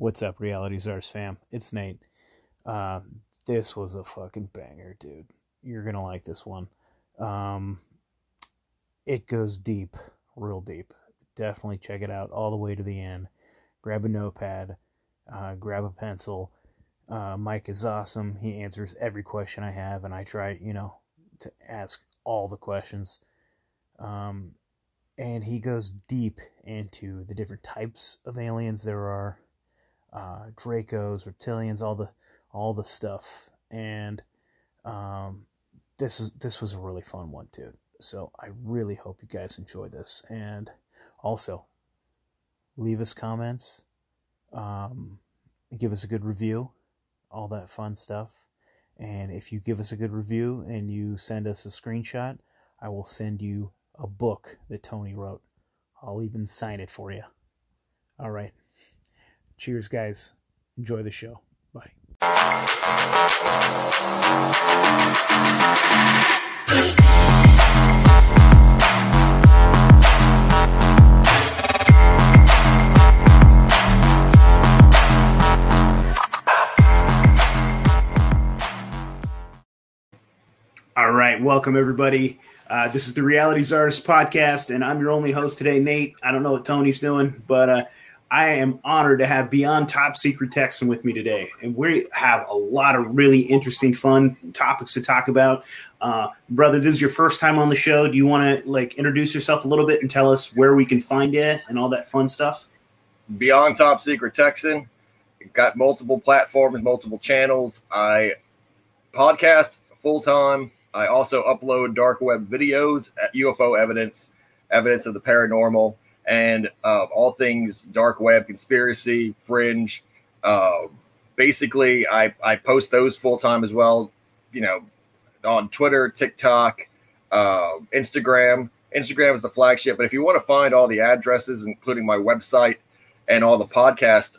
What's up, Reality Czars fam? It's Nate. Uh, this was a fucking banger, dude. You're gonna like this one. Um, it goes deep, real deep. Definitely check it out all the way to the end. Grab a notepad, uh, grab a pencil. Uh, Mike is awesome. He answers every question I have, and I try, you know, to ask all the questions. Um, and he goes deep into the different types of aliens there are uh, Dracos, reptilians, all the all the stuff, and um, this was this was a really fun one too. So I really hope you guys enjoy this, and also leave us comments, um, give us a good review, all that fun stuff. And if you give us a good review and you send us a screenshot, I will send you a book that Tony wrote. I'll even sign it for you. All right. Cheers, guys. Enjoy the show. Bye. All right, welcome everybody. Uh, this is the Reality Czars podcast, and I'm your only host today, Nate. I don't know what Tony's doing, but uh, I am honored to have Beyond Top Secret Texan with me today, and we have a lot of really interesting, fun topics to talk about. Uh, brother, this is your first time on the show. Do you want to like introduce yourself a little bit and tell us where we can find you and all that fun stuff? Beyond Top Secret Texan, got multiple platforms, multiple channels. I podcast full time. I also upload dark web videos at UFO evidence, evidence of the paranormal and uh, all things dark web, conspiracy, fringe. Uh, basically, I, I post those full time as well, you know, on Twitter, TikTok, uh, Instagram. Instagram is the flagship, but if you want to find all the addresses, including my website and all the podcast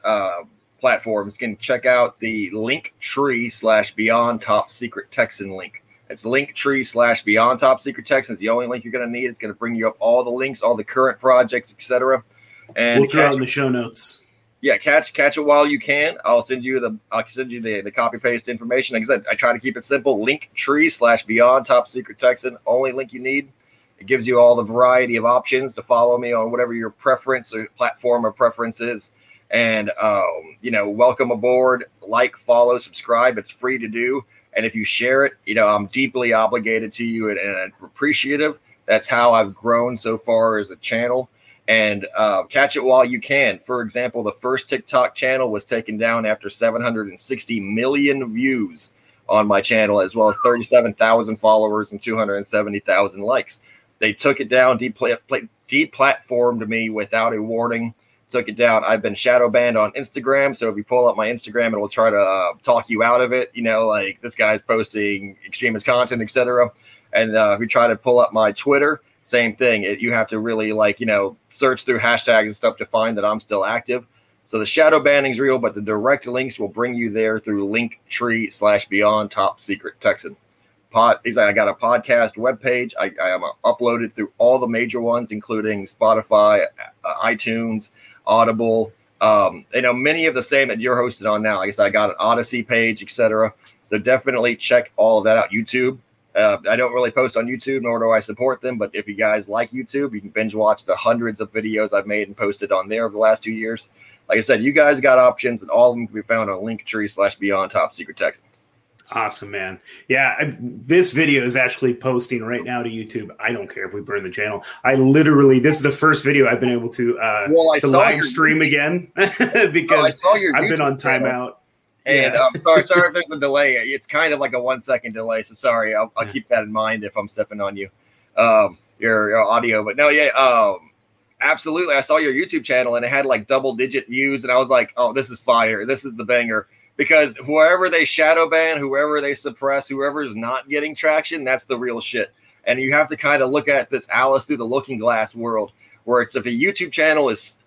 platforms, you can check out the link tree slash beyond top secret Texan link. It's Linktree slash Beyond Top Secret Texans. The only link you're going to need. It's going to bring you up all the links, all the current projects, etc. And we'll throw catch, in the show notes. Yeah, catch catch it while you can. I'll send you the I'll send you the, the copy paste information. Like I said, I try to keep it simple. Linktree slash Beyond Top Secret Texan. Only link you need. It gives you all the variety of options to follow me on whatever your preference or platform or preference is. And um, you know, welcome aboard. Like, follow, subscribe. It's free to do. And if you share it, you know, I'm deeply obligated to you and, and appreciative. That's how I've grown so far as a channel. And uh, catch it while you can. For example, the first TikTok channel was taken down after 760 million views on my channel, as well as 37,000 followers and 270,000 likes. They took it down, deplatformed me without a warning took it down. I've been shadow banned on Instagram, so if you pull up my Instagram, it will try to uh, talk you out of it. You know, like this guy's posting extremist content, etc. And uh, if you try to pull up my Twitter, same thing. It, you have to really like you know search through hashtags and stuff to find that I'm still active. So the shadow banning is real, but the direct links will bring you there through Linktree slash Beyond Top Secret Texan. Pod, I got a podcast webpage. I, I am uploaded through all the major ones, including Spotify, uh, iTunes, Audible. Um, you know, many of the same that you're hosted on now. I said, I got an Odysee page, etc. So definitely check all of that out. YouTube. Uh, I don't really post on YouTube, nor do I support them. But if you guys like YouTube, you can binge watch the hundreds of videos I've made and posted on there over the last two years. Like I said, you guys got options, and all of them can be found on Linktree slash Beyond Top Secret Text. Awesome, man. Yeah, I, this video is actually posting right now to YouTube. I don't care if we burn the channel. I literally, this is the first video I've been able to uh, well, to live stream again because oh, I've been on timeout. And yeah. um, sorry, sorry if there's a delay. It's kind of like a one second delay. So sorry. I'll, I'll keep that in mind if I'm stepping on you, um, your, your audio. But no, yeah, um, absolutely. I saw your YouTube channel and it had like double digit views, and I was like, oh, this is fire. This is the banger because whoever they shadow ban, whoever they suppress, whoever is not getting traction, that's the real shit. And you have to kind of look at this Alice through the looking glass world, where it's if a YouTube channel is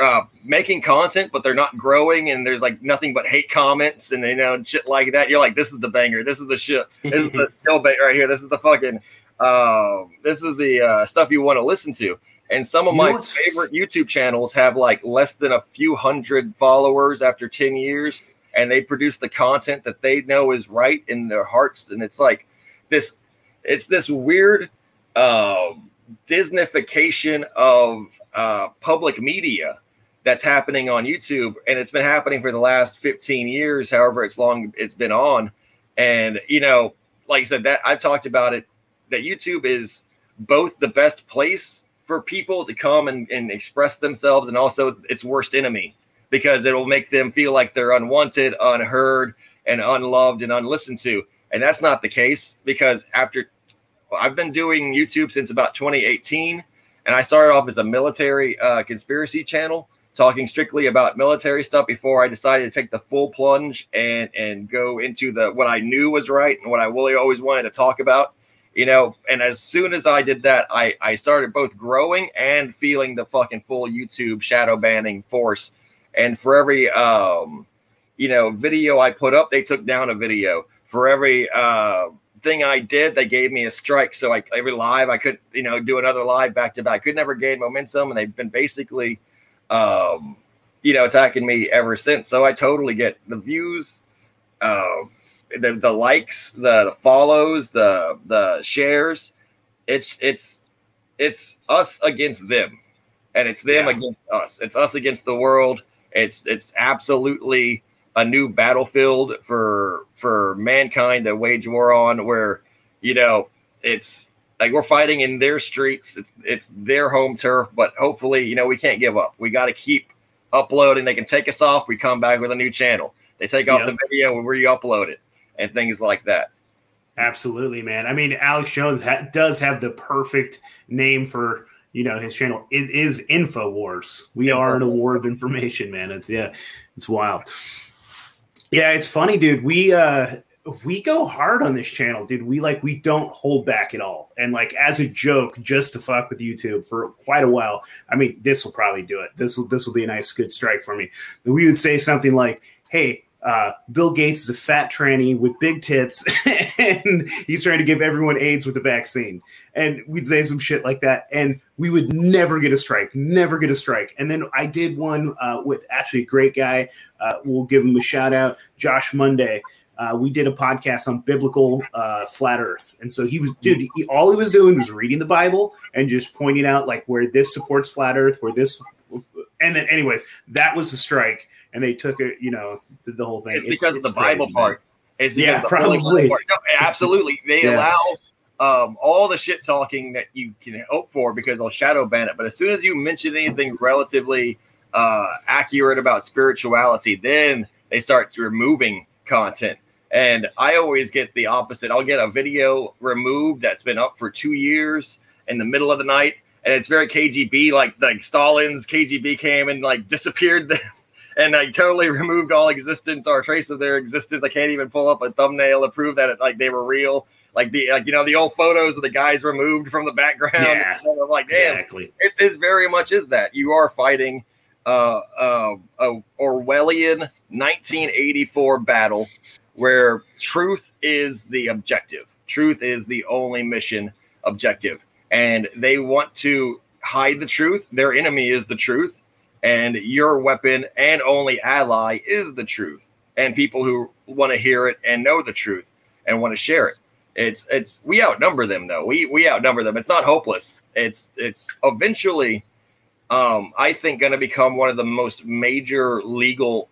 uh, making content, but they're not growing, and there's like nothing but hate comments and you know shit like that. You're like, this is the banger. This is the shit. This is the still bait right here. This is the fucking. Um, this is the uh, stuff you want to listen to. And some of You my favorite YouTube channels have like less than a few hundred followers after 10 years, and they produce the content that they know is right in their hearts. And it's like this, it's this weird uh, Disneyfication of uh, public media that's happening on YouTube, and it's been happening for the last 15 years, however it's long it's been on. And you know, like I said, that I've talked about it, that YouTube is both the best place for people to come and, and express themselves, and also its worst enemy because it will make them feel like they're unwanted, unheard, and unloved and unlistened to. And that's not the case because after I've been doing YouTube since about 2018, and I started off as a military uh, conspiracy channel talking strictly about military stuff before I decided to take the full plunge and and go into the what I knew was right and what I really always wanted to talk about. You know, and as soon as I did that, I I started both growing and feeling the fucking full YouTube shadow banning force. And for every um, you know, video I put up, they took down a video. For every uh thing I did, they gave me a strike. So like every live, I could, you know, do another live back to back. I could never gain momentum, and they've been basically, um, you know, attacking me ever since. So I totally get the views, uh, the the likes, the, the follows, the the shares. It's it's it's us against them, and it's them Yeah. against us. It's us against the world. It's it's absolutely a new battlefield for for mankind to wage war on where you know it's like we're fighting in their streets. It's it's their home turf but hopefully you know we can't give up. We got to keep uploading. They can take us off. We come back with a new channel. They take off Yep. the video we re-upload it and things like that. Absolutely, man. I mean, Alex Jones ha- does have the perfect name for you know his channel. It is Infowars. We are in a war of information, man. It's yeah, it's wild. Yeah, it's funny, dude. We uh we go hard on this channel, dude. We like we don't hold back at all. And like as a joke, just to fuck with YouTube for quite a while. I mean, this will probably do it. This will this will be a nice good strike for me. We would say something like, "Hey, uh, Bill Gates is a fat tranny with big tits, and he's trying to give everyone AIDS with the vaccine." And we'd say some shit like that, and we would never get a strike, never get a strike. And then I did one uh, with actually a great guy. Uh, we'll give him a shout out, Josh Monday. Uh, we did a podcast on biblical uh, flat Earth, and so he was, dude. He, all he was doing was reading the Bible and just pointing out like where this supports flat Earth, where this, and then, anyways, that was the strike, and they took it, you know, the, the whole thing. it's because of the bible man. part it's Yeah, the probably. part. No, absolutely they Yeah. allow um, all the shit talking that you can hope for because they'll shadow ban it but as soon as you mention anything relatively uh, accurate about spirituality then they start removing content and i always get the opposite i'll get a video removed that's been up for two years in the middle of the night and it's very kgb like like stalin's kgb came and like disappeared the, and I totally removed all existence or trace of their existence. I can't even pull up a thumbnail to prove that it, like they were real. Like the like you know the old photos of the guys removed from the background. Yeah, I'm like, damn, Exactly. it, it very much is that you are fighting uh, uh, a Orwellian 1984 battle where truth is the objective. Truth is the only mission objective, and they want to hide the truth. Their enemy is the truth, and your weapon and only ally is the truth. And people who want to hear it and know the truth and want to share it. It's it's we outnumber them though. We we outnumber them. It's not hopeless. It's it's eventually um I think going to become one of the most major legal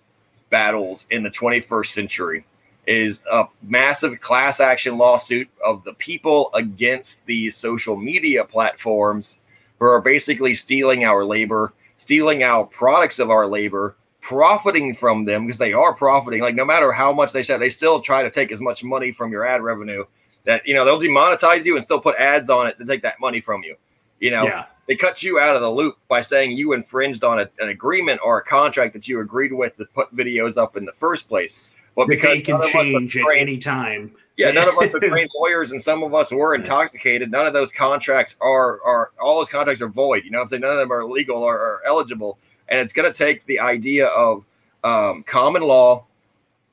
battles in the 21st century is a massive class action lawsuit of the people against these social media platforms who are basically stealing our labor, stealing our products of our labor, profiting from them because they are profiting. Like no matter how much they said, they still try to take as much money from your ad revenue that you know they'll demonetize you and still put ads on it to take that money from you. You know, Yeah. they cut you out of the loop by saying you infringed on a, an agreement or a contract that you agreed with to put videos up in the first place. But That they can change at any time. Yeah, none of us are trained lawyers, and some of us were intoxicated. None of those contracts are are all those contracts are void. You know, I'm saying none of them are legal or, or eligible, and it's going to take the idea of um, common law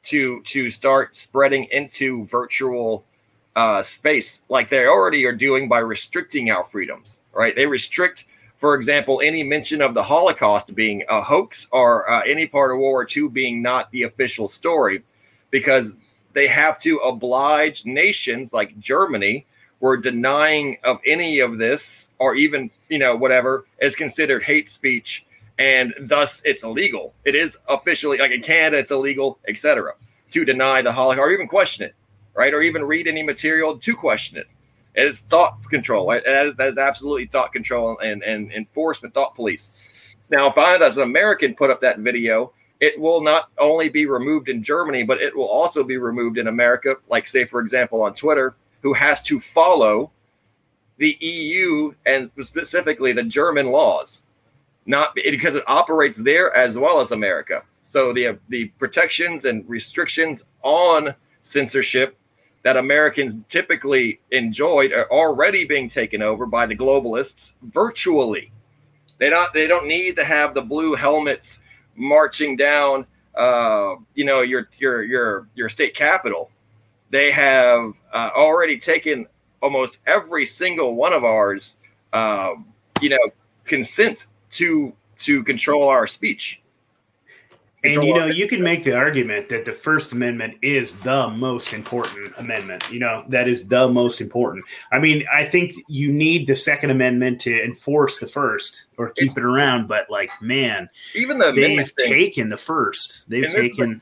to to start spreading into virtual uh, space, like they already are doing by restricting our freedoms. Right? They restrict for example, any mention of the Holocaust being a hoax or uh, any part of World War II being not the official story, because they have to oblige nations like Germany, where denying of any of this or even you know whatever is considered hate speech, and thus it's illegal. It is officially like in Canada, it's illegal, etc. To deny the Holocaust or even question it, right, or even read any material to question it. It is thought control. Right? That is that is absolutely thought control and, and enforcement, thought police. Now, if I, as an American, put up that video, it will not only be removed in Germany, but it will also be removed in America. Like, say, for example, on Twitter, who has to follow the EU and specifically the German laws, not because it operates there as well as America. So the the protections and restrictions on censorship that Americans typically enjoyed are already being taken over by the globalists virtually. They don't they don't need to have the blue helmets marching down uh, you know your your your your state capital. They have uh, already taken almost every single one of ours uh, you know consent to to control our speech and you know, you can make the argument that the First Amendment is the most important amendment. You know, that is the most important. I mean, I think you need the Second Amendment to enforce the First or keep it's, it around. But like, man, even the they've taken the First. They've taken.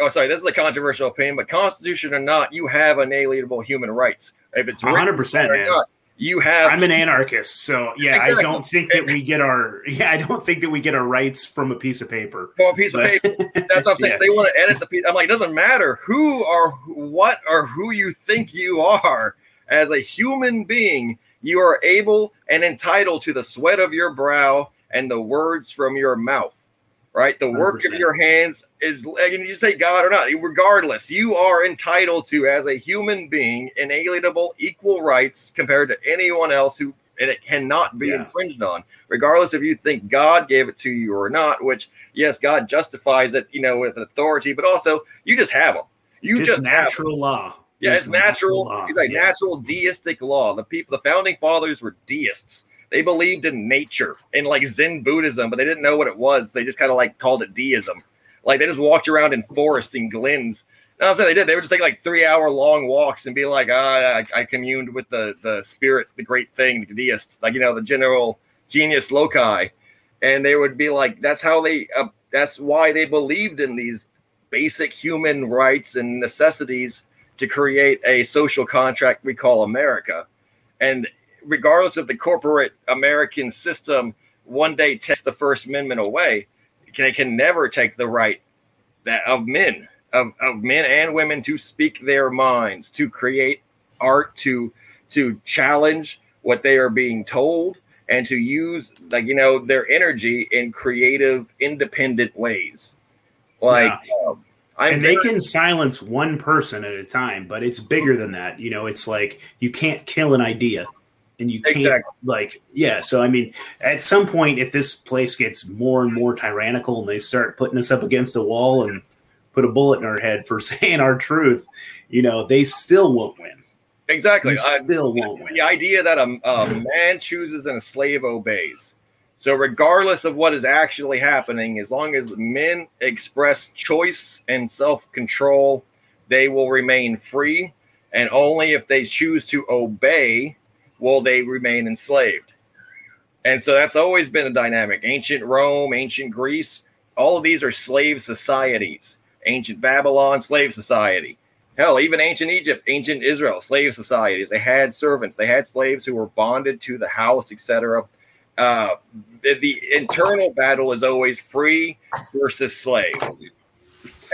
oh, sorry, this is a controversial opinion, but Constitution or not, you have unalienable human rights. If it's one hundred percent, man. Not, you have I'm an anarchist, so yeah, exactly. I don't think that we get our yeah, I don't think that we get our rights from a piece of paper. From a piece but, of paper. That's what I'm saying. Yeah. They want to edit the piece. I'm like, it doesn't matter who or what or who you think you are as a human being. You are able and entitled to the sweat of your brow and the words from your mouth right? The work 100%. of your hands is, and you say God or not, regardless, you are entitled to, as a human being, inalienable equal rights compared to anyone else who, and it cannot be yeah. infringed on, regardless if you think God gave it to you or not. Which, yes, God justifies it, you know, with authority, but also you just have them. You just, just natural law. Yeah, it's natural. it's like yeah. natural deistic law. The people, the founding fathers were deists they believed in nature and like Zen Buddhism, but they didn't know what it was. They just kind of like called it deism. Like they just walked around in forests and glens. No, I'm saying they did. They would just take like three hour long walks and be like, ah, I, I communed with the the spirit, the great thing, the deist, like you know, the general genius loci, and they would be like, that's how they, uh, that's why they believed in these basic human rights and necessities to create a social contract we call America. And regardless of the corporate American system, one day takes the First Amendment away, they can never take the right that of men, of, of men and women to speak their minds, to create art, to to challenge what they are being told, and to use like you know their energy in creative, independent ways. Like yeah. um, and they can silence one person at a time, but it's bigger than that. You know, it's like you can't kill an idea and you can't exactly. like yeah so i mean at some point if this place gets more and more tyrannical and they start putting us up against a wall and put a bullet in our head for saying our truth you know they still won't win. Exactly. I, still won't the, win. the idea that a, a man chooses and a slave obeys. So regardless of what is actually happening as long as men express choice and self-control they will remain free. And only if they choose to obey will they remain enslaved? And so that's always been a dynamic. Ancient Rome, ancient Greece, all of these are slave societies. Ancient Babylon, slave society. Hell, even ancient Egypt, ancient Israel, slave societies. They had servants, they had slaves who were bonded to the house, etc. Uh, the, the, internal battle is always free versus slave.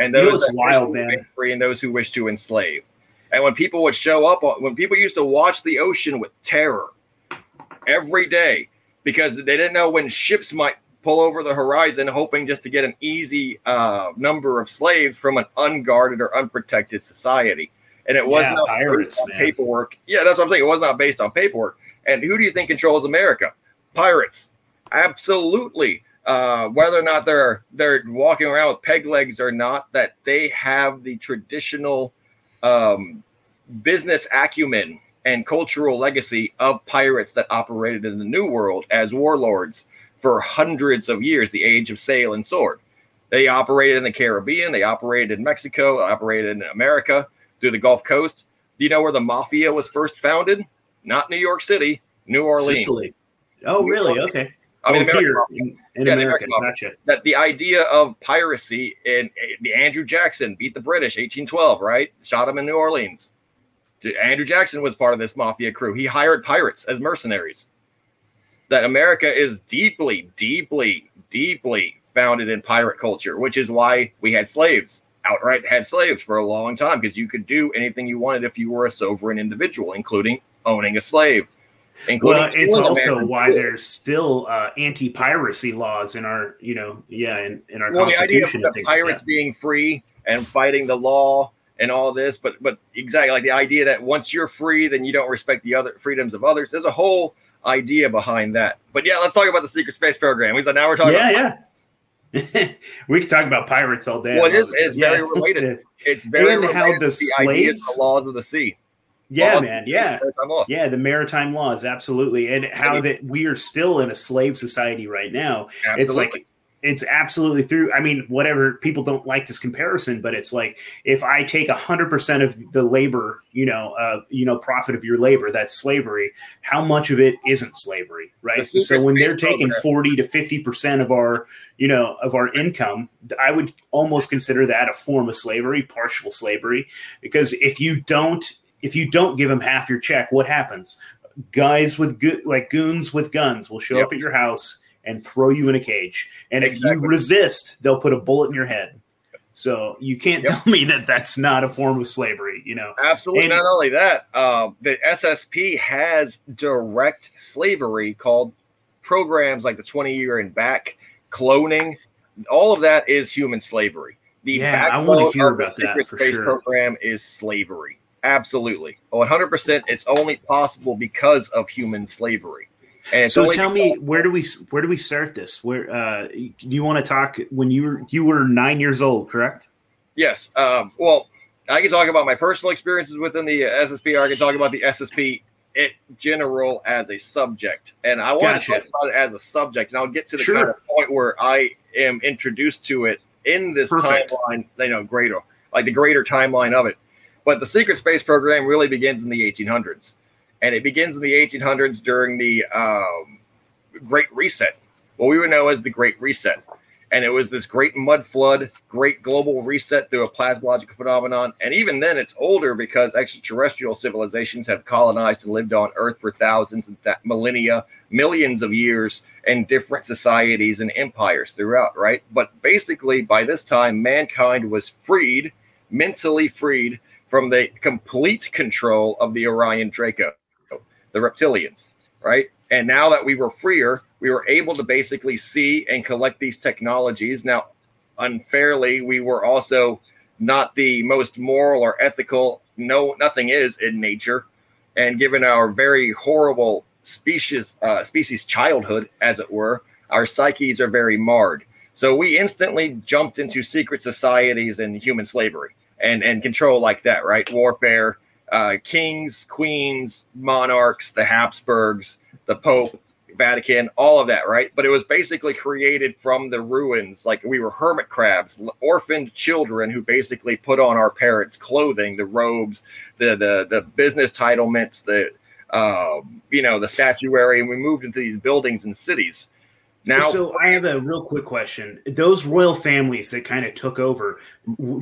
And those you know wild, man. free and those who wish to enslave. And when people would show up, when people used to watch the ocean with terror every day because they didn't know when ships might pull over the horizon, hoping just to get an easy uh, number of slaves from an unguarded or unprotected society. And it was yeah, not pirates, based on paperwork. Yeah, that's what I'm saying. It was not based on paperwork. And who do you think controls America? Pirates. Absolutely. Uh, whether or not they're they're walking around with peg legs or not, that they have the traditional um, business acumen and cultural legacy of pirates that operated in the New World as warlords for hundreds of years, the age of sail and sword. They operated in the Caribbean, they operated in Mexico, operated in America through the Gulf Coast. Do you know where the mafia was first founded? Not New York City, New Orleans. Sicily. Oh, New really? Orleans. Okay. I mean, oh, American here in, in Yeah, the America. Gotcha. that the idea of piracy and the Andrew Jackson beat the British 1812, right? Shot him in New Orleans. Andrew Jackson was part of this mafia crew. He hired pirates as mercenaries. That America is deeply, deeply, deeply founded in pirate culture, which is why we had slaves, outright had slaves for a long time, because you could do anything you wanted if you were a sovereign individual, including owning a slave. Well, it's also man. why there's still uh, anti-piracy laws in our, you know, yeah, in, in our well, the idea of constitution the things like pirates being free and fighting the law and all this, but but exactly like the idea that once you're free, then you don't respect the other freedoms of others. There's a whole idea behind that. But yeah, let's talk about the secret space program. We said now we're talking. Yeah, yeah. we could talk about pirates all day. Well, it is- it's very related. It's very And how related the to the ideas, the laws of the sea. Yeah, Laws man. of the Yeah. Yeah, the maritime laws, absolutely. And how mean- that we are still in a slave society right now. It's like it's absolutely through. I mean, whatever people don't like this comparison, but it's like if I take a hundred percent of the labor, you know, uh, you know, profit of your labor, that's slavery. How much of it isn't slavery, right? The So when they're taking program. forty to fifty percent of our, you know, of our income, I would almost consider that a form of slavery, partial slavery, because if you don't, if you don't give them half your check, what happens? Guys with go- like goons with guns will show Yep. up at your house and throw you in a cage. And if you resist, they'll put a bullet in your head. So you can't Yep. tell me that that's not a form of slavery, you know? Absolutely. And- Not only that, uh, the SSP has direct slavery called programs like the 20 year and back, cloning. All of that is human slavery. The Yeah, I wanna hear about that for space sure. program is slavery. Absolutely. 100%. It's only possible because of human slavery. And So tell me, where do we where do we start this? Where uh, you want to talk when you were you were nine years old, correct? Yes. Um, well, I can talk about my personal experiences within the uh, SSP, or I can talk about the SSP in general as a subject. And I want Gotcha. to talk about it as a subject, and I'll get to the Sure. kind of point where I am introduced to it in this Perfect. timeline, you know, greater, like the greater timeline of it. But the secret space program really begins in the 1800s, and it begins in the 1800s during the um, Great Reset, what we would know as the Great Reset. And it was this great mud flood, great global reset through a plasmological phenomenon. And even then, it's older because extraterrestrial civilizations have colonized and lived on Earth for thousands and th- millennia, millions of years, and different societies and empires throughout, right? But basically, by this time, mankind was freed, mentally freed from the complete control of the Orion Draco, the reptilians, right? And now that we were freer, we were able to basically see and collect these technologies. Now, unfairly, we were also not the most moral or ethical. No, nothing is in nature. And given our very horrible species, uh, species childhood, as it were, our psyches are very marred. So we instantly jumped into secret societies and human slavery and and control like that, right? Warfare, uh, kings, queens, monarchs, the Habsburgs, the Pope, Vatican, all of that, right? But it was basically created from the ruins. Like we were hermit crabs, orphaned children who basically put on our parents' clothing, the robes, the the the business titlements, the um, you know, the statuary, and we moved into these buildings and cities. Now, so I have a real quick question. Those royal families that kind of took over,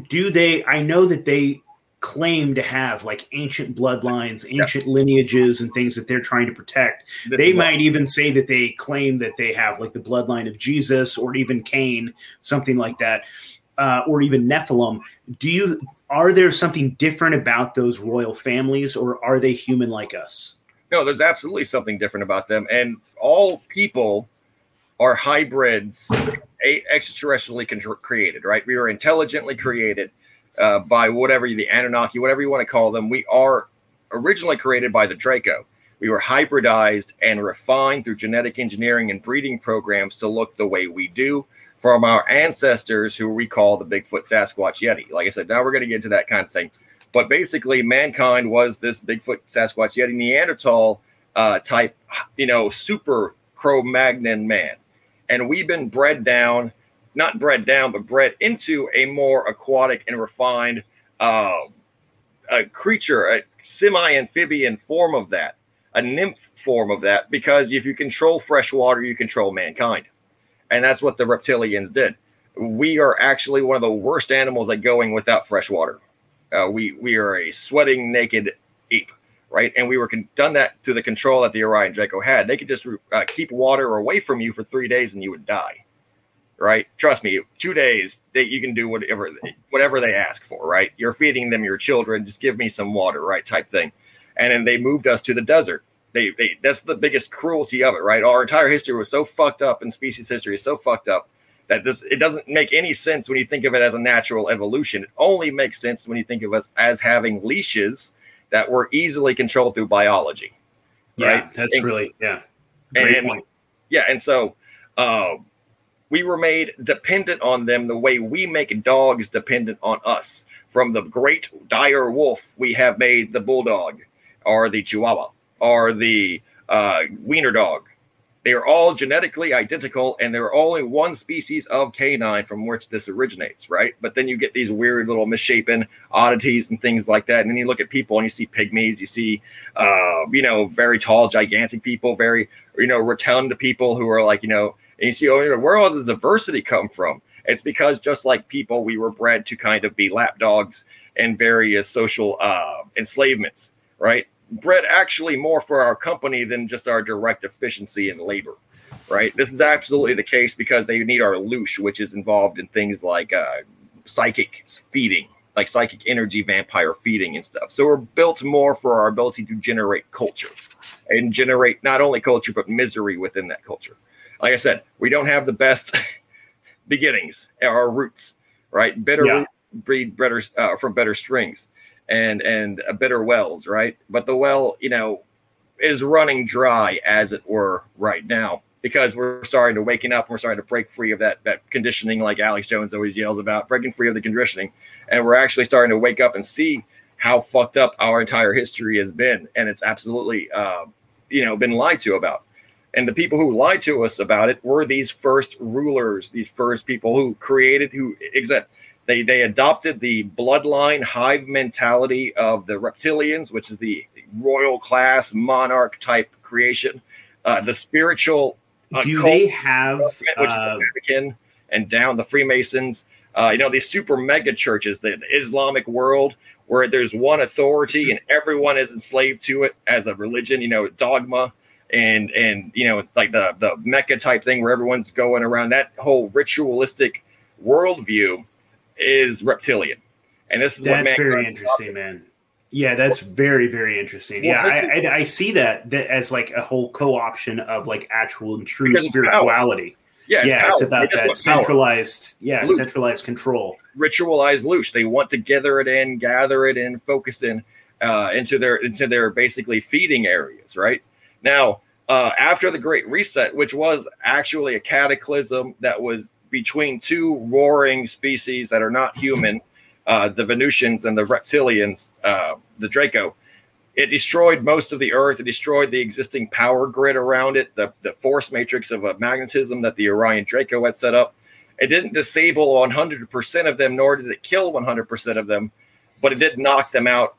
do they? I know that they claim to have like ancient bloodlines, ancient lineages, and things that they're trying to protect. this They might even say that they claim that they have like the bloodline of Jesus or even Cain, something like that, uh, or even Nephilim. Do you? Are there something different about those royal families, or are they human like us? No, there's absolutely something different about them. And all people are hybrids, a- extraterrestrially con- created, right? We were intelligently created uh, by whatever the Anunnaki, whatever you want to call them. We are originally created by the Draco. We were hybridized and refined through genetic engineering and breeding programs to look the way we do from our ancestors, who we call the Bigfoot, Sasquatch, Yeti. Like I said, now we're going to get into that kind of thing. But basically, mankind was this Bigfoot, Sasquatch, Yeti, Neanderthal uh, type, you know, super Cro-Magnon man, and we've been bred down, not bred down, but bred into a more aquatic and refined uh, a creature, a semi-amphibian form of that, a nymph form of that, because if you control fresh water, you control mankind, and that's what the reptilians did. We are actually one of the worst animals at going without fresh water. Uh, we we are a sweating naked ape, right? And we were con- done that to the control that the Orion Draco had. They could just uh, keep water away from you for three days and you would die, right? Trust me, two days that you can do whatever whatever they ask for, right? You're feeding them your children, just give me some water, right? Type thing. And then they moved us to the desert. They, they that's the biggest cruelty of it, right? Our entire history was so fucked up, and species history is so fucked up that this it doesn't make any sense when you think of it as a natural evolution. It only makes sense when you think of us as having leashes that were easily controlled through biology. Yeah, right? that's and, really yeah. Great and, point. Yeah, and so uh, we were made dependent on them the way we make dogs dependent on us. From the great dire wolf, we have made the bulldog, or the chihuahua, or the uh, wiener dog, they are all genetically identical, and there are only one species of canine from which this originates, right? But then you get these weird little misshapen oddities and things like that. And then you look at people and you see pygmies, you see, uh, you know, very tall, gigantic people, very, you know, rotund people who are like, you know, and you see, oh, where all does diversity come from? It's because just like people, we were bred to kind of be lapdogs and various social uh, enslavements, right? Bred actually more for our company than just our direct efficiency in labor, right? This is absolutely the case because they need our loosh, which is involved in things like uh, psychic feeding, like psychic energy vampire feeding and stuff. So we're built more for our ability to generate culture and generate not only culture, but misery within that culture. Like I said, we don't have the best beginnings, our roots, right? Better yeah. breed better uh, from better strings and and a bitter wells, right? But the well, you know, is running dry as it were right now because we're starting to waking up. We're starting to break free of that that conditioning, like Alex Jones always yells about, breaking free of the conditioning, and we're actually starting to wake up and see how fucked up our entire history has been, and it's absolutely, uh, you know, been lied to about. And the people who lied to us about it were these first rulers, these first people who created, who exact they they adopted the bloodline hive mentality of the reptilians, which is the royal class monarch type creation. Uh, the spiritual uh, do they have which uh, is the and down the Freemasons? Uh, you know these super mega churches, the, the Islamic world, where there's one authority and everyone is enslaved to it as a religion. You know, dogma and and you know like the the Mecca type thing where everyone's going around that whole ritualistic worldview is reptilian, and this is that's very interesting, man. Yeah, that's very very interesting. Well, yeah, I, I, I, see that, that as like a whole co-option of like actual and true spirituality. Yeah, it's yeah, it's about that centralized, yeah, Loosh. centralized control, ritualized loosh. They want to gather it in, gather it in, focus in uh, into their into their basically feeding areas. Right now, uh, after the Great Reset, which was actually a cataclysm that was between two roaring species that are not human, uh, the Venusians and the reptilians, uh, the Draco. It destroyed most of the Earth. It destroyed the existing power grid around it, the, the force matrix of a magnetism that the Orion Draco had set up. It didn't disable 100% of them, nor did it kill 100% of them, but it did knock them out,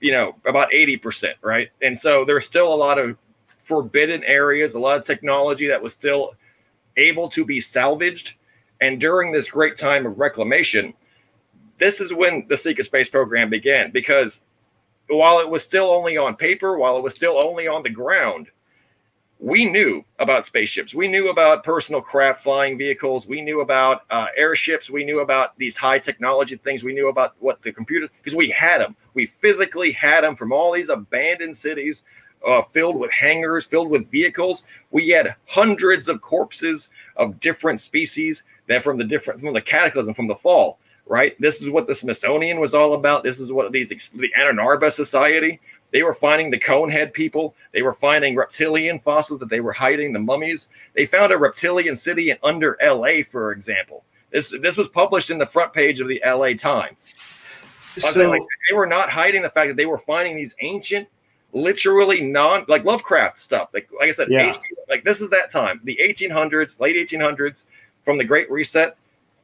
you know, about 80%, right? And so there's still a lot of forbidden areas, a lot of technology that was still able to be salvaged and during this great time of reclamation, this is when the secret space program began because while it was still only on paper, while it was still only on the ground, we knew about spaceships. We knew about personal craft flying vehicles. We knew about uh, airships. We knew about these high technology things. We knew about what the computer, because we had them. We physically had them from all these abandoned cities uh, filled with hangars, filled with vehicles. We had hundreds of corpses of different species that from the different from the cataclysm from the fall right? This is what the smithsonian was all about. This is what these the Ann Arbor society they were finding the conehead people. They were finding reptilian fossils that they were hiding the mummies. They found a reptilian city in under la for example. This this was published in the front page of the la times. So like, they were not hiding the fact that they were finding these ancient, literally non like Lovecraft stuff. Like like I said, Yeah. HP like this is that time, the 1800s, late 1800s, from the Great Reset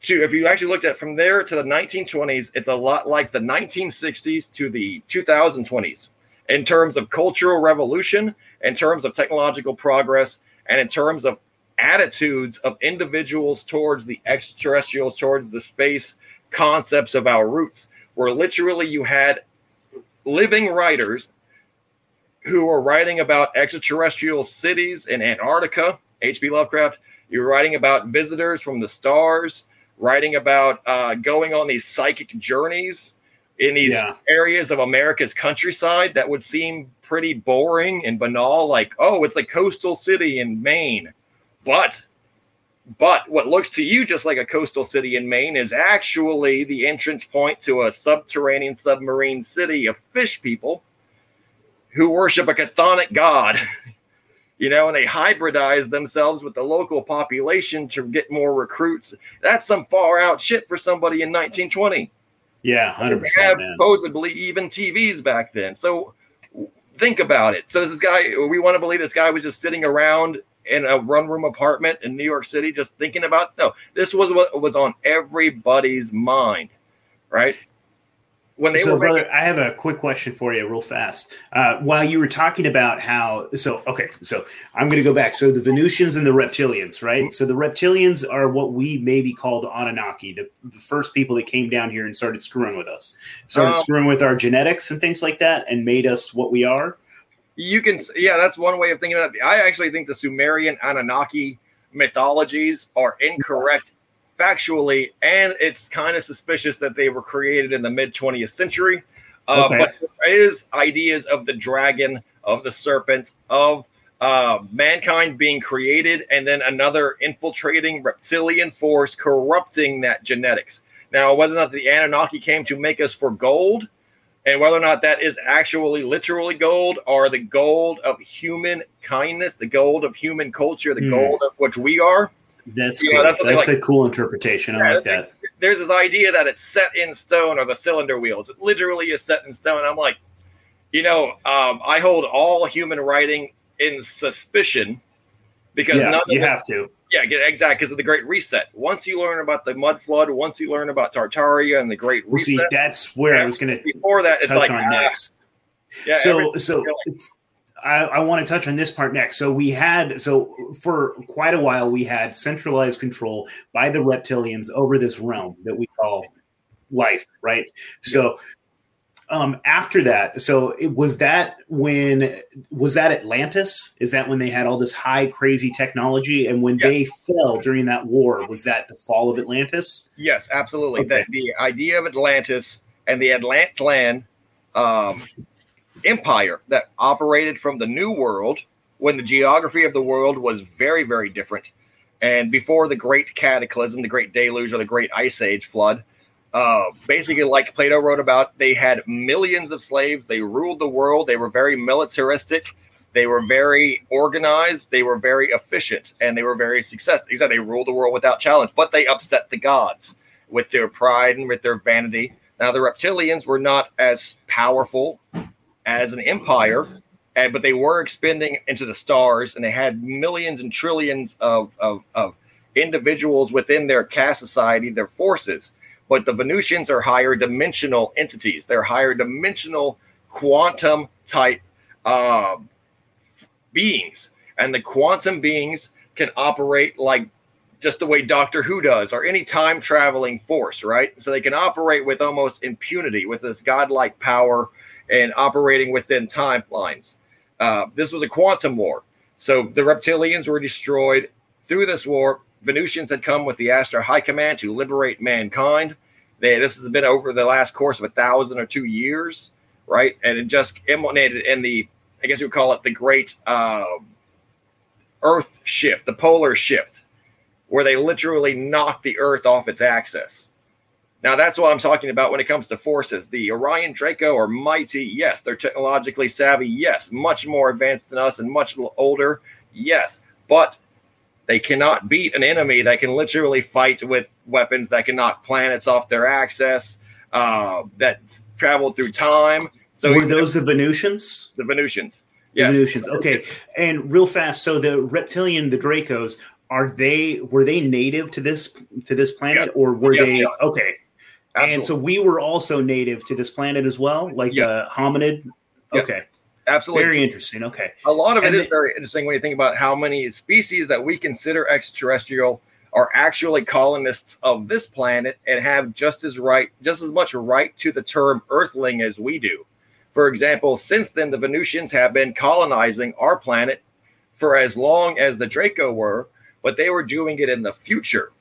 to if you actually looked at from there to the 1920s, it's a lot like the 1960s to the 2020s in terms of cultural revolution, in terms of technological progress, and in terms of attitudes of individuals towards the extraterrestrials, towards the space concepts of our roots, where literally you had living writers who were writing about extraterrestrial cities in Antarctica, H.P. Lovecraft. You're writing about visitors from the stars, writing about uh, going on these psychic journeys in these Yeah. areas of America's countryside that would seem pretty boring and banal, like, oh, it's a coastal city in Maine. But but what looks to you just like a coastal city in Maine is actually the entrance point to a subterranean submarine city of fish people who worship a chthonic god. You know, and they hybridize themselves with the local population to get more recruits. That's some far out shit for somebody in 1920 yeah, hundred they percent, had man. supposedly even TVs back then. So think about it. So this guy, we want to believe this guy was just sitting around in a one room apartment in New York City, just thinking about. No, this was what was on everybody's mind, right? When they so, were brother, making, I have a quick question for you, real fast. Uh, while you were talking about how, so okay, so I'm going to go back. So the Venusians and the reptilians, right? Mhm. So the reptilians are what we maybe call the Anunnaki, the, the first people that came down here and started screwing with us, started Um, screwing with our genetics and things like that, and made us what we are. you can, yeah, that's one way of thinking about it. I actually think the Sumerian Anunnaki mythologies are incorrect factually, and it's kind of suspicious that they were created in the mid 20th century. Uh, Okay. But there is ideas of the dragon, of the serpent, of uh, mankind being created, and then another infiltrating reptilian force corrupting that genetics. Now, whether or not the Anunnaki came to make us for gold, and whether or not that is actually literally gold or the gold of human kindness, the gold of human culture, the Hmm. gold of which we are, That's Yeah, cool. that's that's, something a cool interpretation. I like that. there's this idea that it's set in stone or the cylinder wheels. It literally is set in stone. I'm like, you know, um, I hold all human writing in suspicion because Yeah, you it, have to. yeah, get- exactly because of the Great Reset. Once you learn about the mud flood, once you learn about Tartaria and the Great Well, see, Reset, that's where I was going to before that, it's touch like on ah, next. yeah, so so going. I, I want to touch on this part next. So we had so for quite a while we had centralized control by the reptilians over this realm that we call life, right? So um after that so it was that when was that atlantis is that when they had all this high crazy technology and when they fell during that war was that the fall of atlantis Yes, absolutely. Okay. The, the idea of Atlantis and the Atlantean um, empire that operated from the New World when the geography of the world was very, very different. And before the Great Cataclysm, the Great Deluge, or the Great Ice Age flood, uh, basically, like Plato wrote about, they had millions of slaves. They ruled the world. They were very militaristic. They were very organized. They were very efficient, and they were very successful. He said they ruled the world without challenge, but they upset the gods with their pride and with their vanity. Now, the reptilians were not as powerful as an empire, and, but they were expanding into the stars, and they had millions and trillions of, of, of individuals within their caste society, their forces. But the Venusians are higher dimensional entities. They're higher dimensional quantum type uh, beings. And the quantum beings can operate like just the way Doctor Who does, or any time traveling force, right? So they can operate with almost impunity, with this godlike power and operating within timelines. Uh, this was a quantum war. So the reptilians were destroyed through this war. Venusians had come with the Astra High Command to liberate mankind. They, this has been over the last course of a thousand or two years, right? And it just emanated in the, I guess you would call it the Great uh, Earth Shift, the polar shift, where they literally knocked the Earth off its axis. Now, that's what I'm talking about when it comes to forces. The Orion Draco are mighty. Yes. They're technologically savvy. Yes. Much more advanced than us and much older. Yes. But they cannot beat an enemy that can literally fight with weapons that can knock planets off their axis, uh, that traveled through time. So Were those the Venusians? the Venusians? The Yes. Venusians. Okay. And real fast, so the reptilian, the Dracos, are they were they native to this to this planet Yes. or were Yes, they they are. Okay? And so we were also native to this planet as well, like Yes. uh, hominid. Yes. Okay, Absolutely. very interesting. Okay, a lot of it And is the- very interesting when you think about how many species that we consider extraterrestrial are actually colonists of this planet and have just as right just as much right to the term earthling as we do for example since then the venusians have been colonizing our planet for as long as the draco were but they were doing it in the future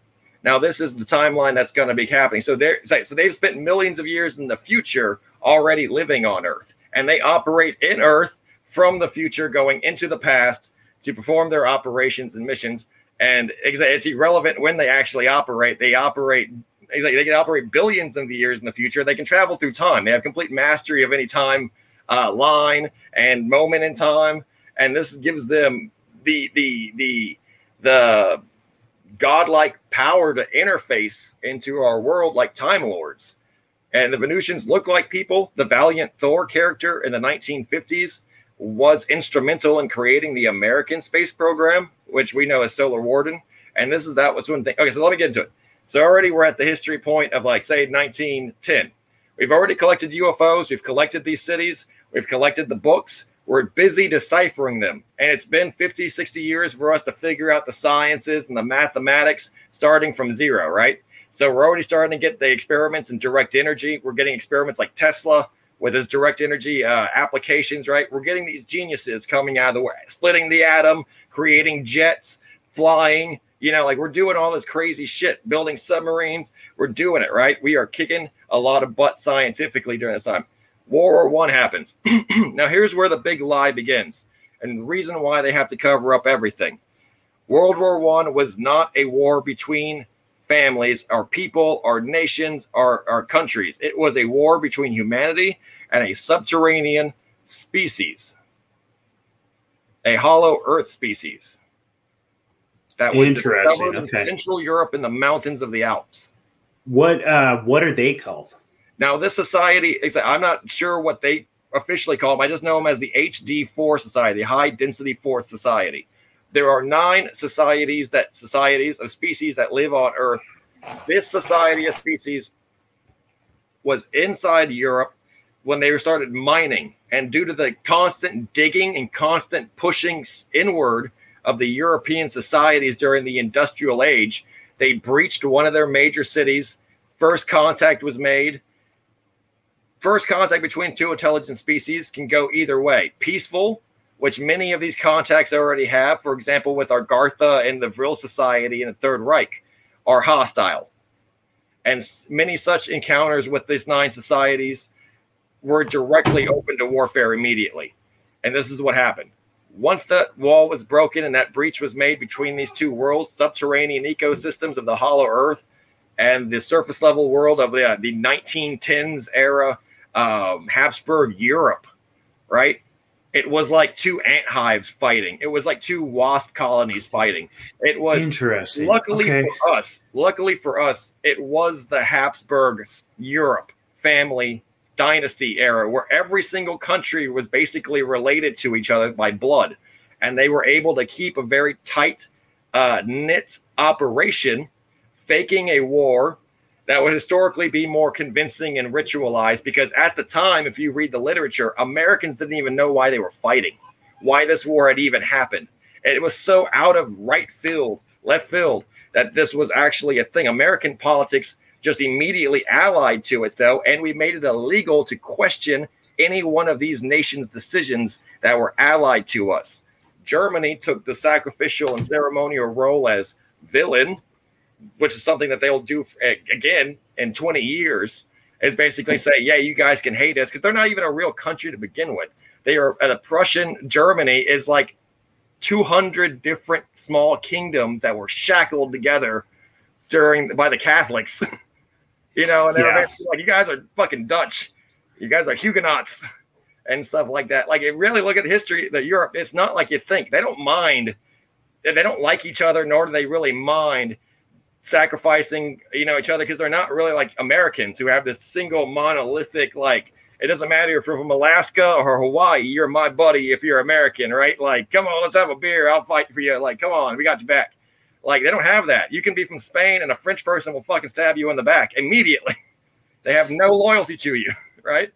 now this is the timeline that's going to be happening so they're so they've spent millions of years in the future already living on earth and they operate in earth from the future going into the past to perform their operations and missions. And it's irrelevant when they actually operate. They operate, they can operate billions of years in the future. They can travel through time. They have complete mastery of any time uh, line and moment in time. And this gives them the the the the godlike power to interface into our world like time lords. And the Venusians look like people. The valiant Thor character in the 1950s was instrumental in creating the American space program, which we know as Solar Warden. And this is that was one thing. Okay, so let me get into it. So already we're at the history point of like say 1910. We've already collected UFOs. We've collected these cities. We've collected the books. We're busy deciphering them. And it's been 50, 60 years for us to figure out the sciences and the mathematics starting from zero, right? So we're already starting to get the experiments in direct energy. We're getting experiments like Tesla with his direct energy uh, applications, right? We're getting these geniuses coming out of the way, splitting the atom, creating jets, flying. You know, like we're doing all this crazy shit, building submarines. We're doing it, right? We are kicking a lot of butt scientifically during this time. World War One happens. now, here's where the big lie begins, and the reason why they have to cover up everything. World War One was not a war between families, our people, our nations, our, our countries. It was a war between humanity and a subterranean species, a hollow earth species that was Interesting, discovered in. Central Europe in the mountains of the Alps. what uh, what are they called? Now, this society, I'm not sure what they officially call them. I just know them as the HD4 Society, High Density Force Society. There are nine societies that societies of species that live on Earth. This society of species was inside Europe when they started mining, and due to the constant digging and constant pushing inward of the European societies during the industrial age, they breached one of their major cities. First contact was made first contact between two intelligent species can go either way. Peaceful which many of these contacts already have for example with Agartha and the vril society in the third reich are hostile. And many such encounters with these nine societies were directly open to warfare immediately. And this is what happened. Once that wall was broken and that breach was made between these two worlds subterranean ecosystems of the hollow earth and the surface level world of the, uh, the 1910s era um, Habsburg Europe, right? It was like two ant hives fighting. It was like two wasp colonies fighting. It was Interesting. luckily okay. for us, luckily for us, it was the Habsburg Europe family dynasty era where every single country was basically related to each other by blood. And they were able to keep a very tight uh, knit operation, faking a war that would historically be more convincing and ritualized because at the time, if you read the literature, Americans didn't even know why they were fighting, why this war had even happened. And it was so out of right field, left field, that this was actually a thing. American politics just immediately allied to it, though, and we made it illegal to question any one of these nations' decisions that were allied to us. Germany took the sacrificial and ceremonial role as villain which is something that they'll do a- again in 20 years, is basically say, yeah, you guys can hate us because they're not even a real country to begin with. They are the Prussian Germany is like 200 different small kingdoms that were shackled together during by the Catholics. you know, and they're Yeah. like, you guys are fucking Dutch, you guys are Huguenots, and stuff like that. Like, it really look at history that Europe, it's not like you think. They don't mind. They don't like each other, nor do they really mind sacrificing, you know, each other because they're not really like Americans who have this single monolithic like. It doesn't matter if you're from Alaska or Hawaii. You're my buddy if you're American, right? Like, come on, let's have a beer. I'll fight for you. Like, come on, we got your back. Like, they don't have that. You can be from Spain and a French person will fucking stab you in the back immediately. they have no loyalty to you, right?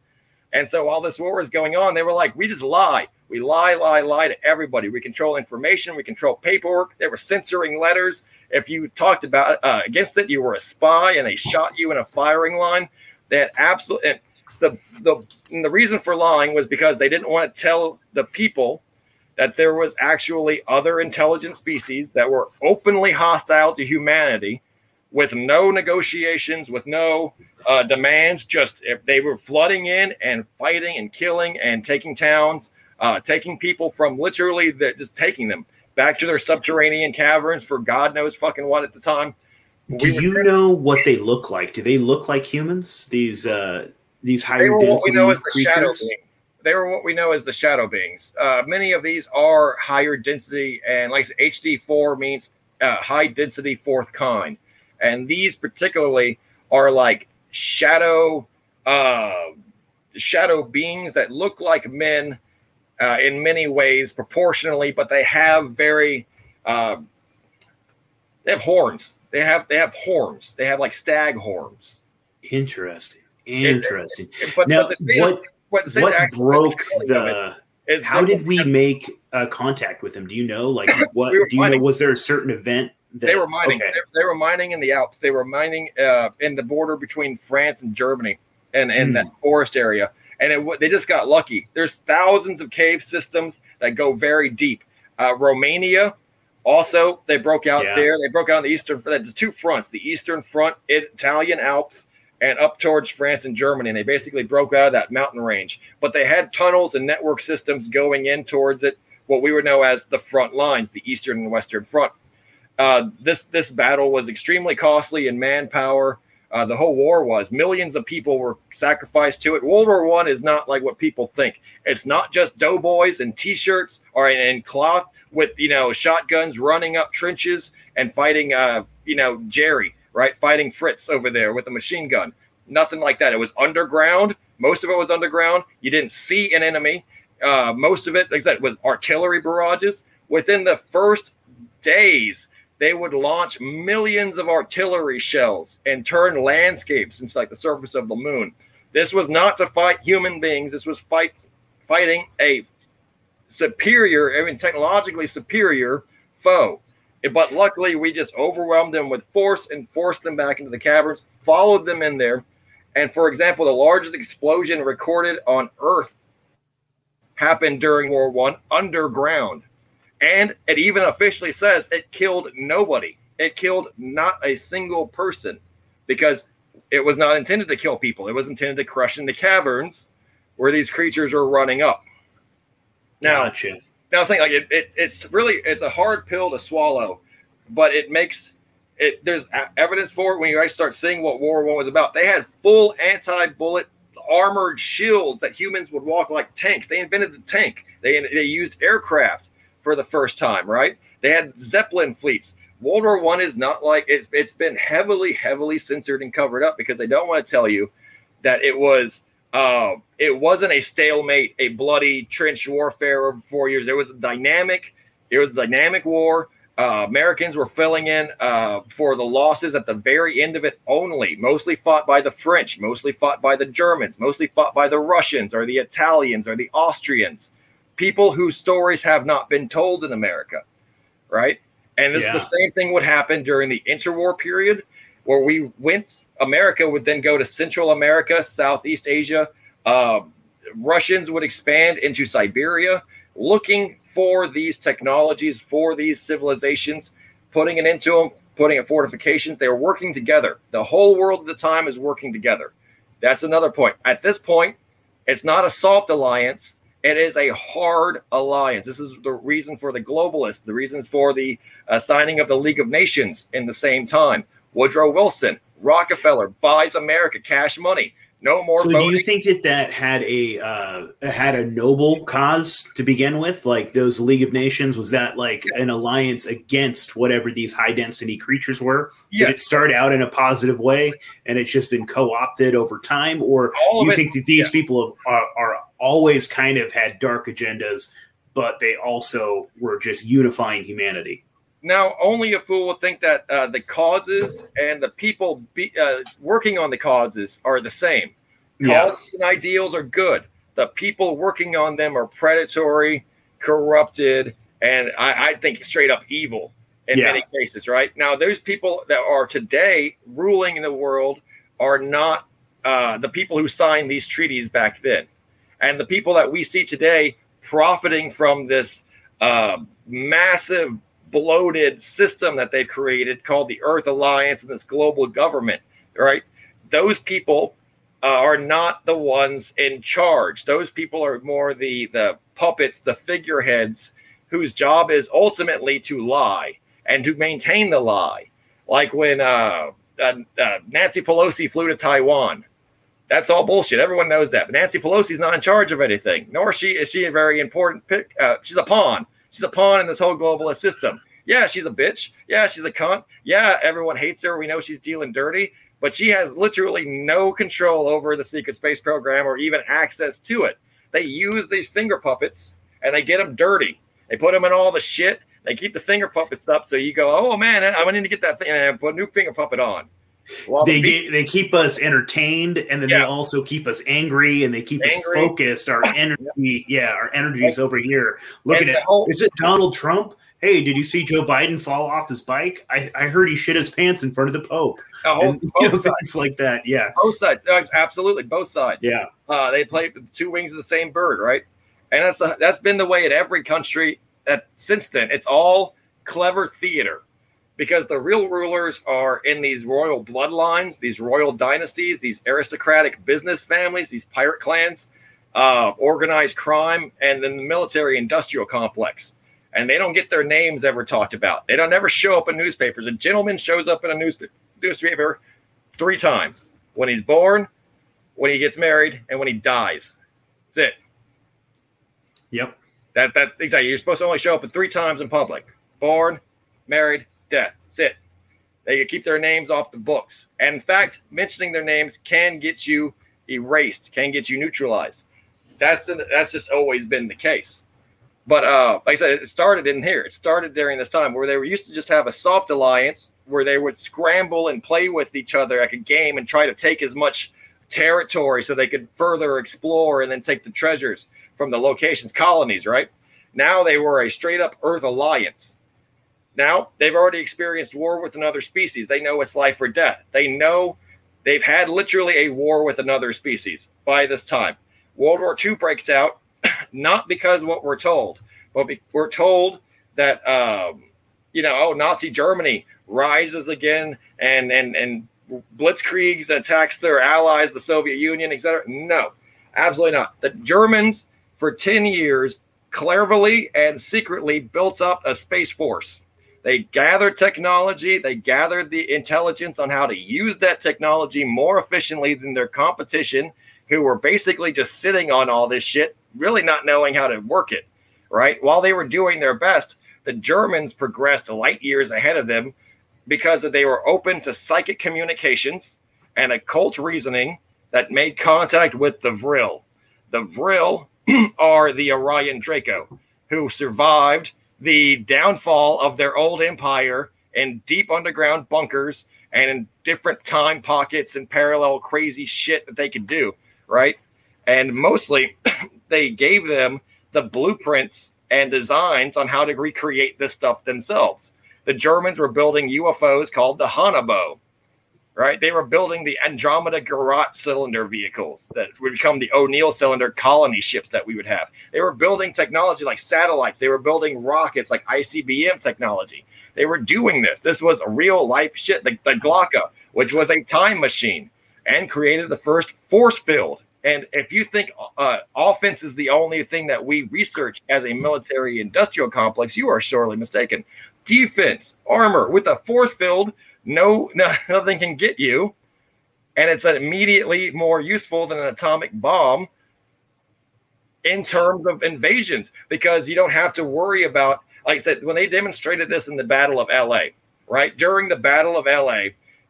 And so while this war is going on, they were like, we just lie. We lie, lie, lie to everybody. We control information. We control paperwork. They were censoring letters. If you talked about uh, against it, you were a spy, and they shot you in a firing line. They had absolute. The the the reason for lying was because they didn't want to tell the people that there was actually other intelligent species that were openly hostile to humanity with no negotiations, with no uh, demands. Just if they were flooding in and fighting and killing and taking towns, uh, taking people from literally the, just taking them back to their subterranean caverns for God knows fucking what at the time. Do we you know what they look like? Do they look like humans? These uh, these higher density creatures. They were what we know as the shadow beings. Uh, many of these are higher density, and like HD four means uh, high density fourth kind, and these particularly are like shadow uh, shadow beings that look like men uh, in many ways proportionally, but they have very uh, they have horns. They have they have horns. They have like stag horns. Interesting. Interesting. It, it, but, now, but what what, what broke the? Is how did we make uh, contact with them? Do you know? Like, what we do you mining. know? Was there a certain event? That, they were mining. Okay. They, they, were mining in the Alps. They were mining uh, in the border between France and Germany, and in mm. that forest area and it, they just got lucky. There's thousands of cave systems that go very deep. Uh, Romania, also, they broke out yeah. there. They broke out on the eastern, the two fronts, the eastern front, Italian Alps, and up towards France and Germany. And they basically broke out of that mountain range. But they had tunnels and network systems going in towards it, what we would know as the front lines, the eastern and western front. Uh, this this battle was extremely costly in manpower uh, the whole war was. Millions of people were sacrificed to it. World War One is not like what people think. It's not just doughboys and T-shirts or in cloth with you know shotguns running up trenches and fighting. Uh, you know Jerry, right, fighting Fritz over there with a machine gun. Nothing like that. It was underground. Most of it was underground. You didn't see an enemy. Uh, most of it, like I said, was artillery barrages. Within the first days, they would launch millions of artillery shells and turn landscapes into like the surface of the moon. This was not to fight human beings. This was fight fighting a superior, I mean technologically superior foe. But luckily, we just overwhelmed them with force and forced them back into the caverns, followed them in there. And for example, the largest explosion recorded on Earth happened during World War One underground. And it even officially says it killed nobody. It killed not a single person because it was not intended to kill people. It was intended to crush in the caverns where these creatures are running up. Now, gotcha. now I was thinking like it, it, it's really it's a hard pill to swallow, but it makes it. There's evidence for it when you guys start seeing what War One was about. They had full anti-bullet armored shields that humans would walk like tanks. They invented the tank. They they used aircraft for the first time, right? They had Zeppelin fleets. World War One is not like it's it's been heavily, heavily censored and covered up because they don't want to tell you that it was uh, it wasn't a stalemate, a bloody trench warfare over four years. It was a dynamic, it was a dynamic war. Uh, Americans were filling in uh, for the losses at the very end of it only, mostly fought by the French, mostly fought by the Germans, mostly fought by the Russians or the Italians or the Austrians people whose stories have not been told in America, right? And it's yeah. the same thing would happen during the interwar period, where we went. America would then go to Central America, Southeast Asia. Uh, Russians would expand into Siberia, looking for these technologies, for these civilizations, putting it into them, putting it fortifications. They were working together. The whole world at the time is working together. That's another point. At this point, it's not a soft alliance. It is a hard alliance. This is the reason for the globalists, the reasons for the uh, signing of the League of Nations in the same time. Woodrow Wilson, Rockefeller buys America cash money. No more. So, voting. do you think that that had a uh, had a noble cause to begin with? Like those League of Nations, was that like an alliance against whatever these high density creatures were? Yes. Did it start out in a positive way, and it's just been co opted over time, or All do you it- think that these people are, are always kind of had dark agendas, but they also were just unifying humanity? Now, only a fool would think that uh, the causes and the people be, uh, working on the causes are the same. Yeah. Causes and ideals are good. The people working on them are predatory, corrupted, and I, I think straight up evil in Yeah. many cases. Right now, those people that are today ruling in the world are not uh, the people who signed these treaties back then, and the people that we see today profiting from this uh, massive bloated system that they've created called the Earth Alliance and this global government, right? Those people uh, are not the ones in charge. Those people are more the the puppets, the figureheads, whose job is ultimately to lie and to maintain the lie. Like when uh, uh, uh, Nancy Pelosi flew to Taiwan. That's all bullshit. Everyone knows that. But Nancy Pelosi's not in charge of anything, nor she is she a very important pick. Uh, she's a pawn. She's a pawn in this whole globalist system. Yeah, she's a bitch. Yeah, she's a cunt. Yeah, everyone hates her. We know she's dealing dirty, but she has literally no control over the secret space program or even access to it. They use these finger puppets and they get them dirty. They put them in all the shit. They keep the finger puppets up, so you go, "Oh man, I'm need to get that thing and put a new finger puppet on." Well, they the- get, they keep us entertained and then they also keep us angry and they keep us focused. Our energy yeah our energy is over here. Looking at whole- is it donald trump? Hey did you see joe biden fall off his bike? I, I heard he shit his pants in front of the pope. Whole- and, you know, sides. like that yeah. Both sides, absolutely, both sides. yeah. Uh, they play two wings of the same bird, right? And that's the, that's been the way in every country that since then. It's all clever theater because the real rulers are in these royal bloodlines, these royal dynasties, these aristocratic business families, these pirate clans, uh, organized crime, and then the military industrial complex. And they don't get their names ever talked about. They don't ever show up in newspapers. A gentleman shows up in a news, newspaper three times when he's born, when he gets married, and when he dies. That's it. yep That that exactly. You're supposed to only show up three times in public: born, married, death. That's it. They keep their names off the books. And in fact, mentioning their names can get you erased, can get you neutralized. That's the, that's just always been the case. But uh, like I said, it started in here. It started during this time where they were used to just have a soft alliance where they would scramble and play with each other like a game and try to take as much territory so they could further explore and then take the treasures from the locations, colonies, right? Now they were a straight up Earth alliance. Now they've already experienced war with another species. They know it's life or death. They know they've had literally a war with another species by this time. World War II breaks out, not because what we're told, but we're told that um, you know, oh, Nazi Germany rises again and and and blitzkriegs attacks their allies, the Soviet Union, etc. No, absolutely not. The Germans for 10 years cleverly and secretly built up a space force. They gathered technology, they gathered the intelligence on how to use that technology more efficiently than their competition, who were basically just sitting on all this shit, really not knowing how to work it, right? While they were doing their best, the Germans progressed light years ahead of them because they were open to psychic communications and occult reasoning that made contact with the Vril. The Vril are the Orion Draco, who survived the downfall of their old empire in deep underground bunkers and in different time pockets and parallel crazy shit that they could do, right? And mostly they gave them the blueprints and designs on how to recreate this stuff themselves. The Germans were building UFOs called the Haunebu, right? They were building the Andromeda Gerät cylinder vehicles that would become the O'Neill cylinder colony ships that we would have. They were building technology like satellites. They were building rockets like ICBM technology. They were doing this. This was real life shit. The, the Glocke, which was a time machine, and created the first force field. And if you think uh, offense is the only thing that we research as a military industrial complex, you are sorely mistaken. Defense, armor with a force field, no, no nothing can get you. and it's immediately more useful than an atomic bomb in terms of invasions because you don't have to worry about like that when they demonstrated this in the battle of LA right during the battle of LA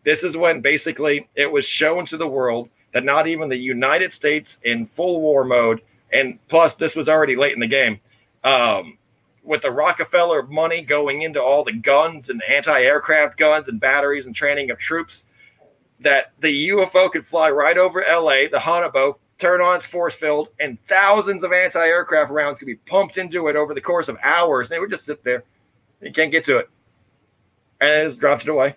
this is when basically it was shown to the world that not even the United States in full war mode and plus this was already late in the game um, with the Rockefeller money going into all the guns and anti-aircraft guns and batteries and training of troops that the UFO could fly right over LA, the Haunebu, turn on its force field, and thousands of anti-aircraft rounds could be pumped into it over the course of hours. And they would just sit there. You can't get to it. And it just dropped it away.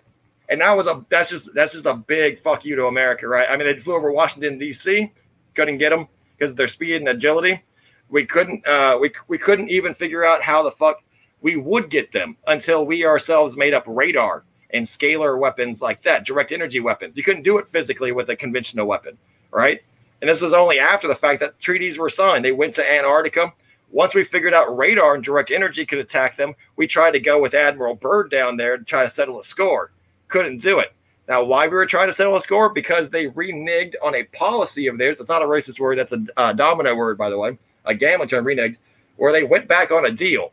And that was a that's just that's just a big fuck you to America, right? I mean, they flew over Washington D.C., couldn't get them because of their speed and agility. We couldn't uh, we we couldn't even figure out how the fuck we would get them until we ourselves made up radar and scalar weapons like that, direct energy weapons. You couldn't do it physically with a conventional weapon, right? And this was only after the fact that treaties were signed. They went to Antarctica. Once we figured out radar and direct energy could attack them, we tried to go with Admiral Byrd down there to try to settle a score. Couldn't do it. Now, why we were trying to settle a score? Because they reneged on a policy of theirs. That's not a racist word. That's a uh, domino word, by the way. A term reneged, where they went back on a deal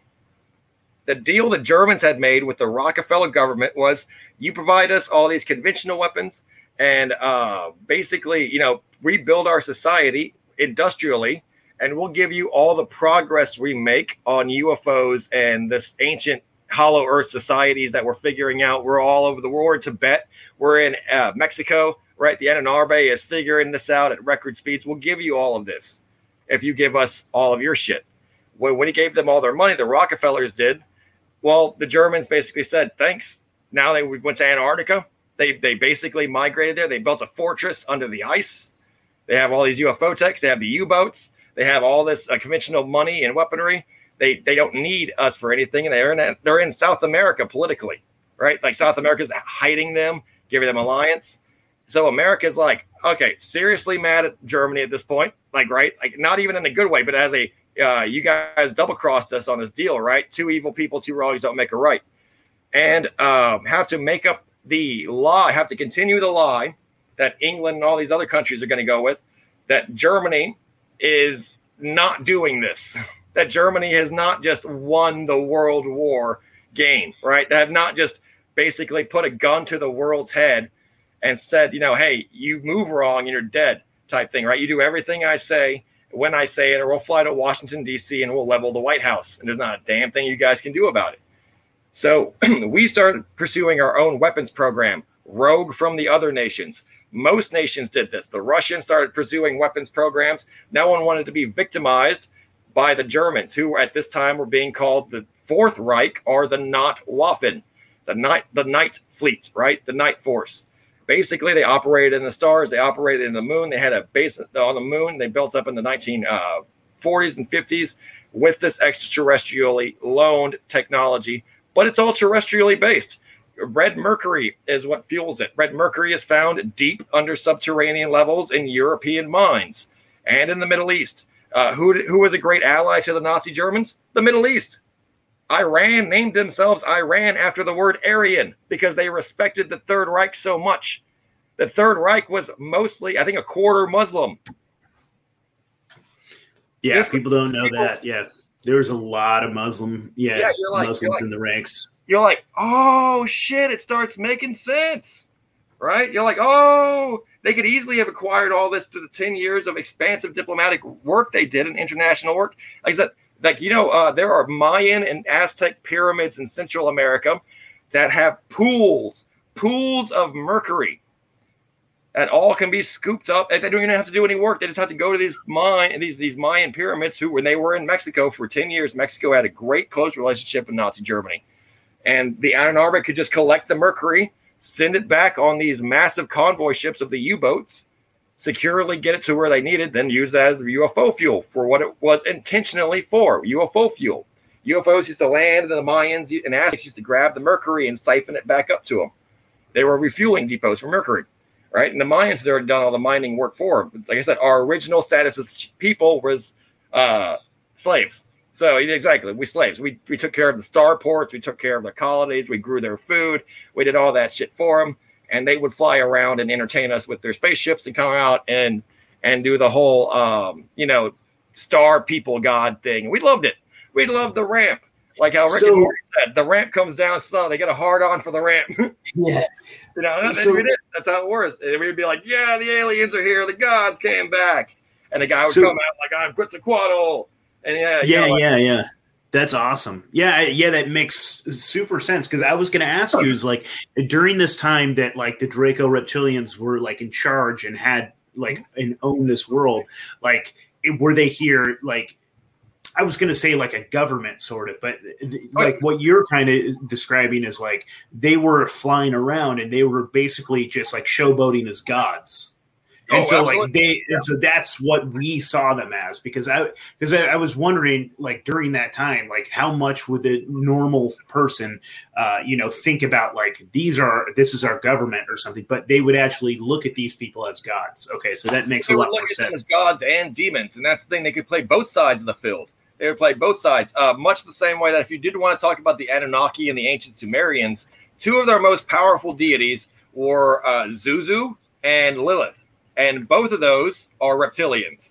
the deal the Germans had made with the Rockefeller government was you provide us all these conventional weapons and uh, basically, you know, rebuild our society industrially, and we'll give you all the progress we make on UFOs and this ancient hollow earth societies that we're figuring out. We're all over the world. Tibet, we're in uh, Mexico, right? The Ahnenerbe is figuring this out at record speeds. We'll give you all of this if you give us all of your shit. When, when he gave them all their money, the Rockefellers did well, the Germans basically said, thanks. Now they went to Antarctica. They, they basically migrated there. They built a fortress under the ice. They have all these UFO techs. They have the U boats. They have all this uh, conventional money and weaponry. They, they don't need us for anything. And they're in, they're in South America politically, right? Like South America's hiding them, giving them alliance. So America's like, okay, seriously mad at Germany at this point. Like, right? Like, not even in a good way, but as a uh, you guys double crossed us on this deal, right? Two evil people, two wrongs don't make a right. And um, have to make up the lie, have to continue the lie that England and all these other countries are going to go with that Germany is not doing this, that Germany has not just won the world war game, right? They have not just basically put a gun to the world's head and said, you know, hey, you move wrong and you're dead type thing, right? You do everything I say when I say it, or we'll fly to Washington, D.C., and we'll level the White House. And there's not a damn thing you guys can do about it. So we started pursuing our own weapons program, rogue from the other nations. Most nations did this. The Russians started pursuing weapons programs. No one wanted to be victimized by the Germans, who at this time were being called the Fourth Reich or the Nachtwaffen, the night the night fleet, right? The night force basically they operated in the stars they operated in the moon they had a base on the moon they built up in the 1940s uh, and 50s with this extraterrestrially loaned technology but it's all terrestrially based. Red mercury is what fuels it. Red mercury is found deep under subterranean levels in european mines and in the middle east. Uh, who, who was a great ally to the nazi germans? The middle east Iran named themselves Iran after the word Aryan because they respected the Third Reich so much. The Third Reich was mostly, I think, a quarter Muslim. Yeah, this, people don't know people, that. Yeah, there's a lot of Muslim, yeah, yeah like, Muslims like, in the ranks. You're like, oh shit, it starts making sense, right? You're like, oh, they could easily have acquired all this through the 10 years of expansive diplomatic work they did in international work. Like I said, like you know uh, there are mayan and aztec pyramids in central america that have pools pools of mercury that all can be scooped up they don't even have to do any work. They just have to go to these mine these these mayan pyramids who when they were in mexico for 10 years mexico had a great close relationship with nazi germany. And the Ahnenerbe could just collect the mercury send it back on these massive convoy ships of the u-boats securely get it to where they needed, then use that as UFO fuel for what it was intentionally for UFO fuel. UFOs used to land, and the Mayans and Aztecs used to grab the mercury and siphon it back up to them. They were refueling depots for mercury, right? And the Mayans there had done all the mining work for them. Like I said, our original status as people was uh, slaves. So exactly, we slaves. We we took care of the starports, we took care of the colonies, we grew their food, we did all that shit for them and they would fly around and entertain us with their spaceships and come out and and do the whole um, you know star people god thing. We loved it. We loved the ramp. Like how Rick So- and Morty said, the ramp comes down slow. They get a hard on for the ramp. yeah, you know, and So-. That's how it works. And we'd be like, "Yeah, the aliens are here. The gods came back." And the guy would So- come out like, "I'm Quetzalcoatl." And yeah, you Yeah, know, like, yeah, yeah. That's awesome. Yeah, yeah, that makes super sense because I was going to ask you is like during this time that like the Draco reptilians were like in charge and had like mm-hmm. and owned this world, like were they here like I was going to say like a government sort of, but like what you're kind of describing is like they were flying around and they were basically just like showboating as gods. And Oh, so like they and so that's what we saw them as because I because I, I was wondering like during that time like how much would the normal person uh you know think about like these are this is our government or something but they would actually look at these people as gods okay so that makes they a lot more sense as gods and demons, and that's the thing. They could play both sides of the field. They would play both sides, uh, much the same way that if you did want to talk about the Anunnaki and the ancient Sumerians, two of their most powerful deities were uh, Zuzu and Lilith, and both of those are reptilians.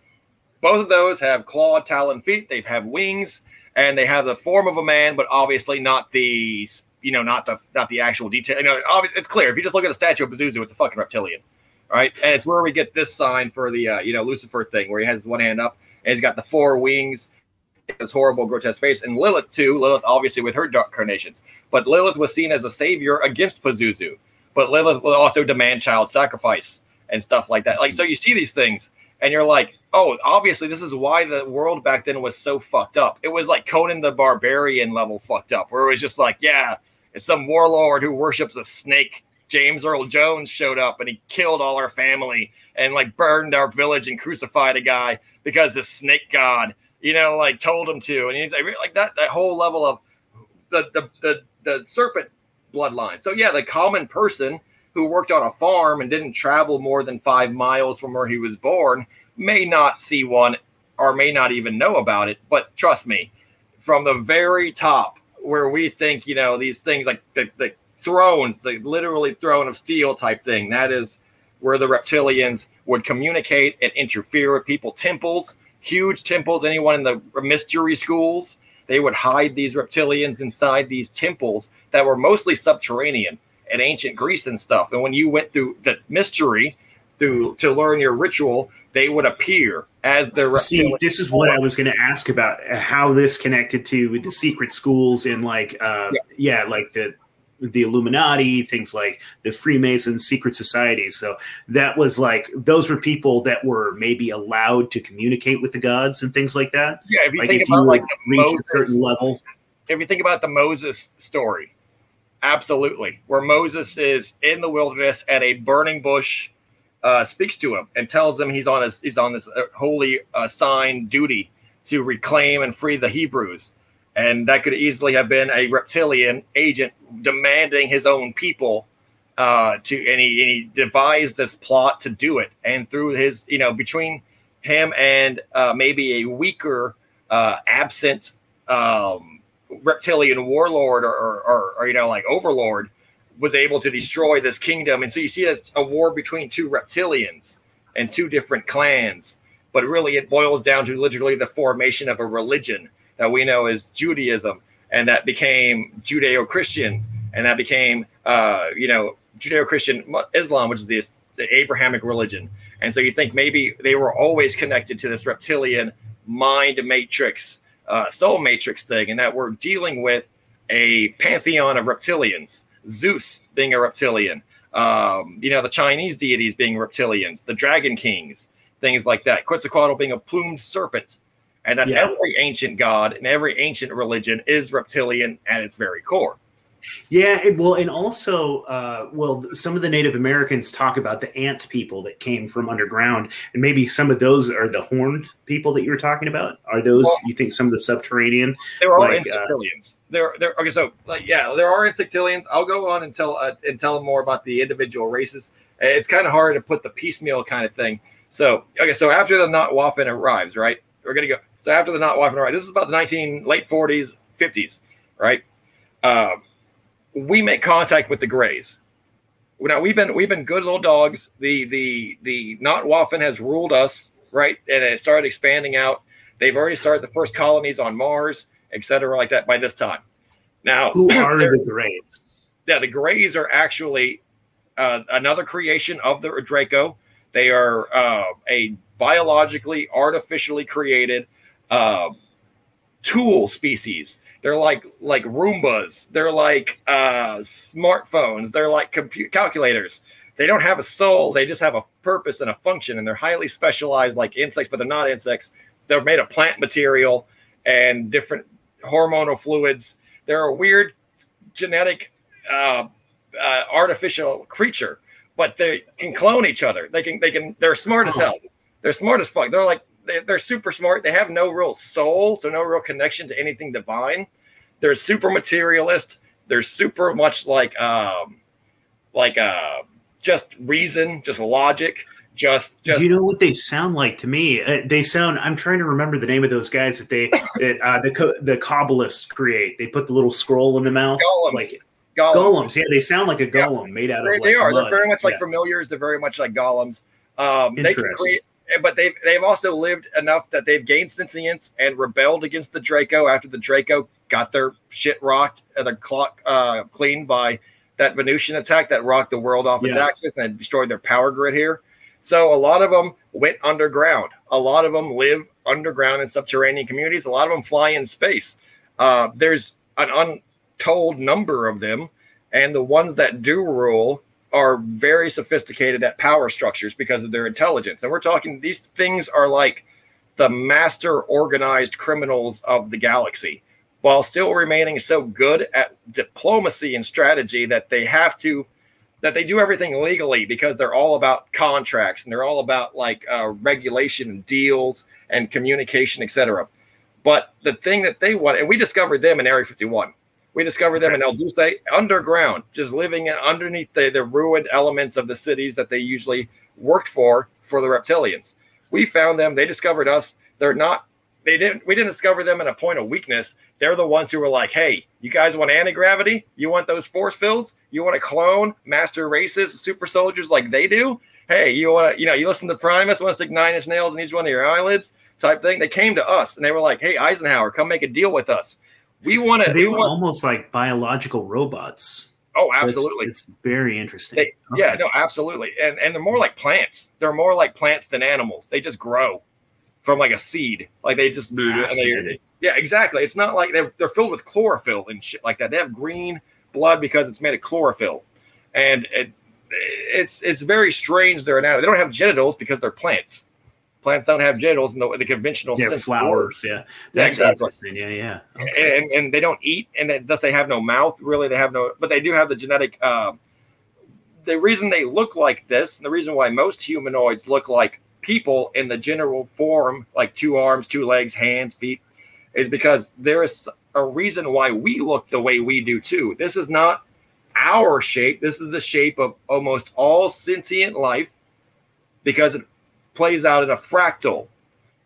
Both of those have clawed, talon feet. They have wings, and they have the form of a man, but obviously not the you know not the not the actual detail. You know, it's clear if you just look at a statue of Zuzu, it's a fucking reptilian right? And it's where we get this sign for the uh, you know Lucifer thing, where he has one hand up and he's got the four wings, his horrible grotesque face, and Lilith too. Lilith obviously with her dark carnations, but Lilith was seen as a savior against Pazuzu. But Lilith will also demand child sacrifice and stuff like that. Like so, you see these things, and you're like, oh, obviously this is why the world back then was so fucked up. It was like Conan the Barbarian level fucked up, where it was just like, yeah, it's some warlord who worships a snake James Earl Jones showed up and he killed all our family and like burned our village and crucified a guy because the snake god, you know, like told him to. And he's like, like that, that whole level of the, the, the, the serpent bloodline. So yeah, the common person who worked on a farm and didn't travel more than five miles from where he was born may not see one or may not even know about it. But trust me, from the very top where we think, you know, these things like the, the thrones, the literally throne of steel type thing. That is where the reptilians would communicate and interfere with people. Temples, huge temples, anyone in the mystery schools, they would hide these reptilians inside these temples that were mostly subterranean in ancient Greece and stuff. And when you went through the mystery through to learn your ritual, they would appear as the see this is what i was going to ask about how this connected to the secret schools and like uh yeah, like the the illuminati things like the freemasons secret societies. So that was like those were people that were maybe allowed to communicate with the gods and things like that. Yeah, if you like think if about you like reach a certain level. if you think about the Moses story, absolutely, where Moses is in the wilderness and a burning bush uh, speaks to him and tells him he's on his he's on this uh, holy assigned duty to reclaim and free the Hebrews, and that could easily have been a reptilian agent demanding his own people uh, to, and he, he devised this plot to do it, and through his you know between him and uh, maybe a weaker uh, absent um, reptilian warlord or, or, or, or you know like overlord was able to destroy this kingdom. And so you see a war between two reptilians and two different clans. But really it boils down to literally the formation of a religion that we know as judaism and that became judeo-christian and that became uh, you know judeo-christian islam which is the, the abrahamic religion. And so you think maybe they were always connected to this reptilian mind matrix uh, soul matrix thing, and that we're dealing with a pantheon of reptilians. Zeus being a reptilian, um, you know, the Chinese deities being reptilians, the dragon kings, things like that. Quetzalcoatl being a plumed serpent, and that Yeah. every ancient god and every ancient religion is reptilian at its very core. Yeah, it, well, and also, uh, well, some of the Native Americans talk about the ant people that came from underground, and maybe some of those are the horned people that you were talking about. Are those Well- you think some of the subterranean? There are Like, uh, insectilians. there, there. Okay, so like, yeah, there are insectilians. I'll go on and tell uh, and tell more about the individual races. Uh, It's kind of hard to put the piecemeal kind of thing. So okay, so after the Nacht Waffen arrives, right? We're gonna go. So after the Nacht Waffen arrives, this is about the nineteen late forties, fifties, right? Um, we make contact with the Greys. now we've been we've been good little dogs. The the the Nacht Waffen has ruled us right, and it started expanding out. They've already started the first colonies on Mars, et cetera, like that by this time. Now, who are the Greys? Yeah, the Greys are actually uh, another creation of the Draco. They are uh, a biologically, artificially created uh, tool species. They're like like Roombas. They're like uh, smartphones. They're like computer calculators. They don't have a soul. They just have a purpose and a function, and they're highly specialized, like insects, but they're not insects. They're made of plant material and different hormonal fluids. They're a weird genetic, uh, uh, artificial creature, but they can clone each other. They can. They can. They're smart as hell. They're smart as fuck. They're like they're super smart. They have no real soul, so no real connection to anything divine. They're super materialist. They're super much like um, like uh, just reason, just logic, just just. you know what they sound like to me? Uh, they sound. I'm trying to remember the name of those guys that they that uh, the the Kabbalists create. They put the little scroll in the mouth, golems. like golems. golems. Yeah, they sound like a golem yeah. made out they, of. Like they are. Mud. They're very much like yeah. familiars. They're very much like golems. Um, they can create but they've they've also lived enough that they've gained sentience and rebelled against the Draco after the Draco got their shit rocked and the clock uh, cleaned by that Venusian attack that rocked the world off its Yeah. axis and destroyed their power grid here. So a lot of them went underground. A lot of them live underground in subterranean communities. A lot of them fly in space. Uh, there's an untold number of them, and the ones that do rule are very sophisticated at power structures because of their intelligence. And we're talking these things are like the master organized criminals of the galaxy, while still remaining so good at diplomacy and strategy that they have to that they do everything legally because they're all about contracts and they're all about like uh, regulation and deals and communication, etc. But the thing that they want, and we discovered them in Area 51. We discovered them in El Dulce underground, just living in, underneath the, the ruined elements of the cities that they usually worked for for the reptilians. We found them. They discovered us. They're not. They didn't. We didn't discover them in a point of weakness. They're the ones who were like, "Hey, you guys want anti gravity? You want those force fields? You want to clone master races, super soldiers like they do? Hey, you want to? You know, you listen to Primus, want to stick nine inch nails in each one of your eyelids, type thing." They came to us and they were like, "Hey, Eisenhower, come make a deal with us. We want to." They we were want, almost like biological robots. oh, absolutely. It's, very interesting. They, Yeah, no, absolutely. And and they're more like plants. They're more like plants than animals. They just grow from like a seed. Like they just move. they, Yeah, exactly. It's not like they're they're filled with chlorophyll and shit like that. They have green blood because it's made of chlorophyll. And it, it's it's very strange their anatomy. They don't have genitals because they're plants. Plants don't have genitals in the, the conventional yeah, sense. flowers. Yeah, that's exactly. interesting. Yeah, yeah. Okay. and, and they don't eat, and then thus they have no mouth. Really, they have no, but they do have the genetic. Uh, the reason they look like this, and the reason why most humanoids look like people in the general form, like two arms, two legs, hands, feet, is because there is a reason why we look the way we do too. This is not our shape. This is the shape of almost all sentient life because it plays out in a fractal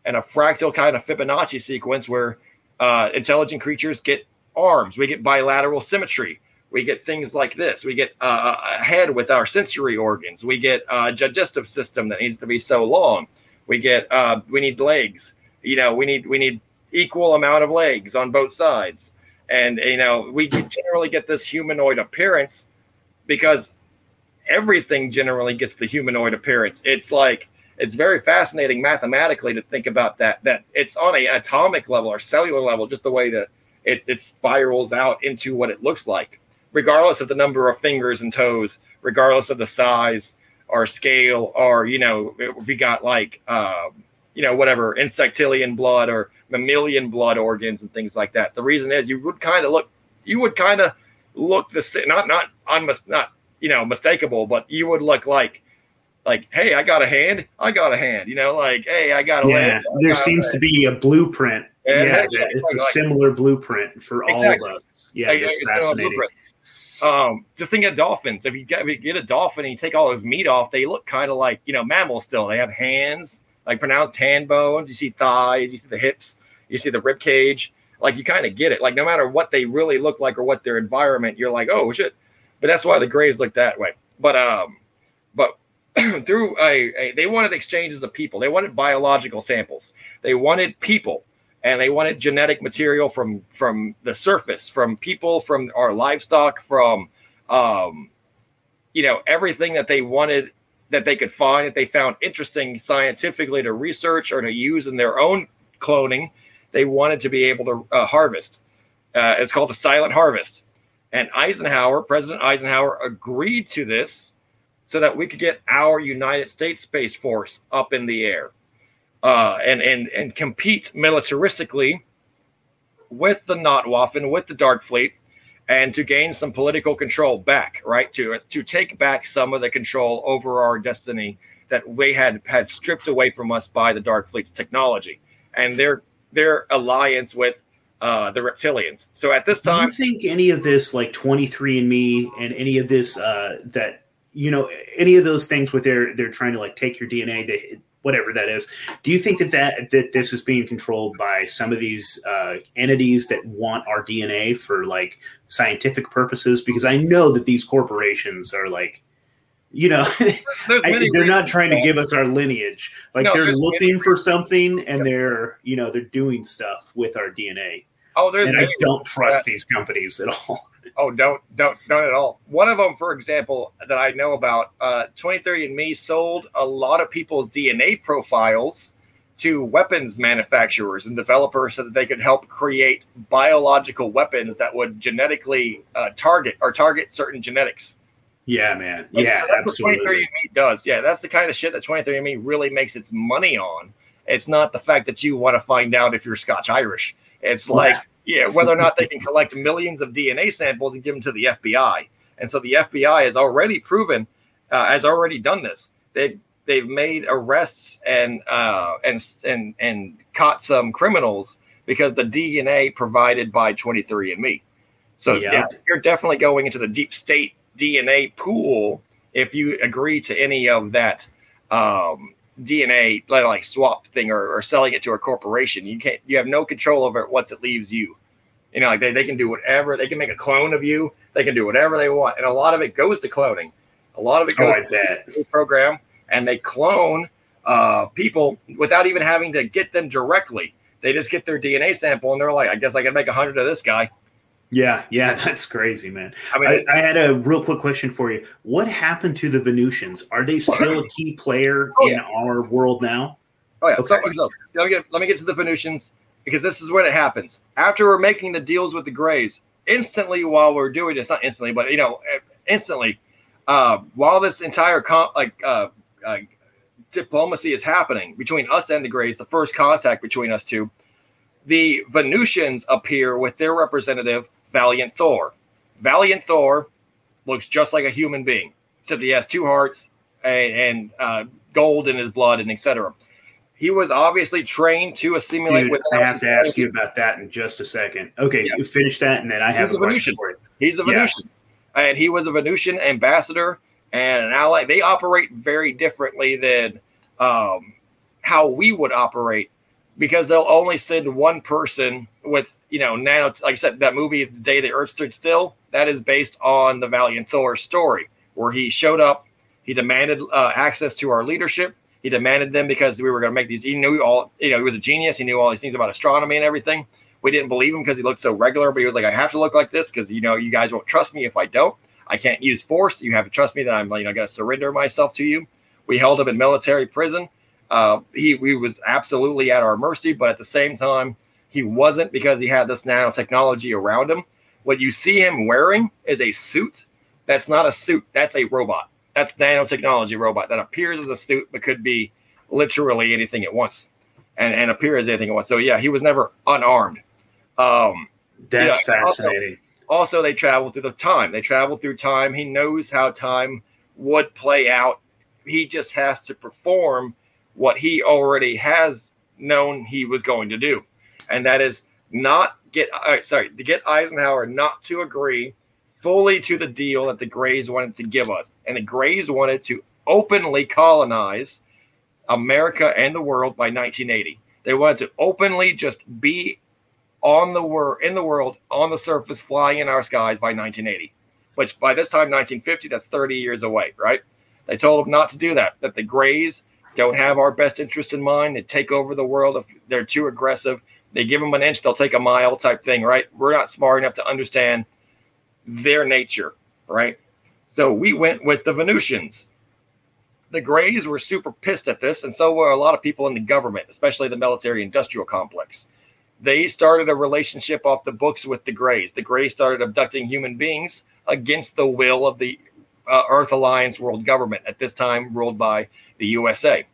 and a fractal kind of Fibonacci sequence where uh, intelligent creatures get arms. We get bilateral symmetry. We get things like this. We get uh, a head with our sensory organs. We get a digestive system that needs to be so long. We get uh, we need legs. You know, we need we need equal amount of legs on both sides. And you know, we generally get this humanoid appearance because everything generally gets the humanoid appearance. It's like it's very fascinating mathematically to think about that. That it's on a atomic level or cellular level, just the way that it, it spirals out into what it looks like, regardless of the number of fingers and toes, regardless of the size or scale, or you know, if we got like um, you know whatever insectilian blood or mammalian blood organs and things like that. The reason is you would kind of look, you would kind of look the same, not not unmis- not you know mistakable, but you would look like like, hey, I got a hand, I got a hand, you know, like, hey, I got a Yeah, leg. There seems to be a blueprint. Yeah, Yeah, that- it's a like- similar blueprint for Exactly. all of us. Yeah, Like, it's it's fascinating. Um, just think of dolphins. If you get, if you get a dolphin and you take all his meat off, they look kind of like you know mammals. Still, they have hands, like pronounced hand bones. You see thighs, you see the hips, you see the rib cage. Like you kind of get it. Like no matter what they really look like or what their environment, you're like, oh shit. But that's why the grays look that way. but um, but through a, a, they wanted exchanges of people. They wanted biological samples. They wanted people, and they wanted genetic material from from the surface, from people, from our livestock, from um, you know everything that they wanted that they could find that they found interesting scientifically to research or to use in their own cloning. They wanted to be able to uh, harvest. Uh, it's called the silent harvest. And Eisenhower, President Eisenhower, agreed to this so that we could get our United States Space Force up in the air uh, and, and, and compete militaristically with the Nachtwaffen, with the Dark Fleet, and to gain some political control back, right? To, to take back some of the control over our destiny that we had had stripped away from us by the Dark Fleet's technology and their their alliance with uh, the reptilians. So at this time, do you think any of this, like 23andMe and any of this, uh, that you know any of those things with their they're trying to like take your DNA to whatever that is. Do you think that that that this is being controlled by some of these uh, entities that want our DNA for like scientific purposes? Because I know that these corporations are like. You know, I, they're not trying to give us our lineage. Like no, they're looking for something, and they're you know they're doing stuff with our DNA. Oh, there's and I don't trust these companies at all. Oh, don't, don't, don't at all. One of them, for example, that I know about, uh, 23andMe sold a lot of people's DNA profiles to weapons manufacturers and developers so that they could help create biological weapons that would genetically uh, target or target certain genetics. Yeah, man. Yeah, so that's absolutely. what 23andMe does. Yeah, that's the kind of shit that 23andMe really makes its money on. It's not the fact that you want to find out if you're Scotch Irish. It's like, yeah, whether or not they can collect millions of DNA samples and give them to the FBI. And so the FBI has already proven, uh, has already done this. They've they've made arrests and uh, and and and caught some criminals because the DNA provided by 23andMe. So yeah. yeah, you're definitely going into the deep state DNA pool if you agree to any of that um, DNA like swap thing or, or selling it to a corporation. You can't you have no control over it once it leaves you. You know, like they, they can do whatever, they can make a clone of you, they can do whatever they want. And a lot of it goes to cloning. A lot of it goes like to the program and they clone uh, people without even having to get them directly. They just get their DNA sample and they're like, I guess I can make a hundred of this guy. Yeah, yeah, that's crazy, man. I mean, I, I, had a real quick question for you. What happened to the Venusians? Are they still a key player oh, in our world now? Oh yeah. Okay. So, so, let me get let me get to the Venusians because this is when it happens. After we're making the deals with the Greys, instantly while we're doing this, not instantly, but you know, instantly, uh, while this entire like uh, uh, diplomacy is happening between us and the Greys, the first contact between us two, the Venusians appear with their representative Valiant Thor. Valiant Thor looks just like a human being, except he has two hearts and, and uh, gold in his blood and etc. He was obviously trained to assimilate with. I have to ask you about that in just a second. Okay, yeah. you finish that, and then I have He's a, a question for you. He's a Venusian, yeah. and he was a Venusian ambassador and an ally. They operate very differently than um, how we would operate because they'll only send one person with you know, nano, like I said, that movie, The Day the Earth Stood Still, that is based on the Valiant Thor story, where he showed up, he demanded uh, access to our leadership. He demanded them because we were going to make these. He knew all, you know, he was a genius. He knew all these things about astronomy and everything. We didn't believe him because he looked so regular, but he was like, I have to look like this because, you know, you guys won't trust me if I don't. I can't use force. You have to trust me that I'm, you know, going to surrender myself to you. We held him in military prison. Uh, he, he was absolutely at our mercy, but at the same time, he wasn't because he had this nanotechnology around him. What you see him wearing is a suit. That's not a suit. That's a robot. That's nanotechnology robot that appears as a suit, but could be literally anything at once, and and appear as anything at once. So yeah, he was never unarmed. Um, That's you know, fascinating. Also, also, they travel through the time. They travel through time. He knows how time would play out. He just has to perform what he already has known he was going to do and that is not get uh, sorry to get Eisenhower not to agree fully to the deal that the Greys wanted to give us, and the Greys wanted to openly colonize America and the world by 1980. They wanted to openly just be on the world in the world on the surface, flying in our skies by 1980. which by this time, 1950, that's 30 years away, right? They told them not to do that, that the Greys don't have our best interest in mind. They take over the world if they're too aggressive. They give them an inch, they'll take a mile type thing, right? We're not smart enough to understand their nature, right? So we went with the Venusians. The Greys were super pissed at this, and so were a lot of people in the government, especially the military industrial complex. They started a relationship off the books with the Greys. The Greys started abducting human beings against the will of the uh, Earth Alliance world government, at this time ruled by the USA.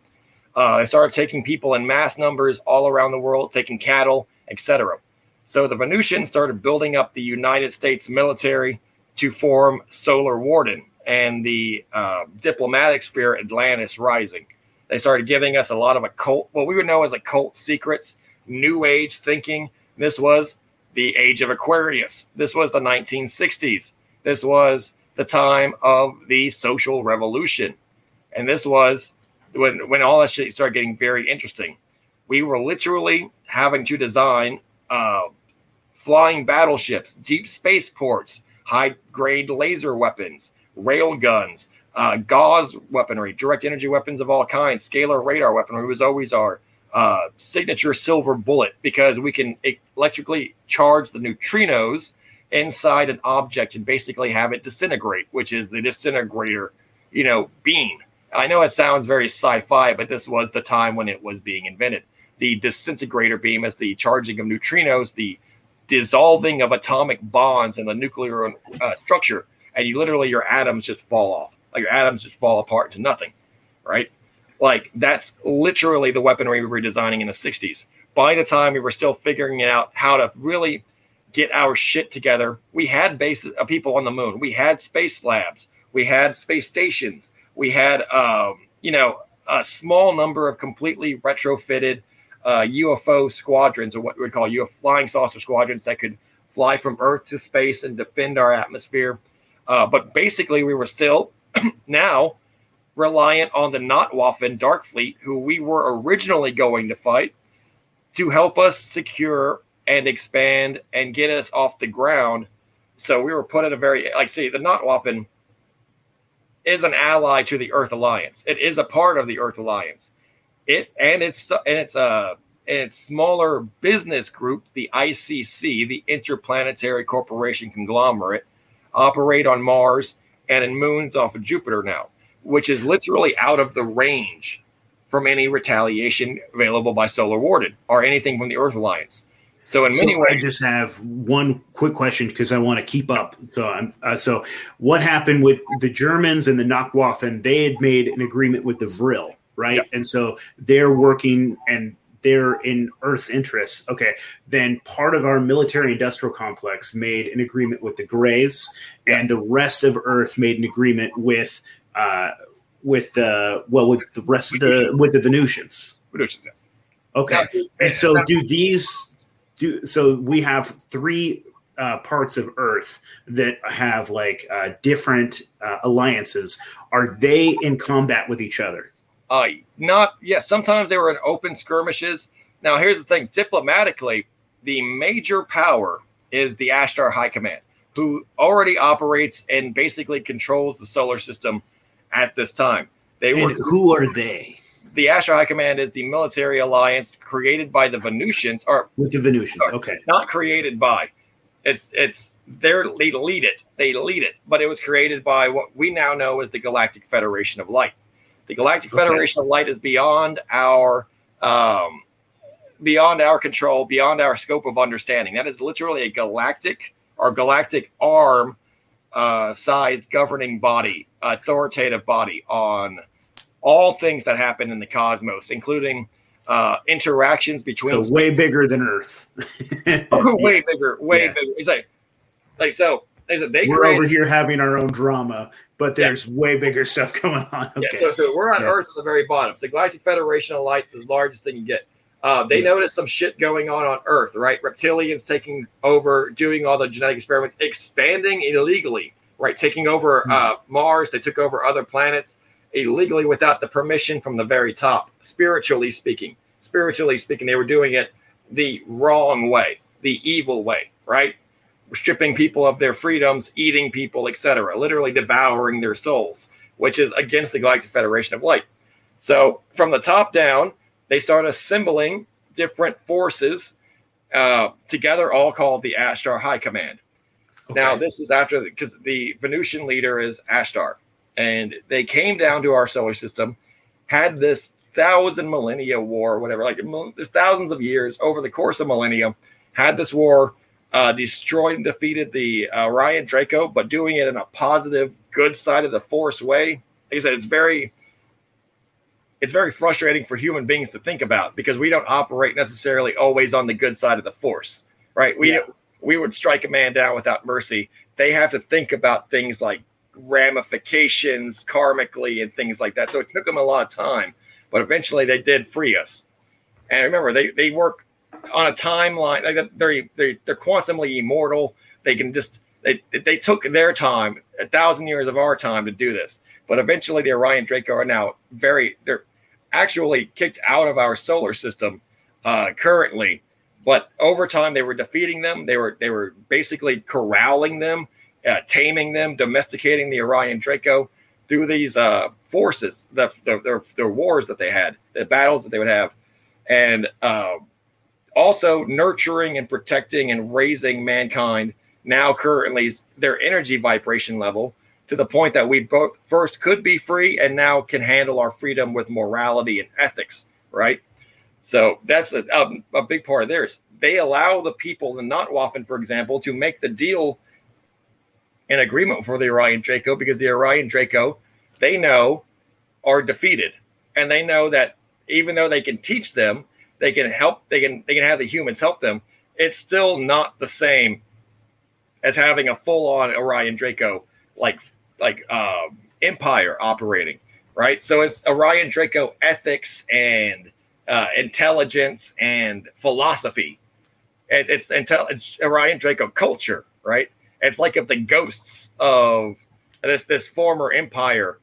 Uh, they started taking people in mass numbers all around the world, taking cattle, etc. So the Venusians started building up the United States military to form Solar Warden and the uh, diplomatic sphere Atlantis Rising. They started giving us a lot of occult, what we would know as occult secrets, new age thinking. This was the age of Aquarius. This was the 1960s. This was the time of the social revolution. And this was when when all that shit started getting very interesting. We were literally having to design uh, flying battleships, deep spaceports, high grade laser weapons, rail guns, uh, gauss weaponry, direct energy weapons of all kinds, scalar radar weaponry was always our uh, signature silver bullet because we can electrically charge the neutrinos inside an object and basically have it disintegrate, which is the disintegrator, you know, beam. I know it sounds very sci-fi, but this was the time when it was being invented. The disintegrator beam is the charging of neutrinos, the dissolving of atomic bonds in the nuclear uh, structure, and you literally your atoms just fall off. Like your atoms just fall apart to nothing, right? Like that's literally the weaponry we were designing in the 60s. By the time we were still figuring out how to really get our shit together. We had bases uh, people on the moon. We had space labs. We had space stations. We had, um, you know, a small number of completely retrofitted uh, UFO squadrons, or what we would call UFO flying saucer squadrons, that could fly from Earth to space and defend our atmosphere. Uh, but basically, we were still now reliant on the Nachtwaffen Dark Fleet, who we were originally going to fight, to help us secure and expand and get us off the ground. So we were put in a very like see the Nachtwaffen is an ally to the Earth Alliance. It is a part of the Earth Alliance. It and it's and it's a and its smaller business group, the ICC, the Interplanetary Corporation Conglomerate, operate on Mars and in moons off of Jupiter now, which is literally out of the range from any retaliation available by Solar Warden or anything from the Earth Alliance. So in many so ways, I just have one quick question because I want to keep up. So I'm uh, so what happened with the Germans and the Nachtwaffen? They had made an agreement with the Vril, right? Yeah. And so they're working and they're in Earth interests. Okay, then part of our military industrial complex made an agreement with the Greys, and the rest of Earth made an agreement with uh, with the well with the rest of the with the Venusians. Venusians. Okay, and so do these do so we have three uh, parts of Earth that have like uh, different uh, alliances. Are they in combat with each other? Uh, not yes. Yeah, sometimes they were in open skirmishes. Now, here's the thing: diplomatically, the major power is the Ashtar High Command, who already operates and basically controls the solar system at this time. They and were who are they? The Ashtar High Command is the military alliance created by the Venusians, or with the Venusians. okay, not created by. It's it's they're they lead it. They lead it, but it was created by what we now know as the Galactic Federation of Light. The Galactic okay. Federation of Light is beyond our um, beyond our control, beyond our scope of understanding. That is literally a galactic or galactic arm uh, sized governing body, authoritative body on all things that happen in the cosmos, including uh, interactions between. So way bigger than Earth. oh, way bigger, way yeah. bigger. It's like, like so. They said they we're created, over here having our own drama, but there's yeah. way bigger stuff going on. Okay. Yeah, so, so we're on yeah. Earth at the very bottom. So Galactic Federation of Lights is the largest thing you get. Uh, they yeah. noticed some shit going on on Earth, right? Reptilians taking over, doing all the genetic experiments, expanding illegally, right? Taking over mm-hmm. uh, Mars. They took over other planets illegally without the permission from the very top, spiritually speaking. Spiritually speaking, they were doing it the wrong way, the evil way, right? stripping people of their freedoms, eating people, etc., literally devouring their souls, which is against the Galactic Federation of Light. So from the top down, they start assembling different forces uh, together, all called the Ashtar High Command. Okay. Now, this is after because the Venusian leader is Ashtar, and they came down to our solar system, had this thousand millennia war, whatever, like there's thousands of years over the course of millennia, had this war, uh, destroyed and defeated the uh, Orion Draco, but doing it in a positive, good side of the Force way. Like I said, it's very it's very frustrating for human beings to think about because we don't operate necessarily always on the good side of the force, right? We yeah. we would strike a man down without mercy. They have to think about things like ramifications karmically and things like that. So it took them a lot of time, but eventually they did free us. And remember, they they work on a timeline. They're they're they're quantumly immortal. They can just they they took their time, a thousand years of our time to do this. But eventually, the Orion Draco are now very they're actually kicked out of our solar system uh, currently. But over time, they were defeating them. They were they were basically corralling them, uh, taming them, domesticating the Orion Draco through these uh, forces, the, the, the, the wars that they had, the battles that they would have, and uh, also nurturing and protecting and raising mankind. Now, currently, their energy vibration level to the point that we both first could be free and now can handle our freedom with morality and ethics, right? So that's a, a, a big part of theirs. They allow the people, the Nachtwaffen, for example, to make the deal in agreement for the Orion Draco because the Orion Draco, they know, are defeated. And they know that even though they can teach them, they can help, they can they can have the humans help them, it's still not the same as having a full-on Orion Draco like like uh, empire operating, right? So it's Orion Draco ethics and uh, intelligence and philosophy. It, it's, intel- it's Orion Draco culture, right? It's like if the ghosts of this this former empire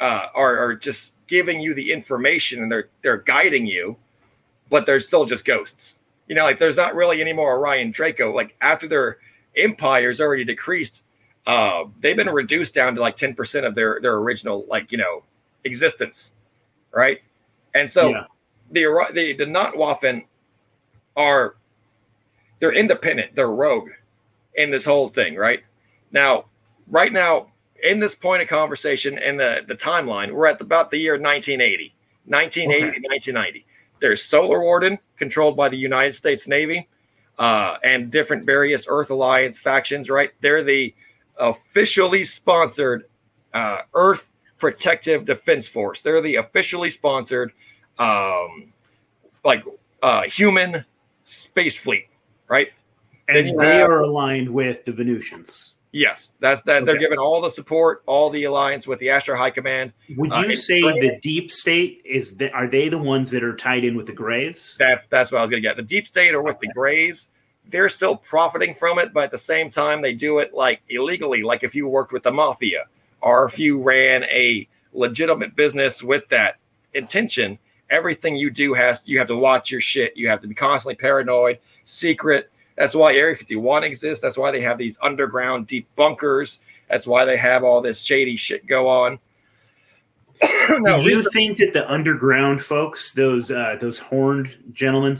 uh, are, are just giving you the information and they're they're guiding you, but they're still just ghosts. You know, like there's not really any more Orion Draco. Like after their empire's already decreased, uh, they've been reduced down to like 10% of their their original like you know existence right and so yeah. the the the are they're independent they're rogue in this whole thing right now right now in this point of conversation in the the timeline we're at about the year 1980 1980 okay. 1990 there's solar warden controlled by the united states navy uh, and different various earth alliance factions right they're the officially sponsored uh, Earth Protective Defense Force. They're the officially sponsored, um, like uh, human space fleet, right? And they have, are aligned with the Venusians. Yes, that's that. Okay. They're given all the support, all the alliance with the Ashtar High Command. Would uh, you uh, say the deep state is? The, are they the ones that are tied in with the Greys? That's that's what I was going to get. The deep state are with okay. the Greys they're still profiting from it, but at the same time, they do it like illegally, like if you worked with the mafia or if you ran a legitimate business with that intention. Everything you do has you have to watch your shit. You have to be constantly paranoid, secret. That's why Area 51 exists. That's why they have these underground deep bunkers. That's why they have all this shady shit go on. no, you think that the underground folks, those uh, those horned gentlemen,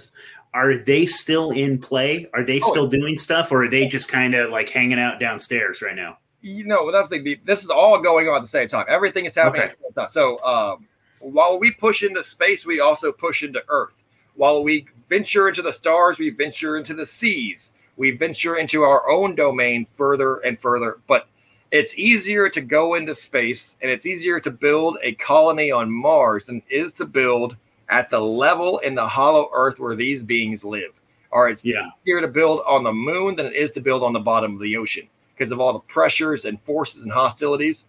are they still in play? Are they oh, still doing stuff, or are they just kind of like hanging out downstairs right now? You know, that's the this is all going on at the same time. Everything is happening okay. at the same time. So um, while we push into space, we also push into Earth. While we venture into the stars, we venture into the seas. We venture into our own domain further and further. But it's easier to go into space and it's easier to build a colony on Mars than it is to build at the level in the hollow earth where these beings live. Or it's yeah. easier to build on the moon than it is to build on the bottom of the ocean because of all the pressures and forces and hostilities.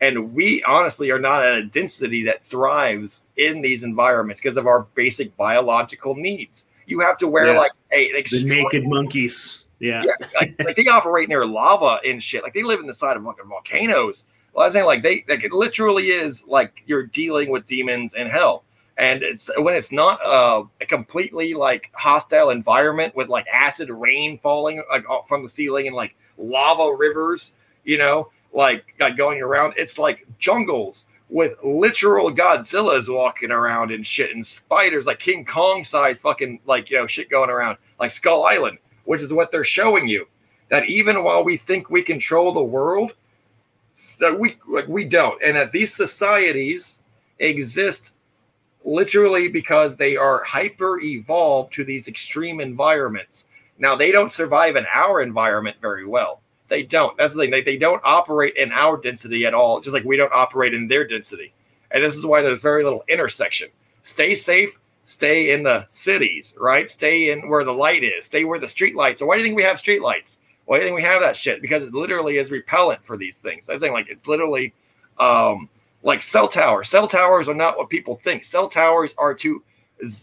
And we honestly are not at a density that thrives in these environments because of our basic biological needs. You have to wear yeah. like a the naked monkeys. Yeah, yeah like, like, they operate near lava and shit. Like they live in the side of fucking volcanoes. Well, I was saying like they like it literally is like you're dealing with demons and hell and it's when it's not uh, a completely like hostile environment with like acid rain falling like from the ceiling and like lava rivers, you know, like, like going around. It's like jungles with literal Godzillas walking around and shit and spiders like King Kong size fucking like you know shit going around like Skull Island, which is what they're showing you. That even while we think we control the world, so we like we don't, and that these societies exist literally because they are hyper evolved to these extreme environments. Now they don't survive in our environment very well. They don't. That's the thing. They, they don't operate in our density at all, just like we don't operate in their density. And this is why there's very little intersection. Stay safe, stay in the cities, right? Stay in where the light is, stay where the street lights are. Why do you think we have street lights? Why do you think we have that shit? Because it literally is repellent for these things. I'm saying like it's literally um like cell towers. Cell towers are not what people think. Cell towers are to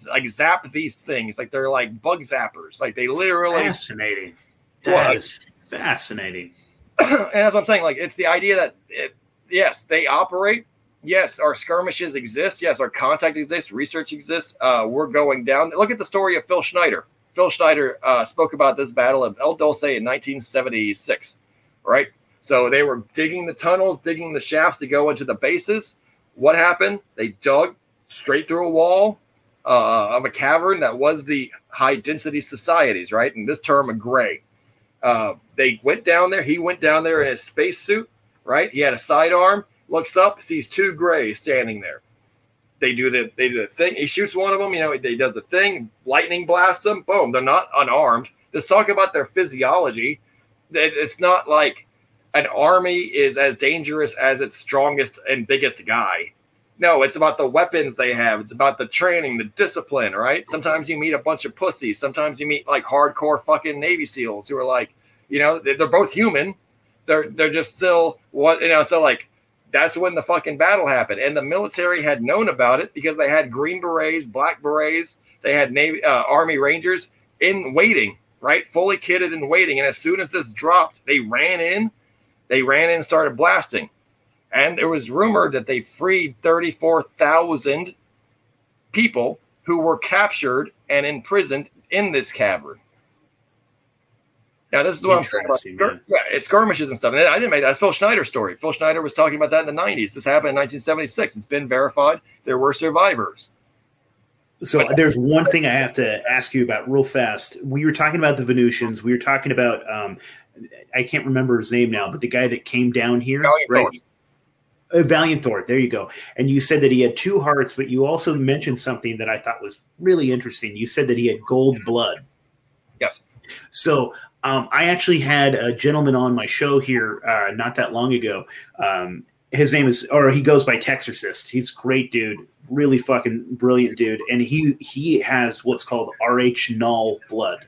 like zap these things. Like they're like bug zappers. Like they literally fascinating. That is fascinating. and that's what I'm saying. Like it's the idea that it, yes, they operate. Yes, our skirmishes exist. Yes, our contact exists. Research exists. Uh, we're going down. Look at the story of Phil Schneider. Phil Schneider uh, spoke about this battle of El Dulce in 1976. Right. So they were digging the tunnels, digging the shafts to go into the bases. What happened? They dug straight through a wall uh, of a cavern that was the high density societies, right? And this term, a gray. Uh, they went down there. He went down there in his spacesuit, right? He had a sidearm, looks up, sees two grays standing there. They do the they do the thing. He shoots one of them. You know, he does the thing. Lightning blasts them. Boom. They're not unarmed. Let's talk about their physiology. It's not like an army is as dangerous as its strongest and biggest guy. No, it's about the weapons they have. It's about the training, the discipline, right? Sometimes you meet a bunch of pussies. Sometimes you meet like hardcore fucking Navy SEALs who are like, you know, they're both human. They're they're just still what you know. So like, that's when the fucking battle happened, and the military had known about it because they had Green Berets, Black Berets, they had Navy uh, Army Rangers in waiting, right, fully kitted and waiting. And as soon as this dropped, they ran in. They ran in and started blasting and there was rumored that they freed 34,000 people who were captured and imprisoned in this cavern. Now, this is what I'm saying about. Yeah, it's skirmishes and stuff. And I didn't make that. That's Phil Schneider's story. Phil Schneider was talking about that in the 90s. This happened in 1976. It's been verified. There were survivors. So but, there's one thing I have to ask you about real fast. We were talking about the Venusians. We were talking about um, I can't remember his name now, but the guy that came down here, right? Uh, Valiant Thor. There you go. And you said that he had two hearts, but you also mentioned something that I thought was really interesting. You said that he had gold blood. Yes. So um, I actually had a gentleman on my show here uh, not that long ago. Um, his name is, or he goes by Texorcist. He's a great dude, really fucking brilliant dude, and he he has what's called Rh null blood,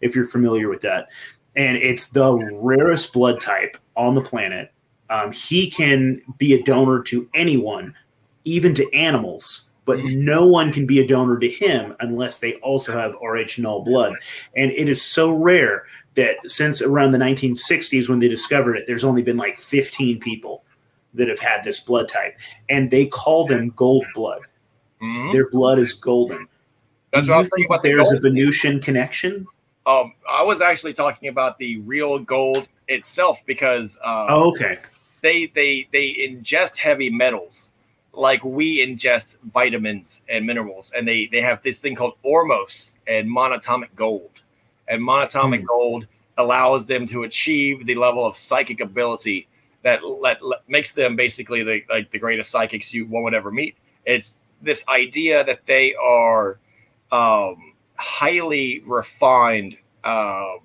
if you're familiar with that, and it's the rarest blood type on the planet um, he can be a donor to anyone, even to animals, but mm-hmm. no one can be a donor to him unless they also have Rh null blood. And it is so rare that since around the 1960s when they discovered it, there's only been like 15 people that have had this blood type, and they call them gold blood. Mm-hmm. Their blood is golden. That's Do you think there's a Venusian connection? Um, I was actually talking about the real gold itself because. Um, oh, okay they they they ingest heavy metals. Like we ingest vitamins and minerals and they they have this thing called ORMUS and monatomic gold. And monatomic mm. gold allows them to achieve the level of psychic ability that let, let, makes them basically the like the greatest psychics you one would ever meet. It's this idea that they are um, highly refined um,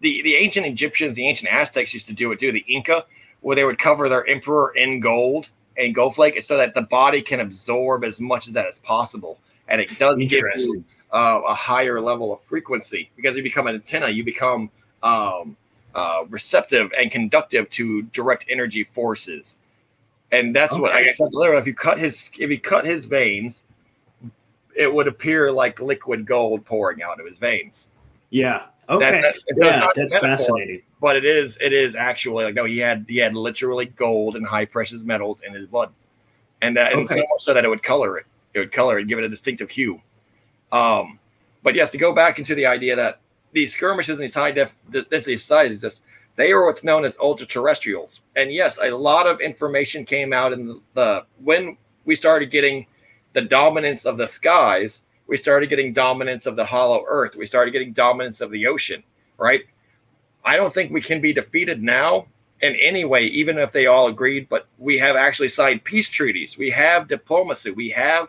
the the ancient egyptians the ancient aztecs used to do it too. The inca where they would cover their emperor in gold and gold flake so that the body can absorb as much of that as possible. And it does give you uh, a higher level of frequency because you become an antenna, you become um, uh, receptive and conductive to direct energy forces. And that's okay. what I guess literally if you cut his if you cut his veins, it would appear like liquid gold pouring out of his veins. Yeah. Okay. That, that, yeah, that's metaphor, fascinating but it is it is actually like no, he had he had literally gold and high precious metals in his blood, and uh, and okay. so much so that it would color it. it would color and give it a distinctive hue. Um, but yes, to go back into the idea that these skirmishes and these high def- density societies, this, they are what's known as ultra terrestrials. And yes, a lot of information came out in the, the when we started getting the dominance of the skies, we started getting dominance of the hollow earth, we started getting dominance of the ocean, right? I don't think we can be defeated now in any way, even if they all agreed. But we have actually signed peace treaties. We have diplomacy. We have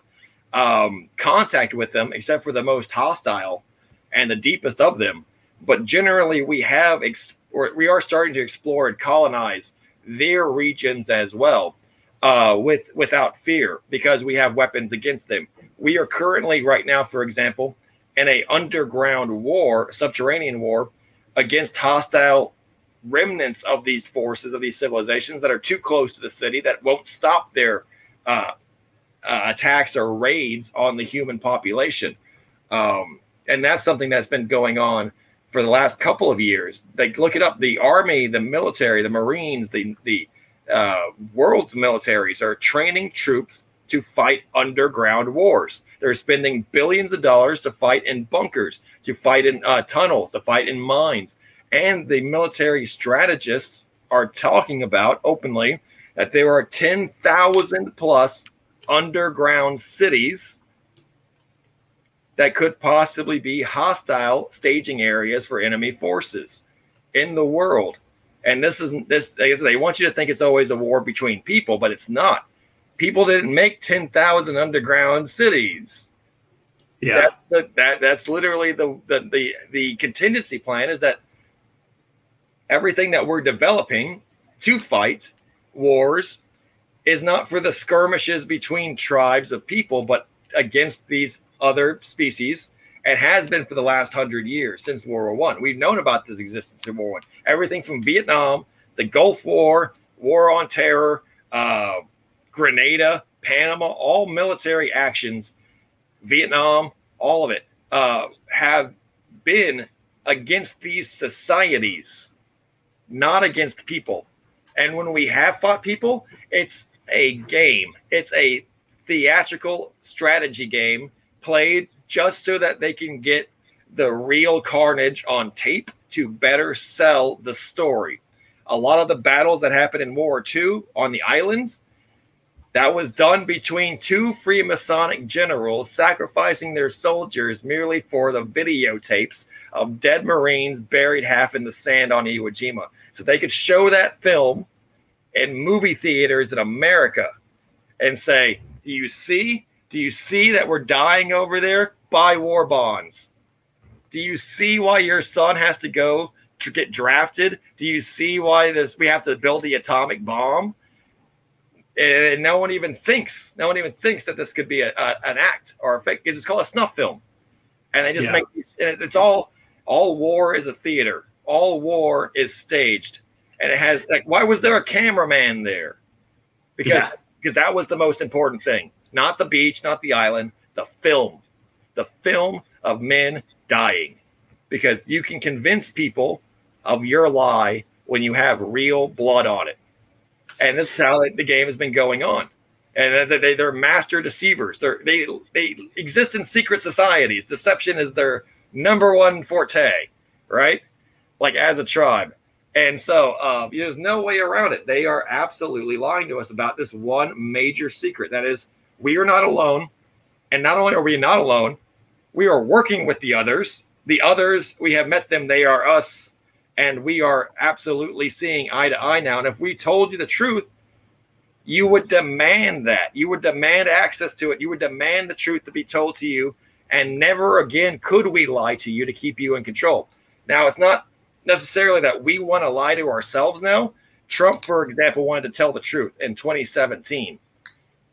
um, contact with them, except for the most hostile and the deepest of them. But generally, we have ex- we are starting to explore and colonize their regions as well, uh, with without fear, because we have weapons against them. We are currently, right now, for example, in a underground war, subterranean war, against hostile remnants of these forces of these civilizations that are too close to the city that won't stop their uh, uh, attacks or raids on the human population. Um, and that's something that's been going on for the last couple of years. Like, look it up. The army, the military, the Marines, the the uh, world's militaries are training troops to fight underground wars. They're spending billions of dollars to fight in bunkers, to fight in uh, tunnels, to fight in mines. And the military strategists are talking about openly that there are 10,000 plus underground cities that could possibly be hostile staging areas for enemy forces in the world. And this isn't this they want you to think it's always a war between people, but it's not. People didn't make 10,000 underground cities. Yeah. That, that, that's literally the, the the the contingency plan is that everything that we're developing to fight wars is not for the skirmishes between tribes of people, but against these other species and has been for the last hundred years since World War One. We've known about this existence in World War One. Everything from Vietnam, the Gulf War, War on Terror, uh, Grenada, Panama, all military actions, Vietnam, all of it uh, have been against these societies, not against people. And when we have fought people, it's a game. It's a theatrical strategy game played just so that they can get the real carnage on tape to better sell the story. A lot of the battles that happened in World War II on the islands, that was done between two Freemasonic generals sacrificing their soldiers merely for the videotapes of dead Marines buried half in the sand on Iwo Jima. So they could show that film in movie theaters in America and say, Do you see? Do you see that we're dying over there? Buy war bonds. Do you see why your son has to go to get drafted? Do you see why this we have to build the atomic bomb? And no one even thinks, no one even thinks that this could be a, a an act or a fake because it's called a snuff film. And they just yeah. make these, it's all all war is a theater. All war is staged and it has like why was there a cameraman there because yeah. because that was the most important thing not the beach not the island the film the film of men dying because you can convince people of your lie when you have real blood on it and this is how the game has been going on and they, they're master deceivers they're, they they exist in secret societies deception is their number one forte right like as a tribe and so uh, there's no way around it. They are absolutely lying to us about this one major secret. That is, we are not alone. And not only are we not alone, we are working with the others. The others, we have met them, they are us. And we are absolutely seeing eye to eye now. And if we told you the truth, you would demand that. You would demand access to it. You would demand the truth to be told to you. And never again could we lie to you to keep you in control. Now, it's not necessarily that we want to lie to ourselves now. Trump, for example, wanted to tell the truth in 2017,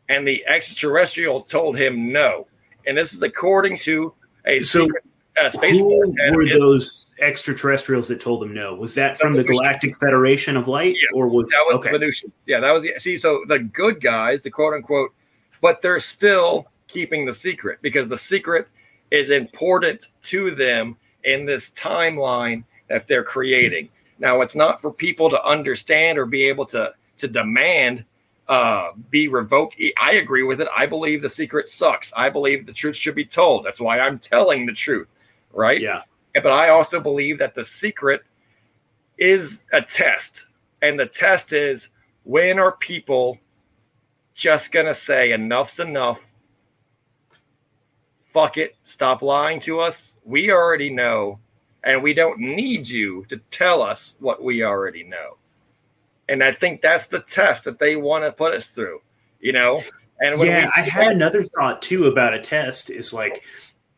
and the extraterrestrials told him no. And this is according to a so. Secret, uh, who were those extraterrestrials that told them no? Was that from the, the Galactic Federation of Light, yeah, or was that was okay. the Venusians? Yeah, that was the, see. So the good guys, the quote unquote, but they're still keeping the secret because the secret is important to them in this timeline that they're creating. Now, it's not for people to understand or be able to to demand uh, be revoked. I agree with it. I believe the secret sucks. I believe the truth should be told. That's why I'm telling the truth, right? Yeah. But I also believe that the secret is a test. And the test is when are people just going to say enough's enough? Fuck it. Stop lying to us. We already know. And we don't need you to tell us what we already know. And I think that's the test that they want to put us through, you know? And yeah, I had another thought too about a test is like,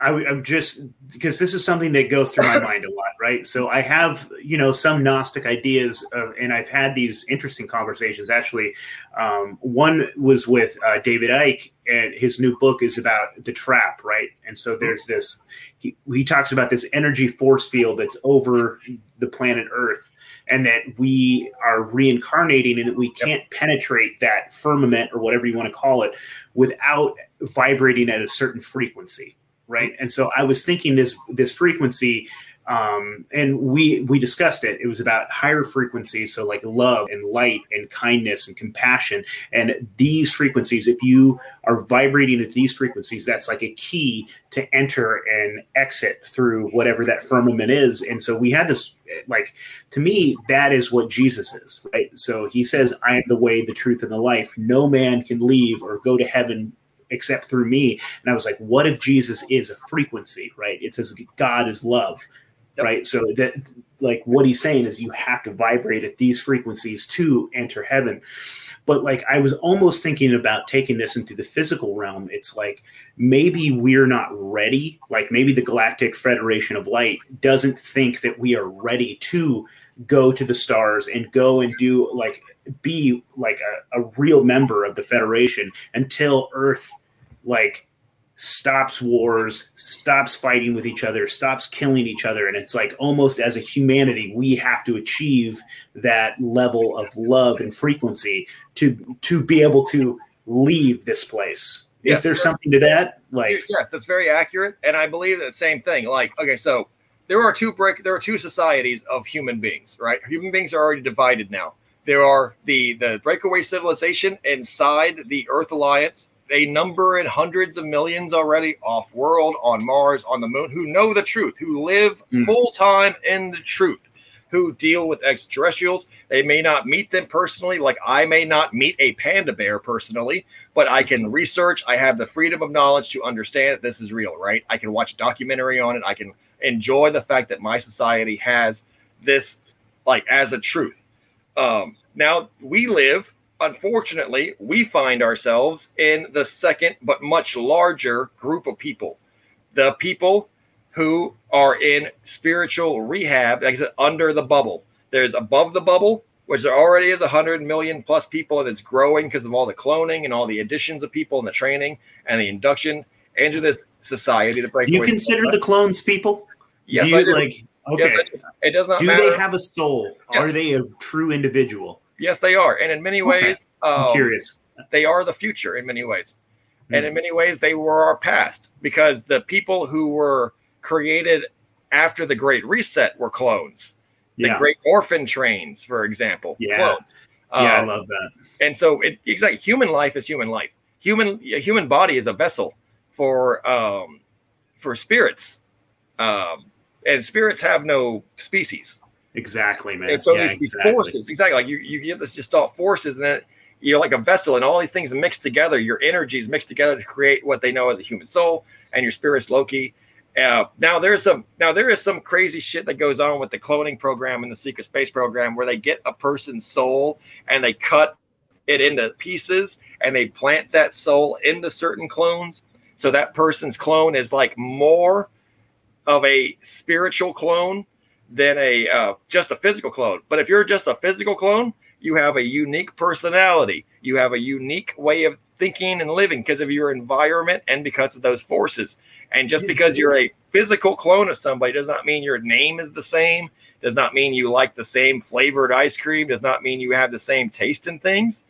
I, am just because this is something that goes through my mind a lot, right? So I have, you know, some Gnostic ideas, of, and I've had these interesting conversations. Actually, um, one was with uh, David Icke, and his new book is about the trap, right? And so there's this. He, he talks about this energy force field that's over the planet Earth, and that we are reincarnating and that we can't penetrate that firmament or whatever you want to call it without vibrating at a certain frequency right and so i was thinking this this frequency um, and we we discussed it. It was about higher frequencies, so like love and light and kindness and compassion. And these frequencies, if you are vibrating at these frequencies, that's like a key to enter and exit through whatever that firmament is. And so we had this like to me that is what Jesus is, right? So he says, "I am the way, the truth, and the life. No man can leave or go to heaven except through me. And I was like, what if Jesus is a frequency, right? It says God is love yep. right? So that like what he's saying is you have to vibrate at these frequencies to enter heaven. But like I was almost thinking about taking this into the physical realm. It's like maybe we're not ready. Like maybe the Galactic Federation of Light doesn't think that we are ready to go to the stars and go and do like be like a, a real member of the Federation until Earth like stops wars, stops fighting with each other, stops killing each other. And it's like almost as a humanity, we have to achieve that level of love and frequency to to be able to leave this place. Yes, Is there something to that? Like yes, that's very accurate. And I believe the same thing. Like, okay, so there are two break there are two societies of human beings, right? Human beings are already divided now. There are the the breakaway civilization inside the Earth Alliance they number in hundreds of millions already off world, on Mars, on the moon, who know the truth, who live mm. full time in the truth, who deal with extraterrestrials. They may not meet them personally, like I may not meet a panda bear personally, but I can research. I have the freedom of knowledge to understand that this is real, right? I can watch a documentary on it. I can enjoy the fact that my society has this, like, as a truth. Um, now we live unfortunately, we find ourselves in the second but much larger group of people. The people who are in spiritual rehab, like I said, under the bubble. There's above the bubble, which there already is 100 million plus people, and it's growing because of all the cloning and all the additions of people and the training and the induction into this society. The break. You consider the clones people? Yes, do you, like okay. Yes, it does not. Do matter. they have a soul? Yes. Are they a true individual? Yes, they are, and in many ways, okay. I'm um, curious. They are the future in many ways, mm. and in many ways, they were our past because the people who were created after the Great Reset were clones. Yeah. The Great Orphan Trains, for example, yeah. clones. Yeah, um, I love that. And so, it, exactly, human life is human life. Human a human body is a vessel for um, for spirits, um, and spirits have no species. Exactly, man. And so yeah, these, exactly. forces, exactly like you, you get this just all forces, and then you're like a vessel, and all these things mixed together. Your energies mixed together to create what they know as a human soul, and your spirit's Loki. Uh, now there's some now there is some crazy shit that goes on with the cloning program and the secret space program where they get a person's soul and they cut it into pieces and they plant that soul into certain clones so that person's clone is like more of a spiritual clone than a uh, just a physical clone. But if you're just a physical clone, you have a unique personality. You have a unique way of thinking and living because of your environment and because of those forces. And just because you're a physical clone of somebody does not mean your name is the same. Does not mean you like the same flavored ice cream. Does not mean you have the same taste in things.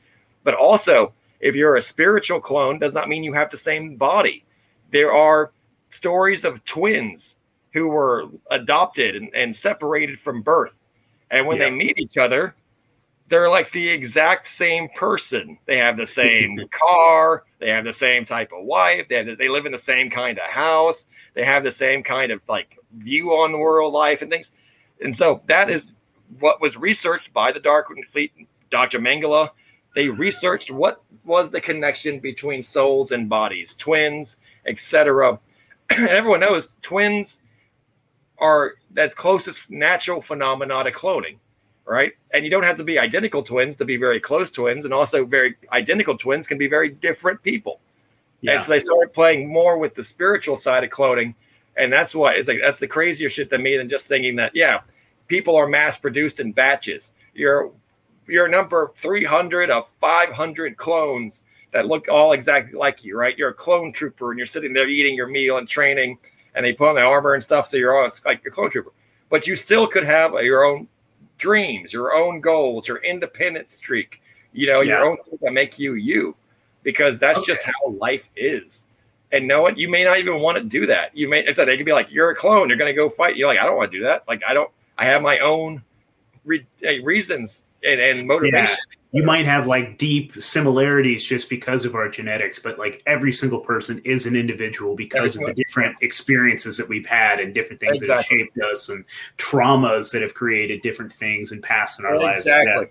But also, if you're a spiritual clone, does not mean you have the same body. There are stories of twins who were adopted and, and separated from birth. And when yeah. they meet each other, they're like the exact same person. They have the same car, they have the same type of wife, they have, they live in the same kind of house, they have the same kind of like view on the world life and things. And so that is what was researched by the Darkwood Fleet, Dr. Mengele. They researched what was the connection between souls and bodies, twins, etc. Everyone knows twins are that closest natural phenomena to cloning, right? And you don't have to be identical twins to be very close twins, and also very identical twins can be very different people. Yeah. And so they started playing more with the spiritual side of cloning, and that's why it's like that's the crazier shit to me than just thinking that yeah, people are mass produced in batches. You're you're number 300 of 500 clones that look all exactly like you, right? You're a clone trooper and you're sitting there eating your meal and training, and they put on the armor and stuff, so you're all like your clone trooper. But you still could have your own dreams, your own goals, your independent streak, you know, yeah. your own things that make you you, because that's okay. just how life is. And know what? You may not even want to do that. You may, I said, they could be like, you're a clone. You're going to go fight. You're like, I don't want to do that. Like, I don't, I have my own re- eh, reasons and, and motivation. Yeah. You might have like deep similarities just because of our genetics, but like every single person is an individual because of the different experiences that we've had and different things exactly. that have shaped us and traumas that have created different things and paths in our exactly. lives. Exactly.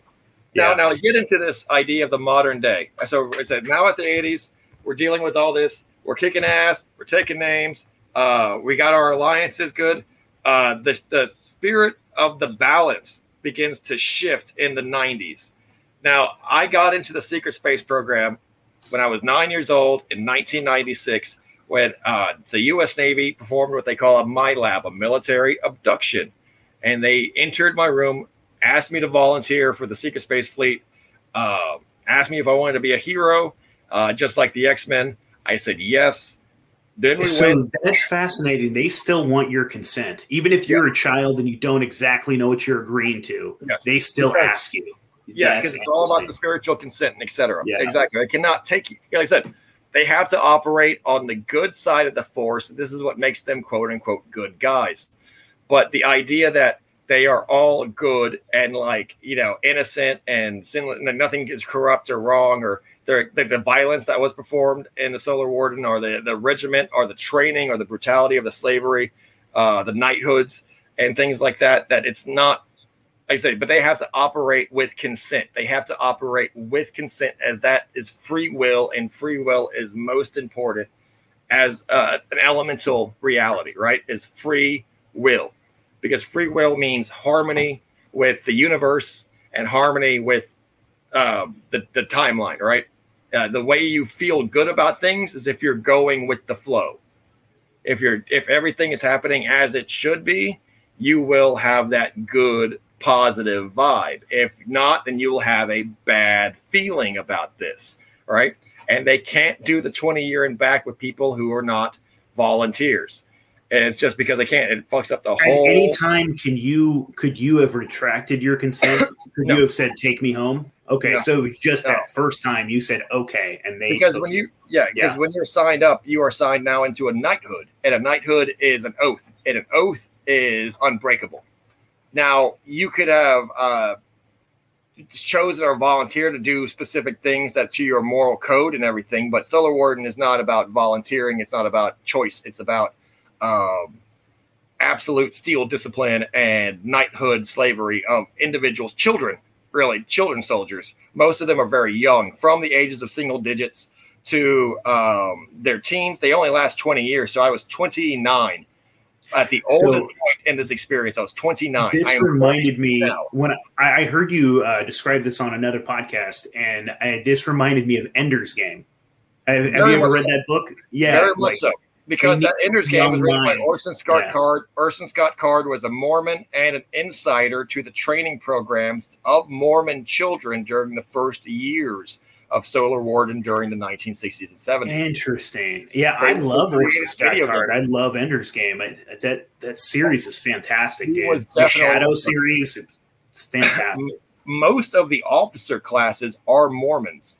Yeah. Now, now get into this idea of the modern day. So I said now at the 80s, we're dealing with all this. We're kicking ass. We're taking names. Uh, we got our alliances good. Uh, the the spirit of the balance begins to shift in the 90s. Now, I got into the secret space program when I was nine years old in 1996 when uh, the U.S. Navy performed what they call a MILAB, a military abduction. And they entered my room, asked me to volunteer for the secret space fleet, uh, asked me if I wanted to be a hero, uh, just like the X Men. I said yes. Then we so went. That's fascinating. They still want your consent, even if you're yeah. a child and you don't exactly know what you're agreeing to. Yes. They still because, ask you. Yeah, because it's all about the spiritual consent and etc. Yeah. Exactly. They cannot take you. Like I said, they have to operate on the good side of the force. This is what makes them quote unquote good guys. But the idea that they are all good and like you know innocent and sinless, and nothing is corrupt or wrong or the, the violence that was performed in the Solar Warden, or the, the regiment, or the training, or the brutality of the slavery, uh, the knighthoods, and things like that. That it's not, like I say, but they have to operate with consent. They have to operate with consent, as that is free will, and free will is most important as uh, an elemental reality, right? Is free will, because free will means harmony with the universe and harmony with um, the, the timeline, right? Uh, the way you feel good about things is if you're going with the flow. If you're if everything is happening as it should be, you will have that good positive vibe. If not, then you will have a bad feeling about this, right? And they can't do the 20 year and back with people who are not volunteers. And it's just because I can't. It fucks up the whole. At any time, can you could you have retracted your consent? Could no. you have said, "Take me home"? Okay, no. so it was just no. that first time you said okay, and they because when you, yeah because yeah. when you're signed up, you are signed now into a knighthood, and a knighthood is an oath, and an oath is unbreakable. Now you could have uh, chosen or volunteered to do specific things that to your moral code and everything, but Solar Warden is not about volunteering. It's not about choice. It's about um, absolute steel discipline and knighthood slavery of individuals, children really children soldiers. Most of them are very young, from the ages of single digits to um, their teens. They only last 20 years. So I was 29 at the oldest so, point in this experience. I was 29. This reminded me now. when I, I heard you uh, describe this on another podcast, and I, this reminded me of Ender's Game. Have, have you ever read so. that book? Yeah, very much so because that Ender's Game was written by Orson Scott yeah. Card. Orson Scott Card was a Mormon and an insider to the training programs of Mormon children during the first years of Solar Warden during the 1960s and 70s. Interesting. Yeah, I love Orson Scott Card. I love Ender's Game. I, that that series is fantastic, he dude. the Shadow series, it's fantastic. Most of the officer classes are Mormons.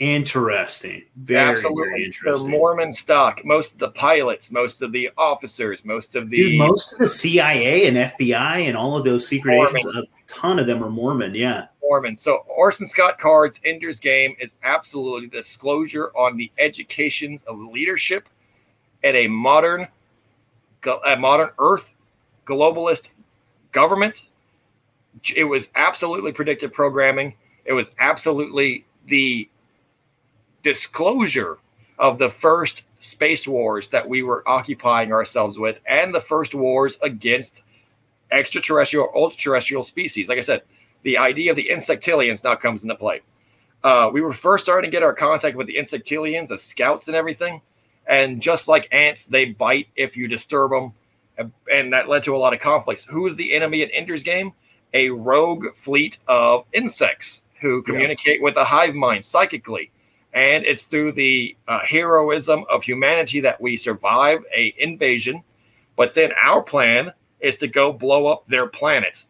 Interesting. Very, Absolutely. very interesting. The Mormon stock. Most of the pilots, most of the officers, most of the Dude, most of the CIA and FBI and all of those secret Mormon. agents, a ton of them are Mormon. Yeah. Mormon. So Orson Scott Card's Ender's Game is absolutely disclosure on the educations of leadership at a modern, a modern Earth globalist government. It was absolutely predictive programming. It was absolutely the disclosure of the first space wars that we were occupying ourselves with and the first wars against extraterrestrial, ultra-terrestrial species. Like I said, the idea of the insectilians now comes into play. Uh, we were first starting to get our contact with the insectilians as scouts and everything. And just like ants, they bite if you disturb them. And that led to a lot of conflicts. Who is the enemy in Ender's Game? A rogue fleet of insects who communicate yeah. with a hive mind psychically. And it's through the uh, heroism of humanity that we survive a invasion. But then our plan is to go blow up their planet.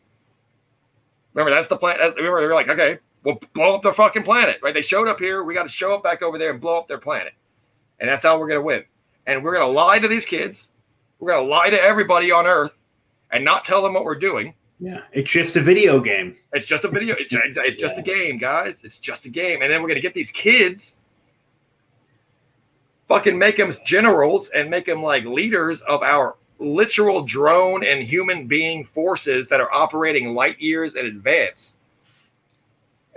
Remember, that's the plan. That's, remember, they're like, okay, we'll blow up their fucking planet, right? They showed up here. We got to show up back over there and blow up their planet. And that's how we're going to win. And we're going to lie to these kids. We're going to lie to everybody on Earth and not tell them what we're doing. Yeah, it's just a video game. It's just a video. It's, it's just yeah. a game, guys. It's just a game. And then we're going to get these kids, fucking make them generals and make them like leaders of our literal drone and human being forces that are operating light years in advance.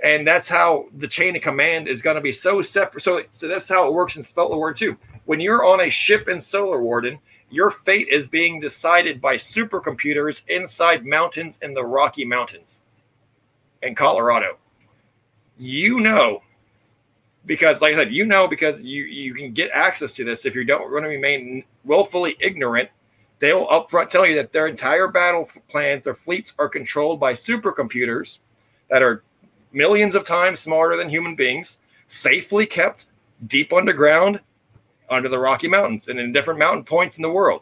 And that's how the chain of command is going to be so separate. So, so that's how it works in Solar Warden too. When you're on a ship in Solar Warden, your fate is being decided by supercomputers inside mountains in the Rocky Mountains in Colorado. You know, because like I said, you know because you you can get access to this if you don't want to remain willfully ignorant they will upfront tell you that their entire battle plans, their fleets are controlled by supercomputers that are millions of times smarter than human beings, safely kept deep underground under the Rocky Mountains and in different mountain points in the world.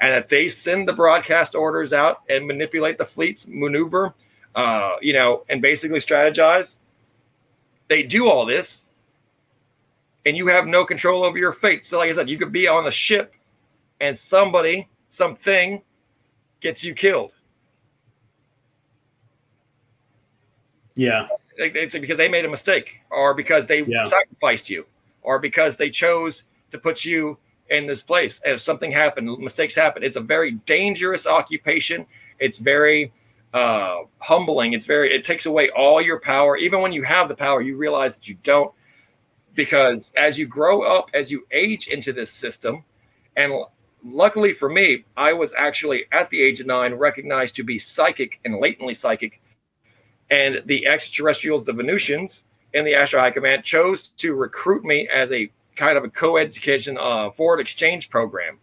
And that they send the broadcast orders out and manipulate the fleets, maneuver, uh, you know, and basically strategize. They do all this, and you have no control over your fate. So, like I said, you could be on a ship and somebody something gets you killed. Yeah. It's because they made a mistake or because they yeah. sacrificed you or because they chose to put you in this place. If something happened, mistakes happen. It's a very dangerous occupation. It's very uh, humbling. It's very, it takes away all your power. Even when you have the power, you realize that you don't because as you grow up, as you age into this system, and luckily for me, I was actually at the age of nine recognized to be psychic and latently psychic. And the extraterrestrials, the Venusians in the Ashtar High Command, chose to recruit me as a kind of a co-education uh, forward exchange program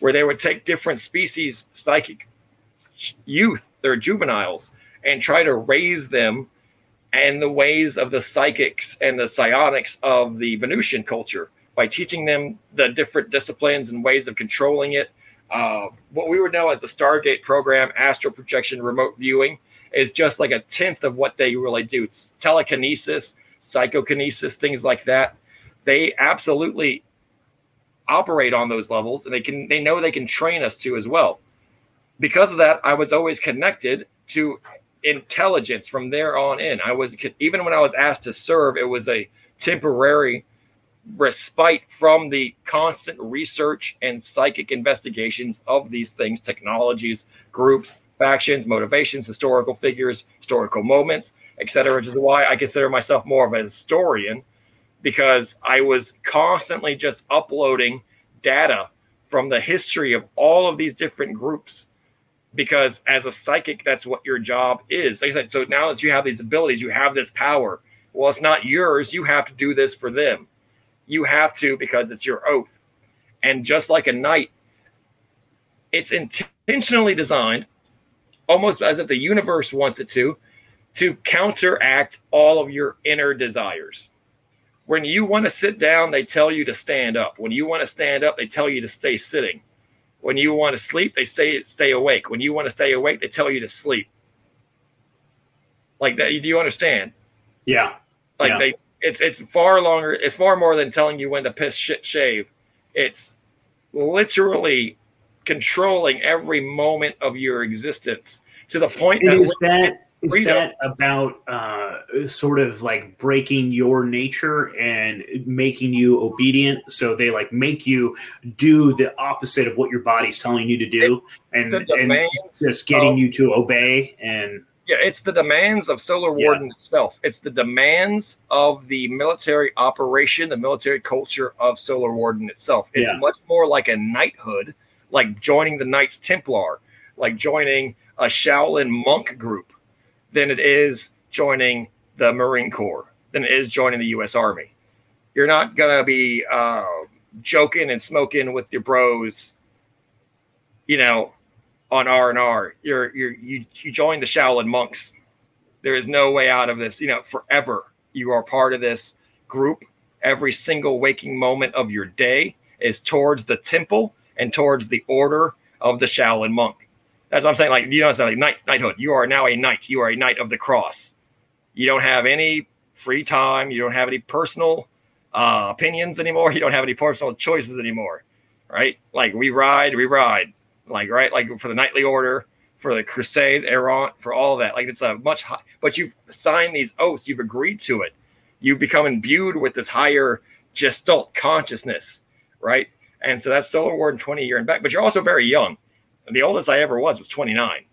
where they would take different species psychic youth, their juveniles, and try to raise them and the ways of the psychics and the psionics of the Venusian culture by teaching them the different disciplines and ways of controlling it. Uh, what we would know as the Stargate program, astral projection, remote viewing, is just like a tenth of what they really do. It's telekinesis, psychokinesis, things like that. They absolutely operate on those levels, and they can they know they can train us to as well. Because of that, I was always connected to intelligence from there on in. I was even when I was asked to serve, it was a temporary respite from the constant research and psychic investigations of these things, technologies, groups, factions, motivations, historical figures, historical moments, etc. Which is why I consider myself more of a historian because I was constantly just uploading data from the history of all of these different groups. Because as a psychic, that's what your job is. Like I said, so now that you have these abilities, you have this power. Well, it's not yours. You have to do this for them you have to because it's your oath. And just like a knight, it's intentionally designed, almost as if the universe wants it to, to counteract all of your inner desires. When you want to sit down, they tell you to stand up. When you want to stand up, they tell you to stay sitting. When you want to sleep, they say stay awake. When you want to stay awake, they tell you to sleep. Like that, do you understand? Yeah. Like yeah. they it's it's far longer. It's far more than telling you when to piss, shit, shave. It's literally controlling every moment of your existence to the point that, is that is that about uh, sort of like breaking your nature and making you obedient? So they like make you do the opposite of what your body's telling you to do, and, and just getting of- you to obey. And Yeah, it's the demands of Solar Yeah. Warden itself. It's the demands of the military operation, the military culture of Solar Warden itself. It's Yeah. much more like a knighthood, like joining the Knights Templar, like joining a Shaolin monk group, than it is joining the Marine Corps, than it is joining the U.S. Army. You're not gonna be uh, joking and smoking with your bros, you know, on R and R. You're you're you you join the Shaolin monks. There is no way out of this. You know, forever you are part of this group. Every single waking moment of your day is towards the temple and towards the order of the Shaolin monk. That's what I'm saying. Like you know, it's like knight knighthood. You are now a knight. You are a knight of the cross. You don't have any free time. You don't have any personal uh, opinions anymore. You don't have any personal choices anymore. Right? Like we ride, we ride like right like for the knightly order for the crusade errant for all that like it's a much high but you've signed these oaths you've agreed to it you've become imbued with this higher gestalt consciousness right and so that's solar warden 20 year and back but you're also very young and the oldest i ever was was 29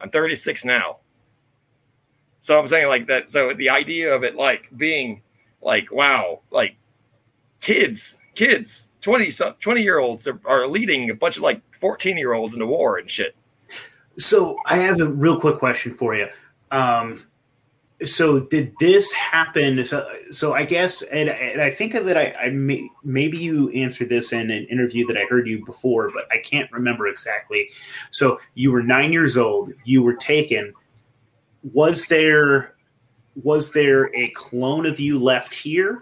i'm 36 now. So i'm saying like that so the idea of it like being like wow like kids kids 20 some 20 year olds are, are leading a bunch of like 14 year olds into war and shit. So I have a real quick question for you. Um, so did this happen? So, so I guess, and, and I think that I, I may, maybe you answered this in an interview that I heard you before, but I can't remember exactly. So you were nine years old. You were taken. Was there was there a clone of you left here?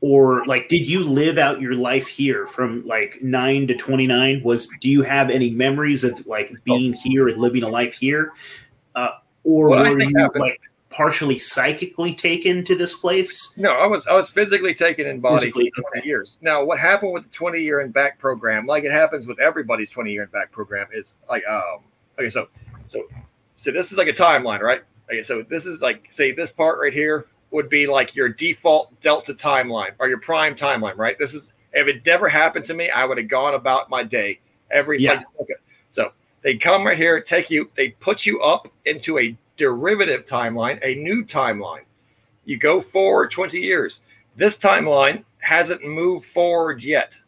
Or like did you live out your life here from like 9 to 29 was do you have any memories of like being here and living a life here? Uh, or What were you happened- like partially psychically taken to this place? no i was i was physically taken in body Physically, for 20 years now what happened with the 20 year and back program like it happens with everybody's 20 year and back program is like um okay so so so this is like a timeline right okay so this is like say this part right here would be like your default delta timeline or your prime timeline right this is if it never happened to me i would have gone about my day every Yeah. like, okay. so they come right here take you they put you up into a derivative timeline a new timeline. You go forward 20 years. This timeline hasn't moved forward yet.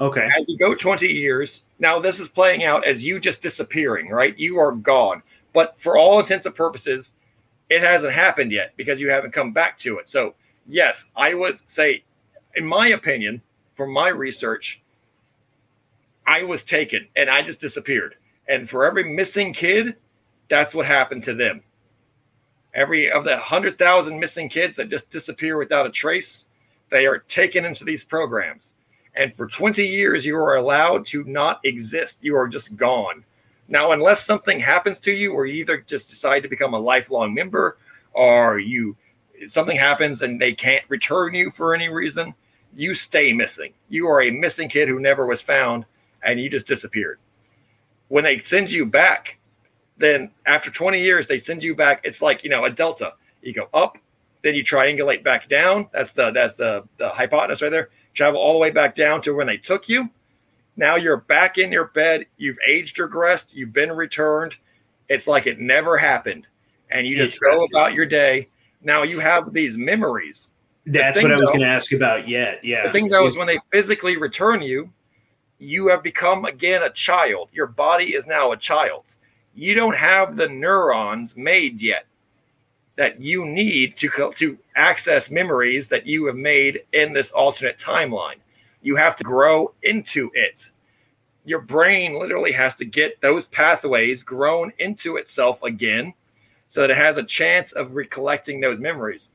Okay. as you go 20 years now this is playing out as you just disappearing right? You are gone. But for all intents and purposes it hasn't happened yet because you haven't come back to it. So yes i was say in my opinion from my research i was taken and i just disappeared. And for every missing kid that's what happened to them. Every of the 100000 missing kids that just disappear without a trace they are taken into these programs. And for 20 years you are allowed to not exist. You are just gone. Now unless something happens to you or you either just decide to become a lifelong member or you something happens and they can't return you for any reason you stay missing. You are a missing kid who never was found and you just disappeared. When they send you back then after 20 years they send you back it's like you know a delta you go up then you triangulate back down that's the that's the the hypotenuse right there travel all the way back down to when they took you. Now you're back in your bed. You've aged regressed. You've been returned. It's like it never happened. And you just go about your day. Now you have these memories. That's thing, what I was going to ask about. Yet, yeah. The thing though Is- when they physically return you, you have become again a child. Your body is now a child's. You don't have the neurons made yet that you need to to access memories that you have made in this alternate timeline. You have to grow into it. Your brain literally has to get those pathways grown into itself again so that it has a chance of recollecting those memories.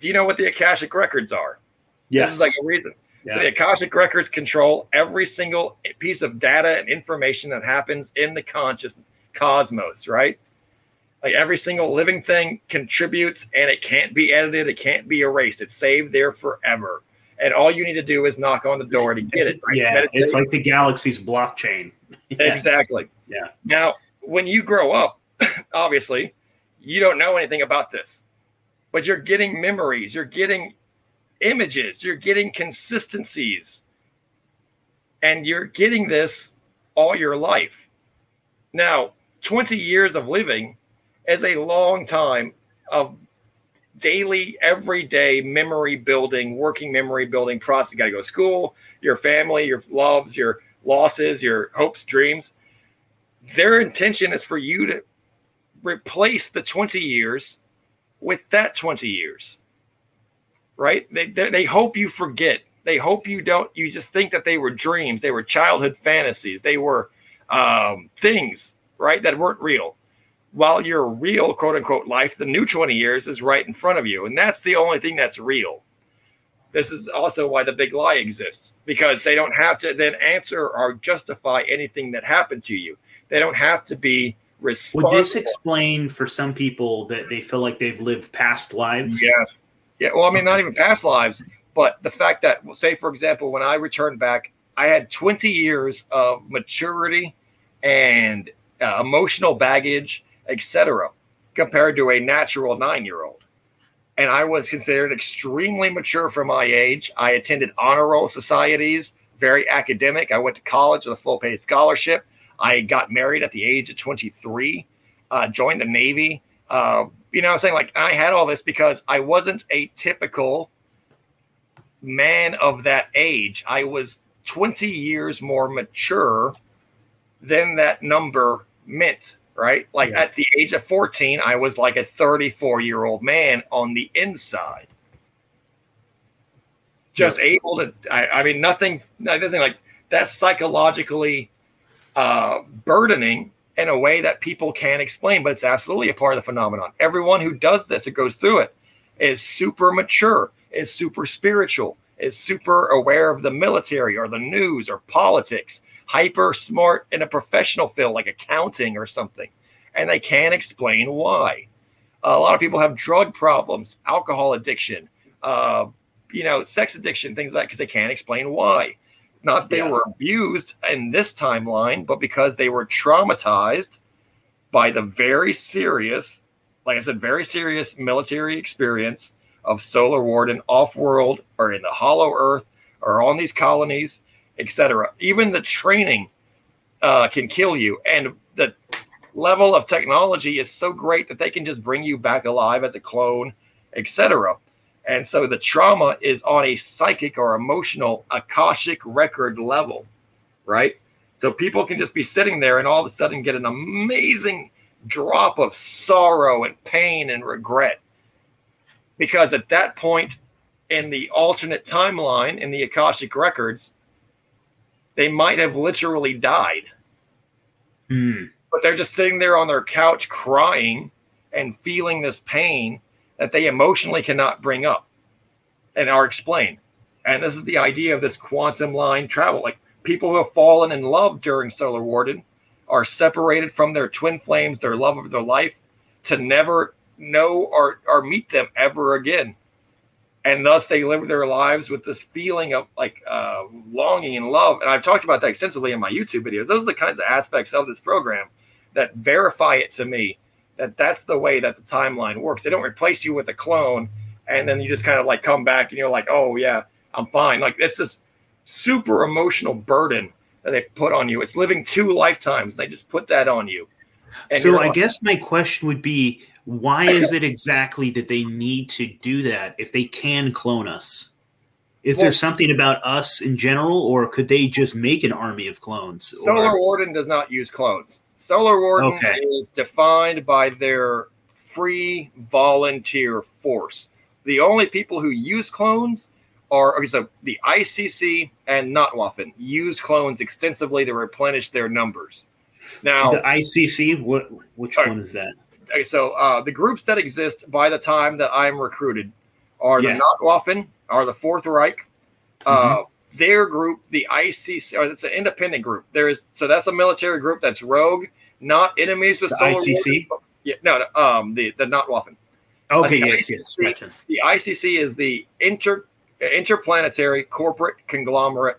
Do you know what the Akashic records are? yes. This is like a reason. So the Akashic records control every single piece of data and information that happens in the conscious cosmos, right? Like every single living thing contributes and it can't be edited, it can't be erased. It's saved there forever. And all you need to do is knock on the door to get it. Right? yeah, Meditate. it's like the galaxy's blockchain. Yeah. Exactly. Yeah. Now, when you grow up, obviously, you don't know anything about this, but you're getting memories, you're getting images, you're getting consistencies, and you're getting this all your life. Now, 20 years of living is a long time of daily, everyday memory building, working memory building process. You got to go to school, your family, your loves, your losses, your hopes, dreams. Their intention is for you to replace the 20 years with that 20 years. Right? They, they, they hope you forget. They hope you don't, you just think that they were dreams. They were childhood fantasies. They were um, things, right, that weren't real while your real quote unquote life, the new 20 years, is right in front of you. And that's the only thing that's real. This is also why the big lie exists because they don't have to then answer or justify anything that happened to you. They don't have to be responsible. Would this explain for some people that they feel like they've lived past lives? Yes. Yeah. Well, I mean, not even past lives, but the fact that, say, for example, when I returned back, I had 20 years of maturity and uh, emotional baggage etc., compared to a natural nine year old. And I was considered extremely mature for my age. I attended honor roll societies, very academic. I went to college with a full paid scholarship. I got married at the age of 23, uh, joined the Navy. Uh, you know, I'm saying like I had all this because I wasn't a typical man of that age. I was 20 years more mature than that number meant right? Like yeah. at the age of 14, I was like a 34 year old man on the inside. Just yeah. able to, I, I mean, nothing, nothing like that's psychologically uh, burdening in a way that people can't explain, but it's absolutely a part of the phenomenon. Everyone who does this, it goes through it, is super mature, is super spiritual, is super aware of the military or the news or politics hyper smart in a professional field like accounting or something, and they can't explain why. a lot of people have drug problems, alcohol addiction, uh, you know, sex addiction, things like that, because they can't explain why. Not they yeah. were abused in this timeline, but because they were traumatized by the very serious, like I said, very serious military experience of Solar Warden off world or in the hollow earth or on these colonies etc. Even the training uh, can kill you, and the level of technology is so great that they can just bring you back alive as a clone, etc. And so the trauma is on a psychic or emotional akashic record level, right? So people can just be sitting there and all of a sudden get an amazing drop of sorrow and pain and regret. Because at that point in the alternate timeline in the Akashic records, they might have literally died. Mm. But they're just sitting there on their couch crying and feeling this pain that they emotionally cannot bring up and are explained. And this is the idea of this quantum line travel. Like people who have fallen in love during Solar Warden are separated from their twin flames, their love of their life, to never know or, or meet them ever again and thus they live their lives with this feeling of like uh, longing and love. And I've talked about that extensively in my YouTube videos. Those are the kinds of aspects of this program that verify it to me that that's the way that the timeline works. They don't replace you with a clone, and then you just kind of like come back and you're like, oh yeah, I'm fine. Like it's this super emotional burden that they put on you. It's living two lifetimes. They just put that on you. And so I like, guess my question would be why is it exactly that they need to do that if they can clone us? Is well, there something about us in general, or could they just make an army of clones? Solar or? Warden does not use clones. Solar Warden okay. is defined by their free volunteer force. The only people who use clones are okay, so the ICC and Nachtwaffen use clones extensively to replenish their numbers. Now, the ICC, what which one is that? Okay, so uh, the groups that exist by the time that I'm recruited are yeah. the Nachtwaffen, are the Fourth Reich. Uh, mm-hmm. Uh, their group, the ICC, or it's an independent group. There is so that's a military group that's rogue, not enemies with the ICC. yeah, no, um, the the Nachtwaffen. Okay, uh, yes, ICC, yes. The ICC is the inter interplanetary corporate conglomerate.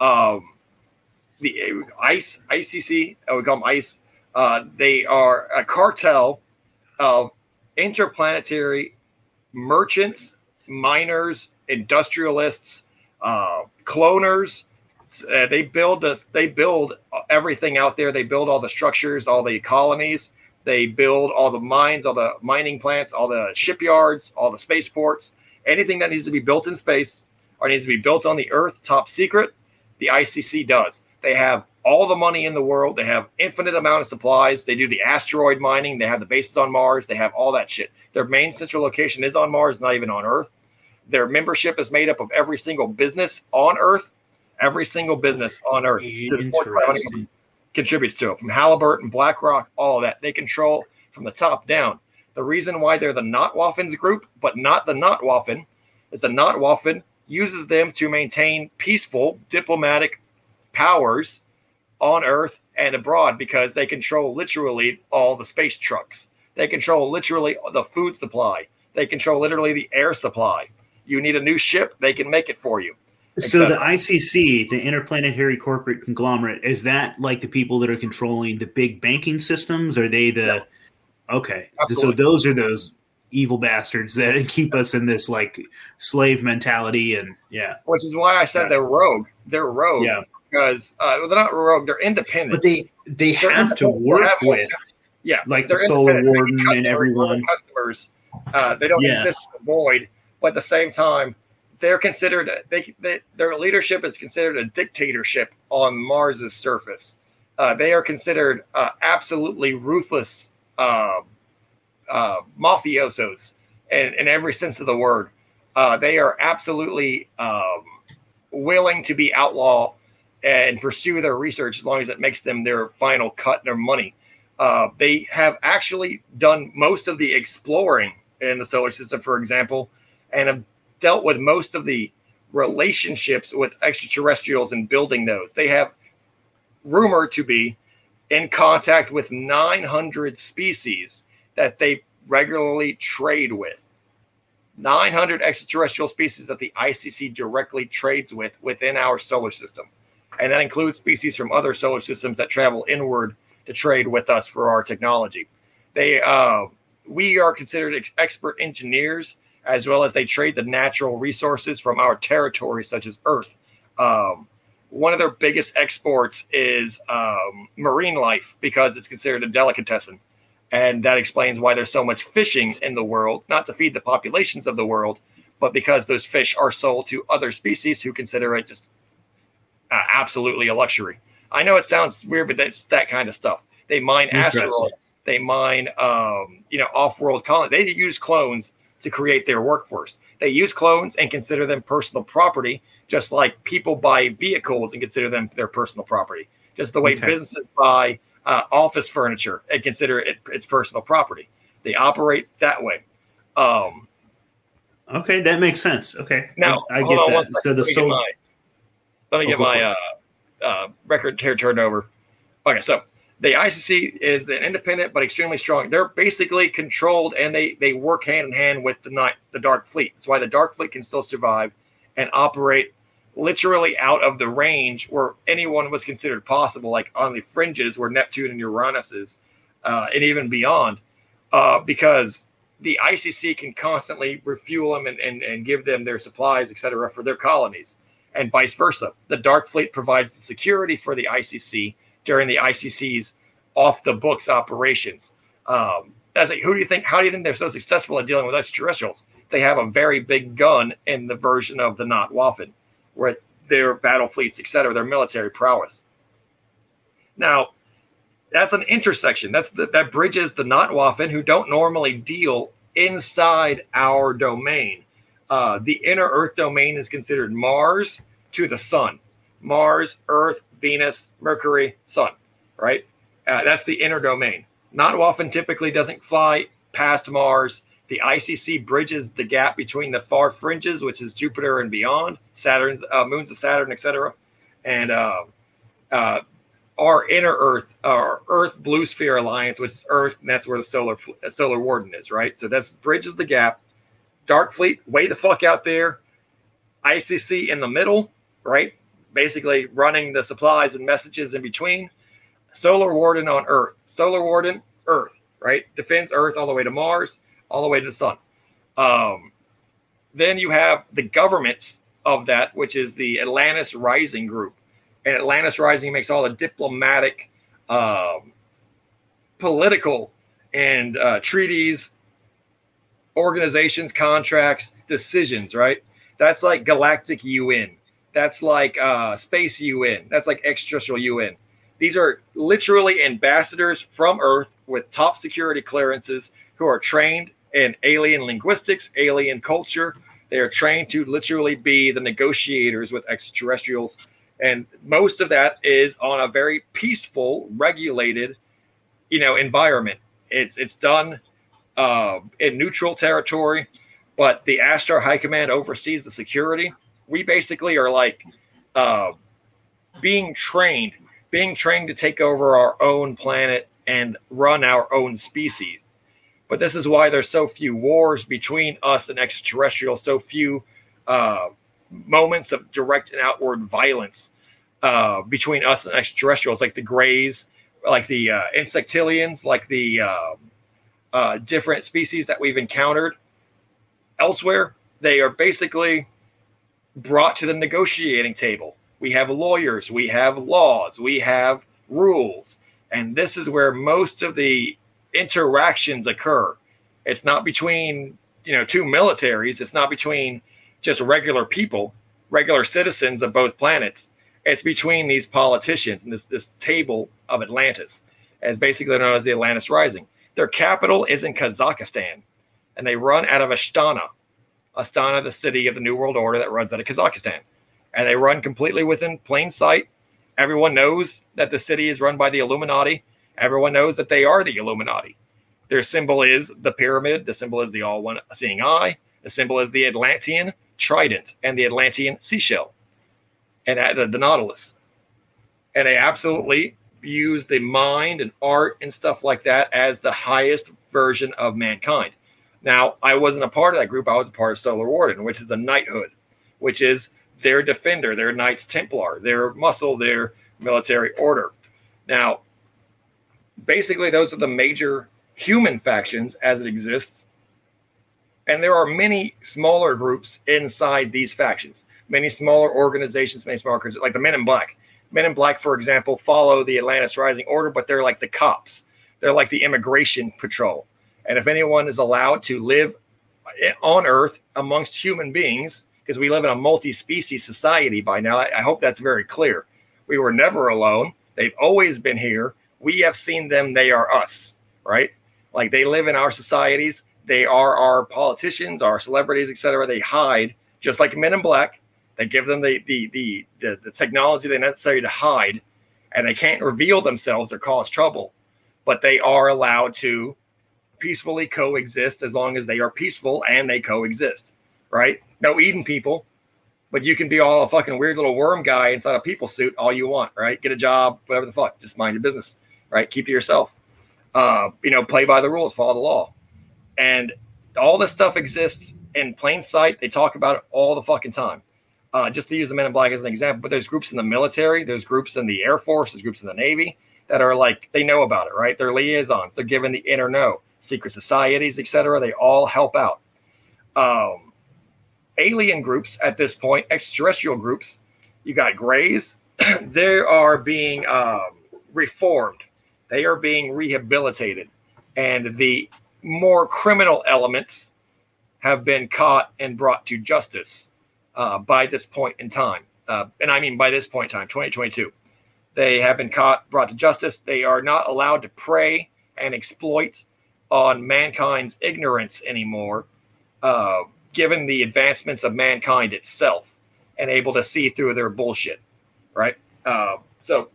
Um, the ICE ICC, we call them ICE uh, they are a cartel of interplanetary merchants, miners, industrialists, uh, cloners. Uh, they build the, they build everything out there. They build all the structures, all the colonies. They build all the mines, all the mining plants, all the shipyards, all the spaceports. Anything that needs to be built in space or needs to be built on the Earth, top secret, the ICC does. They have all the money in the world. They have infinite amount of supplies. They do the asteroid mining. They have the bases on Mars. They have all that shit. Their main central location is on Mars, not even on Earth. Their membership is made up of every single business on Earth, every single business on Earth. Contributes to it from Halliburton, BlackRock, all of that. They control from the top down. The reason why they're the Nachtwaffens group, but not the Nachtwaffen, is the Nachtwaffen uses them to maintain peaceful diplomatic powers on Earth and abroad because they control literally all the space trucks. They control literally the food supply. They control literally the air supply. You need a new ship, they can make it for you. So the ICC, the Interplanetary Corporate Conglomerate, is that like the people that are controlling the big banking systems? Are they the Yeah. okay? Absolutely. So those are those evil bastards that keep us in this like slave mentality and yeah, Which is why I said Gotcha. they're rogue. They're rogue yeah. Because uh, well, they're not rogue. They're independent. But they they They're have to work have- with yeah, like the Solar Warden and everyone. Customers, uh, they don't Yeah. exist in the void, but at the same time, they're considered. They, they their leadership is considered a dictatorship on Mars's surface. Uh, they are considered uh, absolutely ruthless uh, uh, mafiosos in, in every sense of the word. Uh, they are absolutely um, willing to be outlaw and pursue their research as long as it makes them their final cut, their money. Uh, they have actually done most of the exploring in the solar system, for example, and have dealt with most of the relationships with extraterrestrials and building those. They have rumored to be in contact with 900 species that they regularly trade with. 900 extraterrestrial species that the ICC directly trades with within our solar system. And that includes species from other solar systems that travel inward to trade with us for our technology. They, uh, we are considered ex- expert engineers as well as they trade the natural resources from our territory, such as Earth. Um, one of their biggest exports is um, marine life because it's considered a delicatessen. And that explains why there's so much fishing in the world, not to feed the populations of the world, but because those fish are sold to other species who consider it just uh, absolutely a luxury. I know it sounds weird, but that's that kind of stuff. They mine asteroids. They mine, um, you know, off-world colonies. They use clones to create their workforce. They use clones and consider them personal property, just like people buy vehicles and consider them their personal property. Just the way Okay. businesses buy uh, office furniture and consider it its personal property. They operate that way. Um, Okay, that makes sense. Okay, now, I, I get on that. So the Let me get solar. Let me Oh, get my uh, uh, record here turned over. Okay, so the ICC is an independent but extremely strong. They're basically controlled and they they work hand in hand with the night the Dark Fleet. That's why the Dark Fleet can still survive and operate literally out of the range where anyone was considered possible, like on the fringes where Neptune and Uranus is, uh, and even beyond, uh, because the ICC can constantly refuel them and, and, and give them their supplies, et cetera, for their colonies, and vice versa. The Dark Fleet provides the security for the ICC during the ICC's off the books operations. Um, as a, who do you think? How do you think they're so successful at dealing with extraterrestrials? They have a very big gun in the version of the Nacht Waffen, where their battle fleets, etc., their military prowess. Now, that's an intersection. That's the, that bridges the Nacht Waffen who don't normally deal inside our domain. Uh, the inner Earth domain is considered Mars to the Sun. Mars, Earth, Venus, Mercury, Sun. Right? Uh, that's the inner domain. Nachtwaffen typically doesn't fly past Mars. The ICC bridges the gap between the far fringes, which is Jupiter and beyond, Saturn's uh, moons of Saturn, etc. And uh, uh, our inner Earth, our Earth Blue Sphere Alliance, which is Earth, and that's where the solar solar warden is, right? So that's bridges the gap. Dark Fleet, way the fuck out there. ICC in the middle, right? Basically running the supplies and messages in between. Solar Warden on Earth. Solar Warden, Earth, right? Defends Earth all the way to Mars, all the way to the sun. Um, then you have the governments of that, which is the Atlantis Rising Group. And Atlantis Rising makes all the diplomatic, um, political, and uh, treaties, organizations, contracts, decisions, right? That's like Galactic UN. That's like uh, Space UN. That's like Extraterrestrial UN. These are literally ambassadors from Earth with top security clearances who are trained in alien linguistics, alien culture. They are trained to literally be the negotiators with extraterrestrials. And most of that is on a very peaceful, regulated, you know, environment. It's it's done uh, in neutral territory, but the Ashtar High Command oversees the security. We basically are like uh, being trained, being trained to take over our own planet and run our own species. But this is why there's so few wars between us and extraterrestrials, so few uh, moments of direct and outward violence uh, between us and extraterrestrials, like the Greys, like the uh, Insectilians, like the uh, uh, different species that we've encountered elsewhere. They are basically brought to the negotiating table. We have lawyers, we have laws, we have rules. And this is where most of the interactions occur. It's not between, you know, two militaries, it's not between just regular people, regular citizens of both planets. It's between these politicians and this this table of Atlantis, as basically known as the Atlantis Rising. Their capital is in Kazakhstan, and they run out of Astana. Astana, the city of the New World Order that runs out of Kazakhstan. And they run completely within plain sight. Everyone knows that the city is run by the Illuminati. Everyone knows that they are the Illuminati. Their symbol is the pyramid. The symbol is the all one seeing eye. The symbol is the Atlantean trident and the Atlantean seashell and the, the Nautilus. And they absolutely use the mind and art and stuff like that as the highest version of mankind. Now, I wasn't a part of that group. I was a part of Solar Warden, which is a knighthood, which is their defender, their Knights Templar, their muscle, their military order. Now, basically, those are the major human factions as it exists. And there are many smaller groups inside these factions, many smaller organizations, many smaller, groups, like the Men in Black. Men in Black, for example, follow the Atlantis Rising Order, but they're like the cops. They're like the immigration patrol. And if anyone is allowed to live on Earth amongst human beings, because we live in a multi species society by now, I, I hope that's very clear. We were never alone. They've always been here. We have seen them. They are us, right? Like they live in our societies. They are our politicians, our celebrities, etc. They hide just like Men in Black. They give them the, the the the the, technology they necessary to hide, and they can't reveal themselves or cause trouble, but they are allowed to peacefully coexist as long as they are peaceful and they coexist. Right? No Eden people, but you can be all a fucking weird little worm guy inside a people suit all you want. Right? Get a job, whatever the fuck. Just mind your business. Right? Keep to yourself. Uh, you know, play by the rules, follow the law, and all this stuff exists in plain sight. They talk about it all the fucking time uh, just to use the Men in Black as an example, but there's groups in the military, there's groups in the Air Force, there's groups in the Navy that are like they know about it, right? They're liaisons, they're given the inner know, secret societies, etc. They all help out. Um, alien groups at this point, extraterrestrial groups, you got Greys, they are being um, reformed, they are being rehabilitated, and the more criminal elements have been caught and brought to justice uh, by this point in time. Uh, and I mean by this point in time, 2022. They have been caught, brought to justice. They are not allowed to prey and exploit on mankind's ignorance anymore, uh, given the advancements of mankind itself and able to see through their bullshit. Right? Uh, so,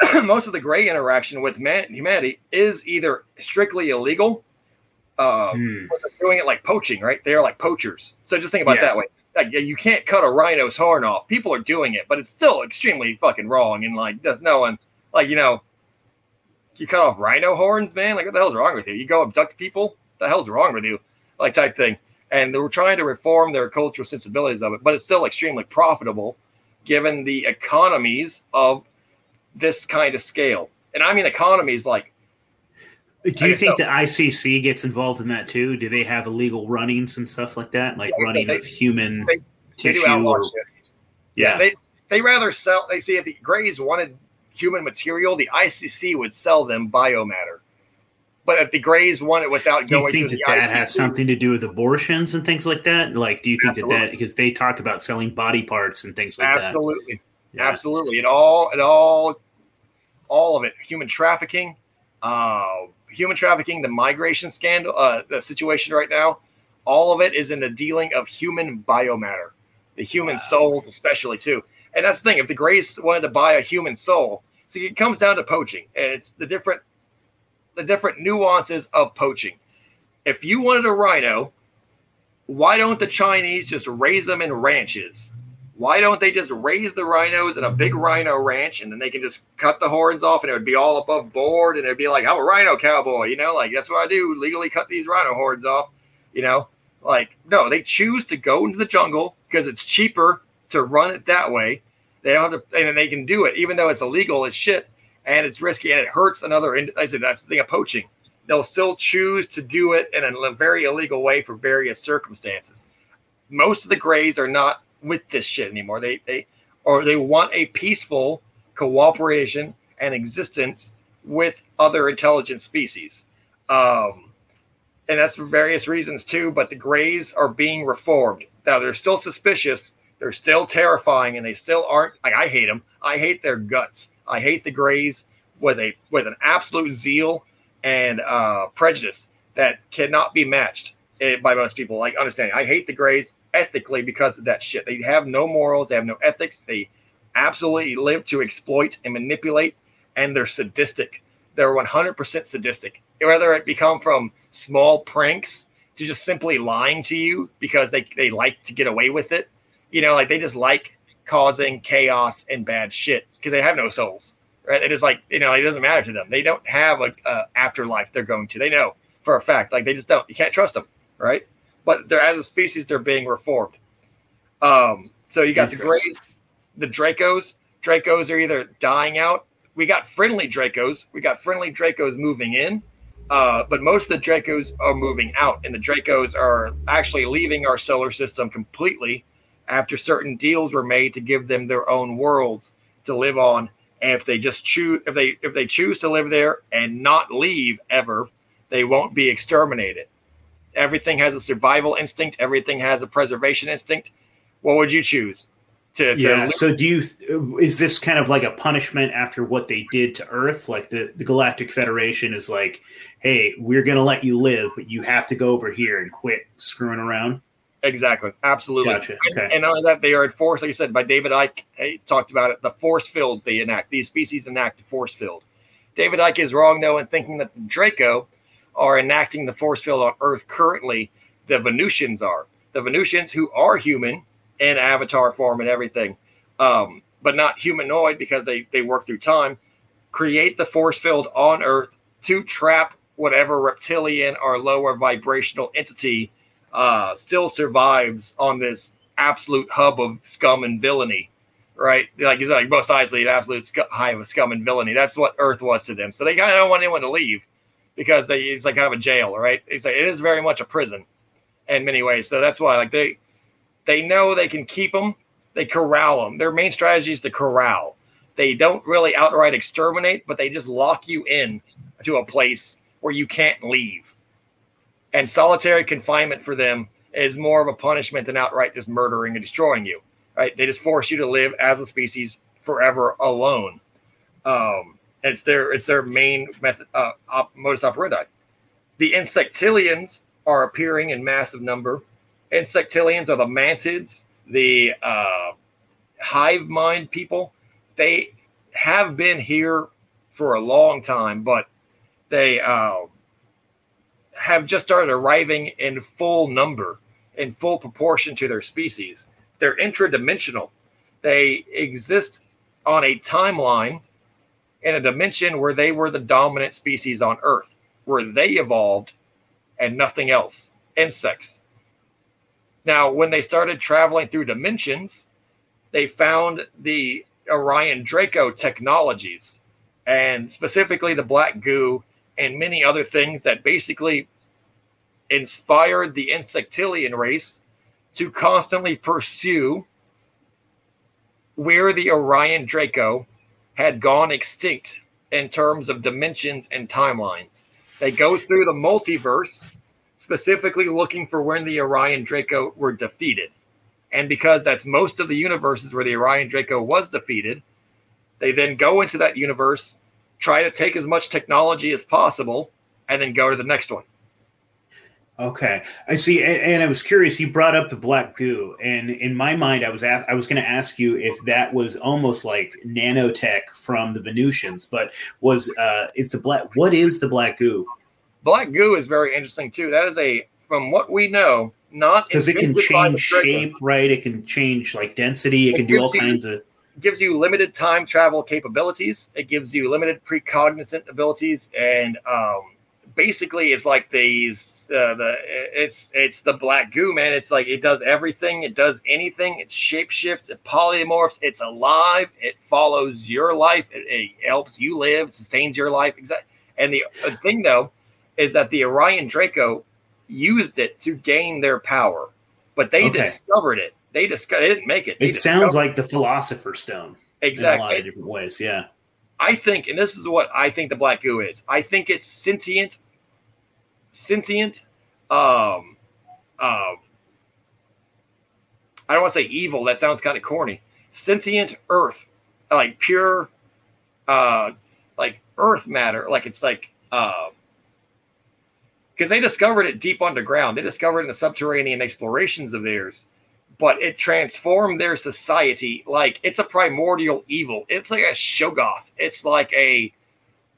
most of the gray interaction with man- humanity is either strictly illegal uh, hmm. doing it like poaching, right? They are like poachers. So just think about yeah. that way like you can't cut a rhino's horn off. People are doing it, but it's still extremely fucking wrong. And like, there's no one like you know, you cut off rhino horns, man. Like, what the hell's wrong with you? You go abduct people? What the hell's wrong with you? Like type thing. And they were trying to reform their cultural sensibilities of it, but it's still extremely profitable given the economies of this kind of scale. And I mean economies like Do you think so, the ICC gets involved in that too? Do they have illegal runnings and stuff like that, like yeah, running they, of human they, tissue? They or, yeah. yeah, they they rather sell. They see if the Greys wanted human material, the ICC would sell them biomatter. But if the Greys want it without do going, you think that that ICC, has something to do with abortions and things like that? Like, do you think absolutely. that that because they talk about selling body parts and things like absolutely. that? Absolutely, yeah. absolutely. It all, it all, all of it. Human trafficking, uh, human trafficking, the migration scandal, uh, the situation right now. All of it is in the dealing of human biomatter, the human wow. souls, especially too. And that's the thing. If the Greys wanted to buy a human soul, see, it comes down to poaching, and it's the different, the different nuances of poaching. If you wanted a rhino, why don't the Chinese just raise them in ranches? Why don't they just raise the rhinos in a big rhino ranch and then they can just cut the horns off and it would be all above board and it'd be like, I'm a rhino cowboy, you know, like that's what I do, legally cut these rhino horns off, you know? Like, no, they choose to go into the jungle because it's cheaper to run it that way they don't have to, and they can do it, even though it's illegal as shit and it's risky and it hurts another. I said that's the thing of poaching. They'll still choose to do it in a very illegal way for various circumstances. Most of the Greys are not with this shit anymore. They they or they want a peaceful cooperation and existence with other intelligent species. Um, and that's for various reasons too. But the Greys are being reformed. Now they're still suspicious they're still terrifying, and they still aren't. Like I hate them. I hate their guts. I hate the Greys with a with an absolute zeal and uh, prejudice that cannot be matched Eh, by most people. Like understanding, I hate the Greys ethically because of that shit. They have no morals. They have no ethics. They absolutely live to exploit and manipulate, and they're sadistic. They're 100% sadistic. Whether it become from small pranks to just simply lying to you because they, they like to get away with it you know, like they just like causing chaos and bad shit because they have no souls, right? It is like, you know, it doesn't matter to them. They don't have a, a, afterlife they're going to. They know for a fact, like they just don't. You can't trust them, right? But they're as a species, they're being reformed. Um, so you got the Greys, the Dracos. Dracos are either dying out. We got friendly Dracos. We got friendly Dracos moving in. Uh, but most of the Dracos are moving out, and the Dracos are actually leaving our solar system completely after certain deals were made to give them their own worlds to live on. And if they just choose, if they if they choose to live there and not leave ever, they won't be exterminated. Everything has a survival instinct. Everything has a preservation instinct. What would you choose? To, to yeah. Live? So do you? Is this kind of like a punishment after what they did to Earth? Like the the Galactic Federation is like, hey, we're gonna let you live, but you have to go over here and quit screwing around. Exactly. Absolutely. Gotcha. Okay. And, and that, they are enforced, like you said, by David Icke. He talked about it. The force fields they enact. These species enact force field. David Icke is wrong, though, in thinking that the Draco are enacting the force field on Earth currently. The Venusians are. The Venusians, who are human in avatar form and everything, um, but not humanoid because they, they work through time, create the force field on Earth to trap whatever reptilian or lower vibrational entity uh, still survives on this absolute hub of scum and villainy, right? Like said, like Mos Eisley absolute sc- hive of scum and villainy. That's what Earth was to them. So they kind of don't want anyone to leave because they it's like kind of a jail, right? It's like it is very much a prison in many ways. So that's why like they they know they can keep them, they corral them. Their main strategy is to corral. They don't really outright exterminate, but they just lock you in to a place where you can't leave and solitary confinement for them is more of a punishment than outright just murdering and destroying you. Right? They just force you to live as a species forever alone. Um, it's their it's their main method uh, op, modus operandi. The insectilians are appearing in massive number. Insectilians are the mantids, the uh, hive mind people. They have been here for a long time, but they uh, have just started arriving in full number, in full proportion to their species. They're intradimensional. They exist on a timeline in a dimension where they were the dominant species on Earth, where they evolved and nothing else. Insects. Now, when they started traveling through dimensions, they found the Orion Draco technologies, and specifically the black goo and many other things that basically inspired the insectilian race to constantly pursue where the Orion Draco had gone extinct in terms of dimensions and timelines. They go through the multiverse, specifically looking for when the Orion Draco were defeated. And because that's most of the universes where the Orion Draco was defeated, they then go into that universe, try to take as much technology as possible, and then go to the next one. Okay, I see. And, and, I was curious. You brought up the black goo, and in my mind, I was I was going to ask you if that was almost like nanotech from the Venusians, but was uh, it's the black? What is the black goo? Black goo is very interesting too. That is a, from what we know, not because it can change shape, right? It can change like density. It, it can do all you, kinds of. Gives you limited time travel capabilities. It gives you limited precognizant abilities, and um, basically it's like these uh, the it's it's the black goo man. It's like it does everything. It does anything. It shapeshifts. It polymorphs. It's alive. It follows your life. It, it helps you live. Sustains your life. Exactly and the, thing though is that the orion draco used it to gain their power but they okay. discovered it. They discovered they didn't make it. They it sounds like the philosopher's stone exactly in a lot of different ways yeah. I think, and this is what I think the black goo is. I think it's sentient sentient, um, uh, I don't want to say evil. That sounds kind of corny. Sentient Earth, like pure, uh, like Earth matter. Like it's like, uh, because they discovered it deep underground. They discovered it in the subterranean explorations of theirs, but it transformed their society. Like it's a primordial evil. It's like a Shoggoth. It's like a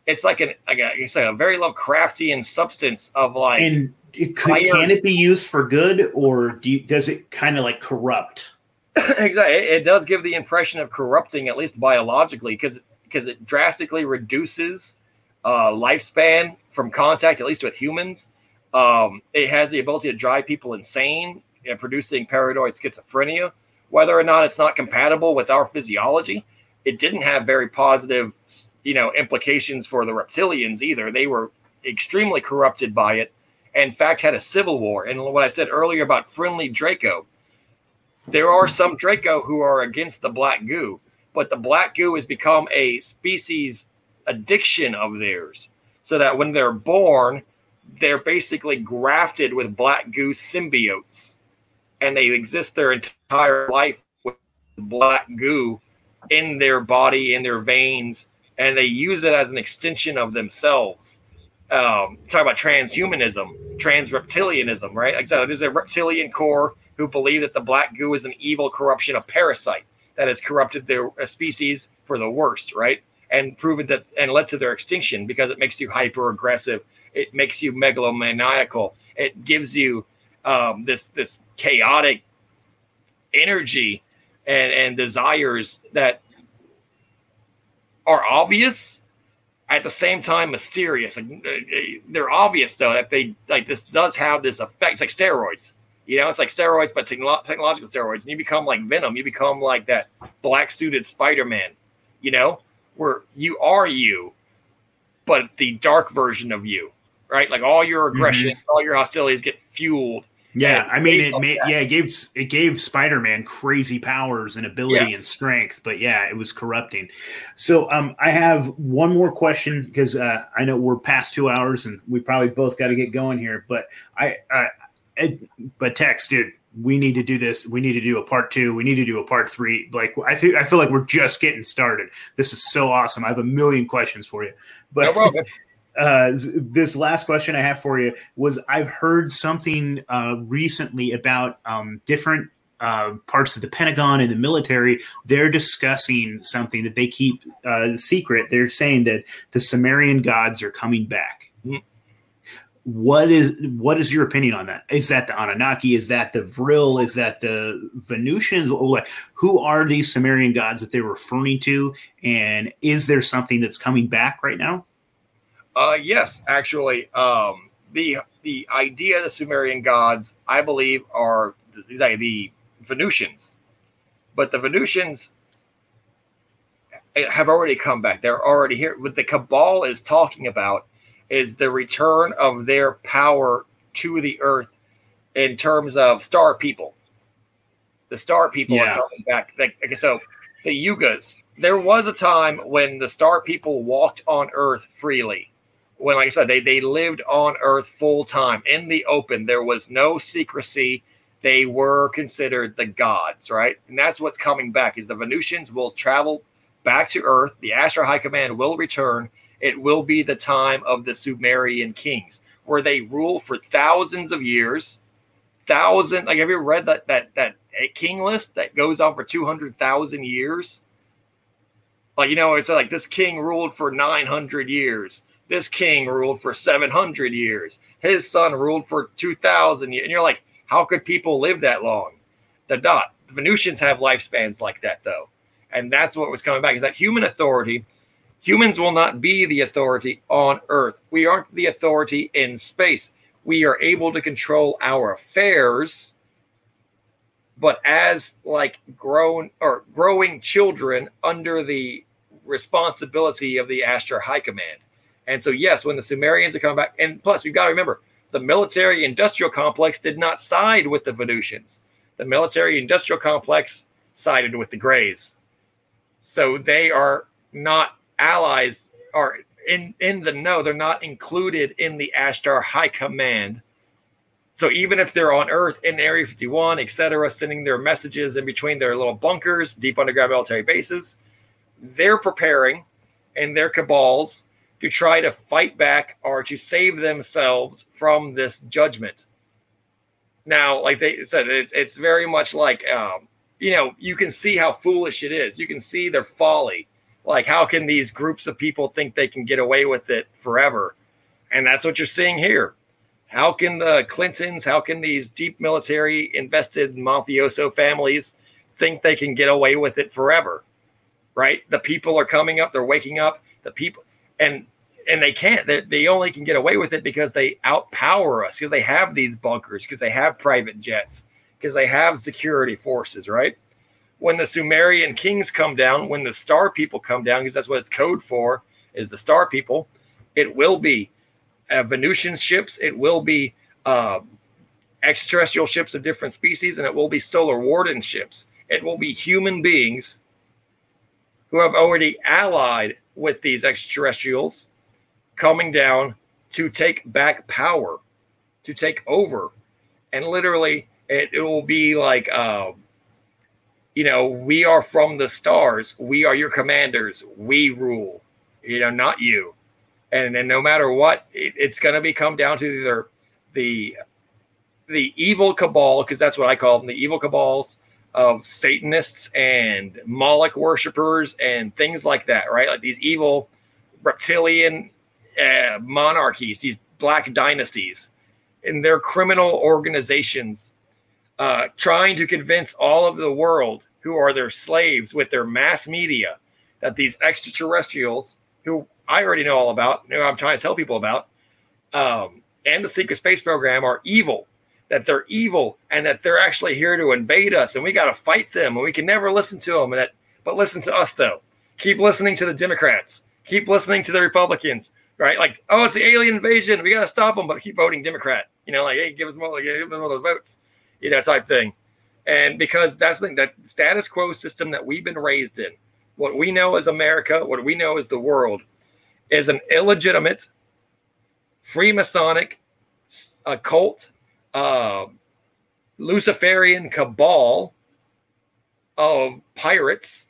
it's like an like a, it's like a very Lovecraftian substance of like. And it could, can it be used for good, or do you, does it kind of like corrupt? exactly, it, it, does give the impression of corrupting, at least biologically, because because it drastically reduces uh, lifespan from contact, at least with humans. Um, it has the ability to drive people insane and producing paranoid schizophrenia. Whether or not it's not compatible with our physiology, it didn't have very positive you know implications for the reptilians either. They were extremely corrupted by it, and in fact had a civil war. And what I said earlier about friendly Draco, there are some Draco who are against the black goo, but the black goo has become a species addiction of theirs, so that when they're born, they're basically grafted with black goo symbiotes, and they exist their entire life with black goo in their body, in their veins, and they use it as an extension of themselves. Um, talk about transhumanism, trans reptilianism, right? Like so there's a reptilian core who believe that the black goo is an evil corruption, a parasite that has corrupted their species for the worst, right? And proven that and led to their extinction because it makes you hyper aggressive, it makes you megalomaniacal, it gives you um, this this chaotic energy and and desires that are obvious at the same time mysterious. Like, uh, uh, they're obvious though that they like this does have this effect. It's like steroids. You know, it's like steroids, but technolo- technological steroids, and you become like Venom. You become like that black suited Spider Man. You know, where you are you, but the dark version of you, right? Like all your aggression, mm-hmm. all your hostilities get fueled yeah, I mean it. Made, yeah, it gave it gave Spider Man crazy powers and ability yeah. and strength, but yeah, it was corrupting. So, um, I have one more question because uh, I know we're past two hours and we probably both got to get going here. But I, I, I, but Tex, dude, we need to do this. We need to do a part two. We need to do a part three. Like I think I feel like we're just getting started. This is so awesome. I have a million questions for you, but. No uh, this last question I have for you was I've heard something uh, recently about um, different uh, parts of the Pentagon and the military. They're discussing something that they keep uh, secret. They're saying that the Sumerian gods are coming back. Mm-hmm. What is what is your opinion on that? Is that the Anunnaki? Is that the Vril? Is that the Venusians? Who are these Sumerian gods that they're referring to? And is there something that's coming back right now? Uh, yes, actually, um, the the idea of the Sumerian gods, I believe, are these are the Venusians, but the Venusians have already come back. They're already here. What the Cabal is talking about is the return of their power to the earth in terms of star people. The star people Yeah. are coming back. Like, okay, so the Yugas. There was a time when the star people walked on Earth freely. When, like I said, they, they lived on Earth full time in the open. There was no secrecy. They were considered the gods, right? And that's what's coming back is the Venusians will travel back to Earth. The Ashtar High Command will return. It will be the time of the Sumerian kings, where they rule for thousands of years. Thousand, like have you read that that that king list that goes on for two hundred thousand years? Like you know, it's like this king ruled for nine hundred years. This king ruled for seven hundred years. His son ruled for two thousand years. And you're like, how could people live that long? They're not. The Venusians have lifespans like that, though, and that's what was coming back. Is that human authority? Humans will not be the authority on Earth. We aren't the authority in space. We are able to control our affairs, but as like grown or growing children under the responsibility of the Ashtar High Command. And so, yes, when the Sumerians are coming back, and plus, we've got to remember the military industrial complex did not side with the Venusians. The military industrial complex sided with the Greys. So they are not allies or in, in the know. They're not included in the Ashtar High Command. So even if they're on Earth in Area 51, etc., sending their messages in between their little bunkers, deep underground military bases, they're preparing and their cabals to try to fight back or to save themselves from this judgment. Now, like they said, it, it's very much like, um, you know, you can see how foolish it is. You can see their folly. Like, how can these groups of people think they can get away with it forever? And that's what you're seeing here. How can the Clintons, how can these deep military invested mafioso families think they can get away with it forever? Right? The people are coming up, they're waking up. The people, and and they can't. They, they only can get away with it because they outpower us, because they have these bunkers, because they have private jets, because they have security forces, right? When the Sumerian kings come down, when the star people come down, because that's what it's code for, is the star people, it will be uh, Venusian ships, it will be uh, extraterrestrial ships of different species, and it will be solar warden ships. It will be human beings who have already allied with these extraterrestrials coming down to take back power, to take over. And literally, it, it will be like, uh, you know, we are from the stars. We are your commanders. We rule, you know, not you. And then no matter what, it, it's going to be come down to either the the evil cabal, because that's what I call them, the evil cabals of Satanists and Moloch worshippers and things like that, right? Like these evil reptilian uh, monarchies, these black dynasties, and their criminal organizations uh, trying to convince all of the world who are their slaves with their mass media that these extraterrestrials, who I already know all about, who I'm trying to tell people about, um, and the secret space program are evil, that they're evil, and that they're actually here to invade us, and we got to fight them, and we can never listen to them. And that, but listen to us though. Keep listening to the Democrats. Keep listening to the Republicans. Right? Like, oh, it's the alien invasion. We got to stop them, but keep voting Democrat. You know, like, hey, give us more, like, give us more of those votes. You know, type thing. And because that's the thing, that status quo system that we've been raised in, what we know as America, what we know as the world, is an illegitimate, Freemasonic, occult, uh, Luciferian cabal of pirates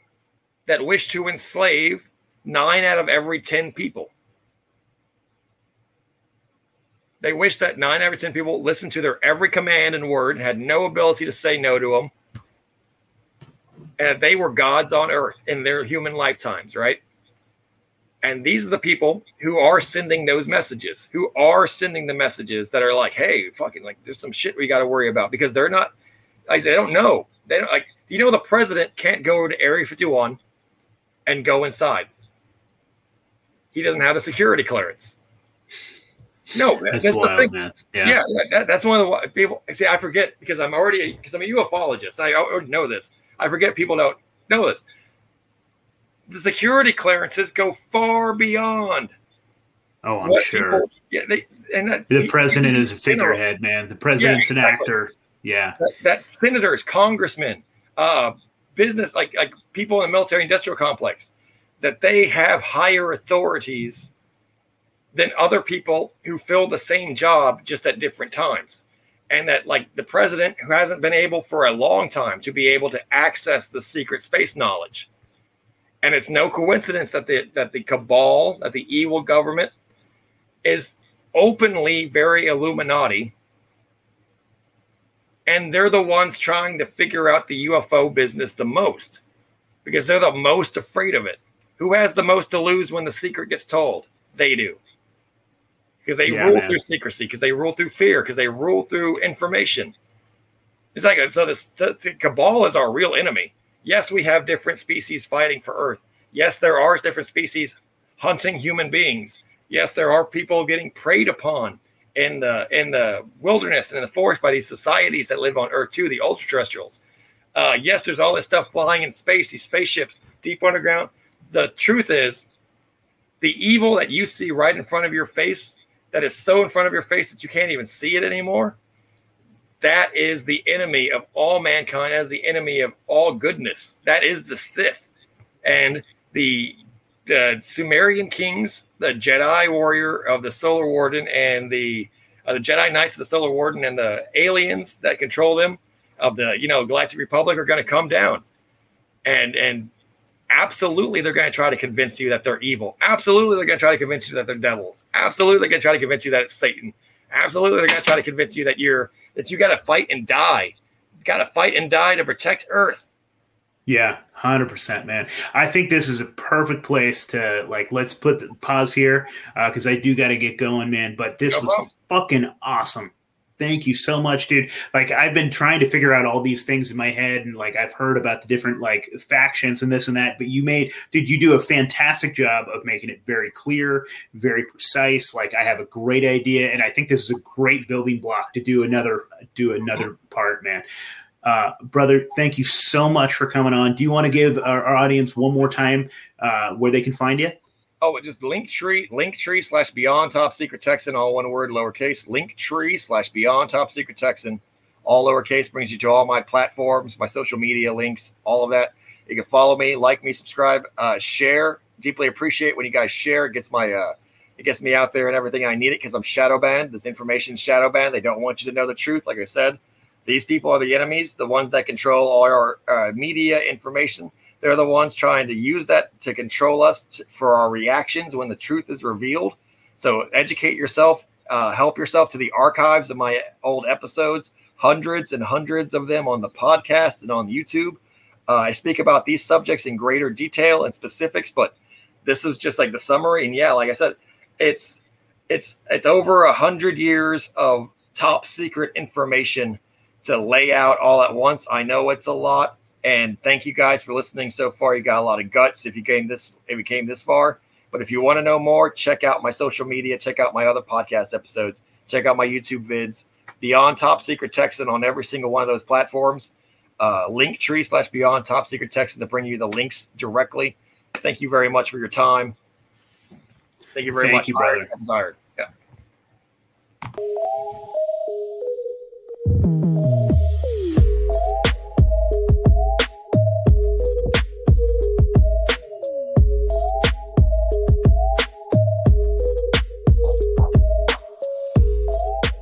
that wish to enslave nine out of every 10 people. They wish that nine out of 10 people listened to their every command and word and had no ability to say no to them. And they were gods on earth in their human lifetimes, right? And these are the people who are sending those messages, who are sending the messages that are like, hey, fucking, like, there's some shit we got to worry about because they're not, like, they don't know. They don't, like, you know, the president can't go to Area 51 and go inside. He doesn't have the security clearance. No, That's, that's, the wild, thing. man. Yeah, Yeah. that, that's one of the people. See, I forget because I'm already because I'm a ufologist. I already know this. I forget people don't know this. The security clearances go far beyond Oh, I'm sure. People, yeah, they and that, the president is a figurehead, man. The president's yeah, exactly. an actor. Yeah, that, that senators, congressmen, uh, business like like people in the military industrial complex, that they have higher authorities than other people who fill the same job just at different times and that like the president who hasn't been able for a long time to be able to access the secret space knowledge and it's no coincidence that the that the cabal that the evil government is openly very illuminati and they're the ones trying to figure out the UFO business the most because they're the most afraid of it who has the most to lose when the secret gets told they do because they yeah, rule man. through secrecy, because they rule through fear, because they rule through information. It's like so. This the, the cabal is our real enemy. Yes, we have different species fighting for Earth. Yes, there are different species hunting human beings. Yes, there are people getting preyed upon in the in the wilderness and in the forest by these societies that live on Earth too, the ultra-terrestrials. Uh, yes, there's all this stuff flying in space, these spaceships deep underground. The truth is, the evil that you see right in front of your face that is so in front of your face that you can't even see it anymore, that is the enemy of all mankind, as the enemy of all goodness. That is the Sith. And the the Sumerian kings, the Jedi warrior of the Solar Warden, and the uh, the Jedi Knights of the Solar Warden, and the aliens that control them of the you know Galactic Republic are going to come down, and and absolutely they're going to try to convince you that they're evil. Absolutely they're going to try to convince you that they're devils. Absolutely they're going to try to convince you that it's Satan. Absolutely they're going to try to convince you that you're that you got to fight and die. Got to fight and die to protect Earth. Yeah, hundred percent, man. I think this is a perfect place to like. Let's put the pause here because uh, I do got to get going, man. But this no was fucking awesome. Thank you so much, dude. Like I've been trying to figure out all these things in my head, and like I've heard about the different like factions and this and that. But you made, dude, you do a fantastic job of making it very clear, very precise. Like I have a great idea, and I think this is a great building block to do another do another part, man. Uh, brother, thank you so much for coming on. Do you want to give our, our audience one more time uh, where they can find you? Oh, just Linktree, Linktree slash Beyond Top Secret Texan, all one word, lowercase. Linktree slash Beyond Top Secret Texan, all lowercase, brings you to all my platforms, my social media links, all of that. You can follow me, like me, subscribe, uh, share. Deeply appreciate when you guys share. It gets my uh, it gets me out there and everything I need it because I'm shadow banned. This information shadow banned. They don't want you to know the truth. Like I said, these people are the enemies, the ones that control all our uh, media information. They're the ones trying to use that to control us to, for our reactions when the truth is revealed. So educate yourself, uh, help yourself to the archives of my old episodes, hundreds and hundreds of them on the podcast and on YouTube. Uh, I speak about these subjects in greater detail and specifics, but this is just like the summary. And yeah, like I said, it's it's it's over a hundred years of top secret information to lay out all at once. I know it's a lot, and thank you guys for listening so far. You got a lot of guts if you came this if you came this far. But if you want to know more, check out my social media, check out my other podcast episodes, check out my YouTube vids. Beyond Top Secret Texan on every single one of those platforms. Uh, Linktree slash Beyond Top Secret Texan to bring you the links directly. Thank you very much for your time. Thank you very Thank much. You, brother. I'm tired. Yeah.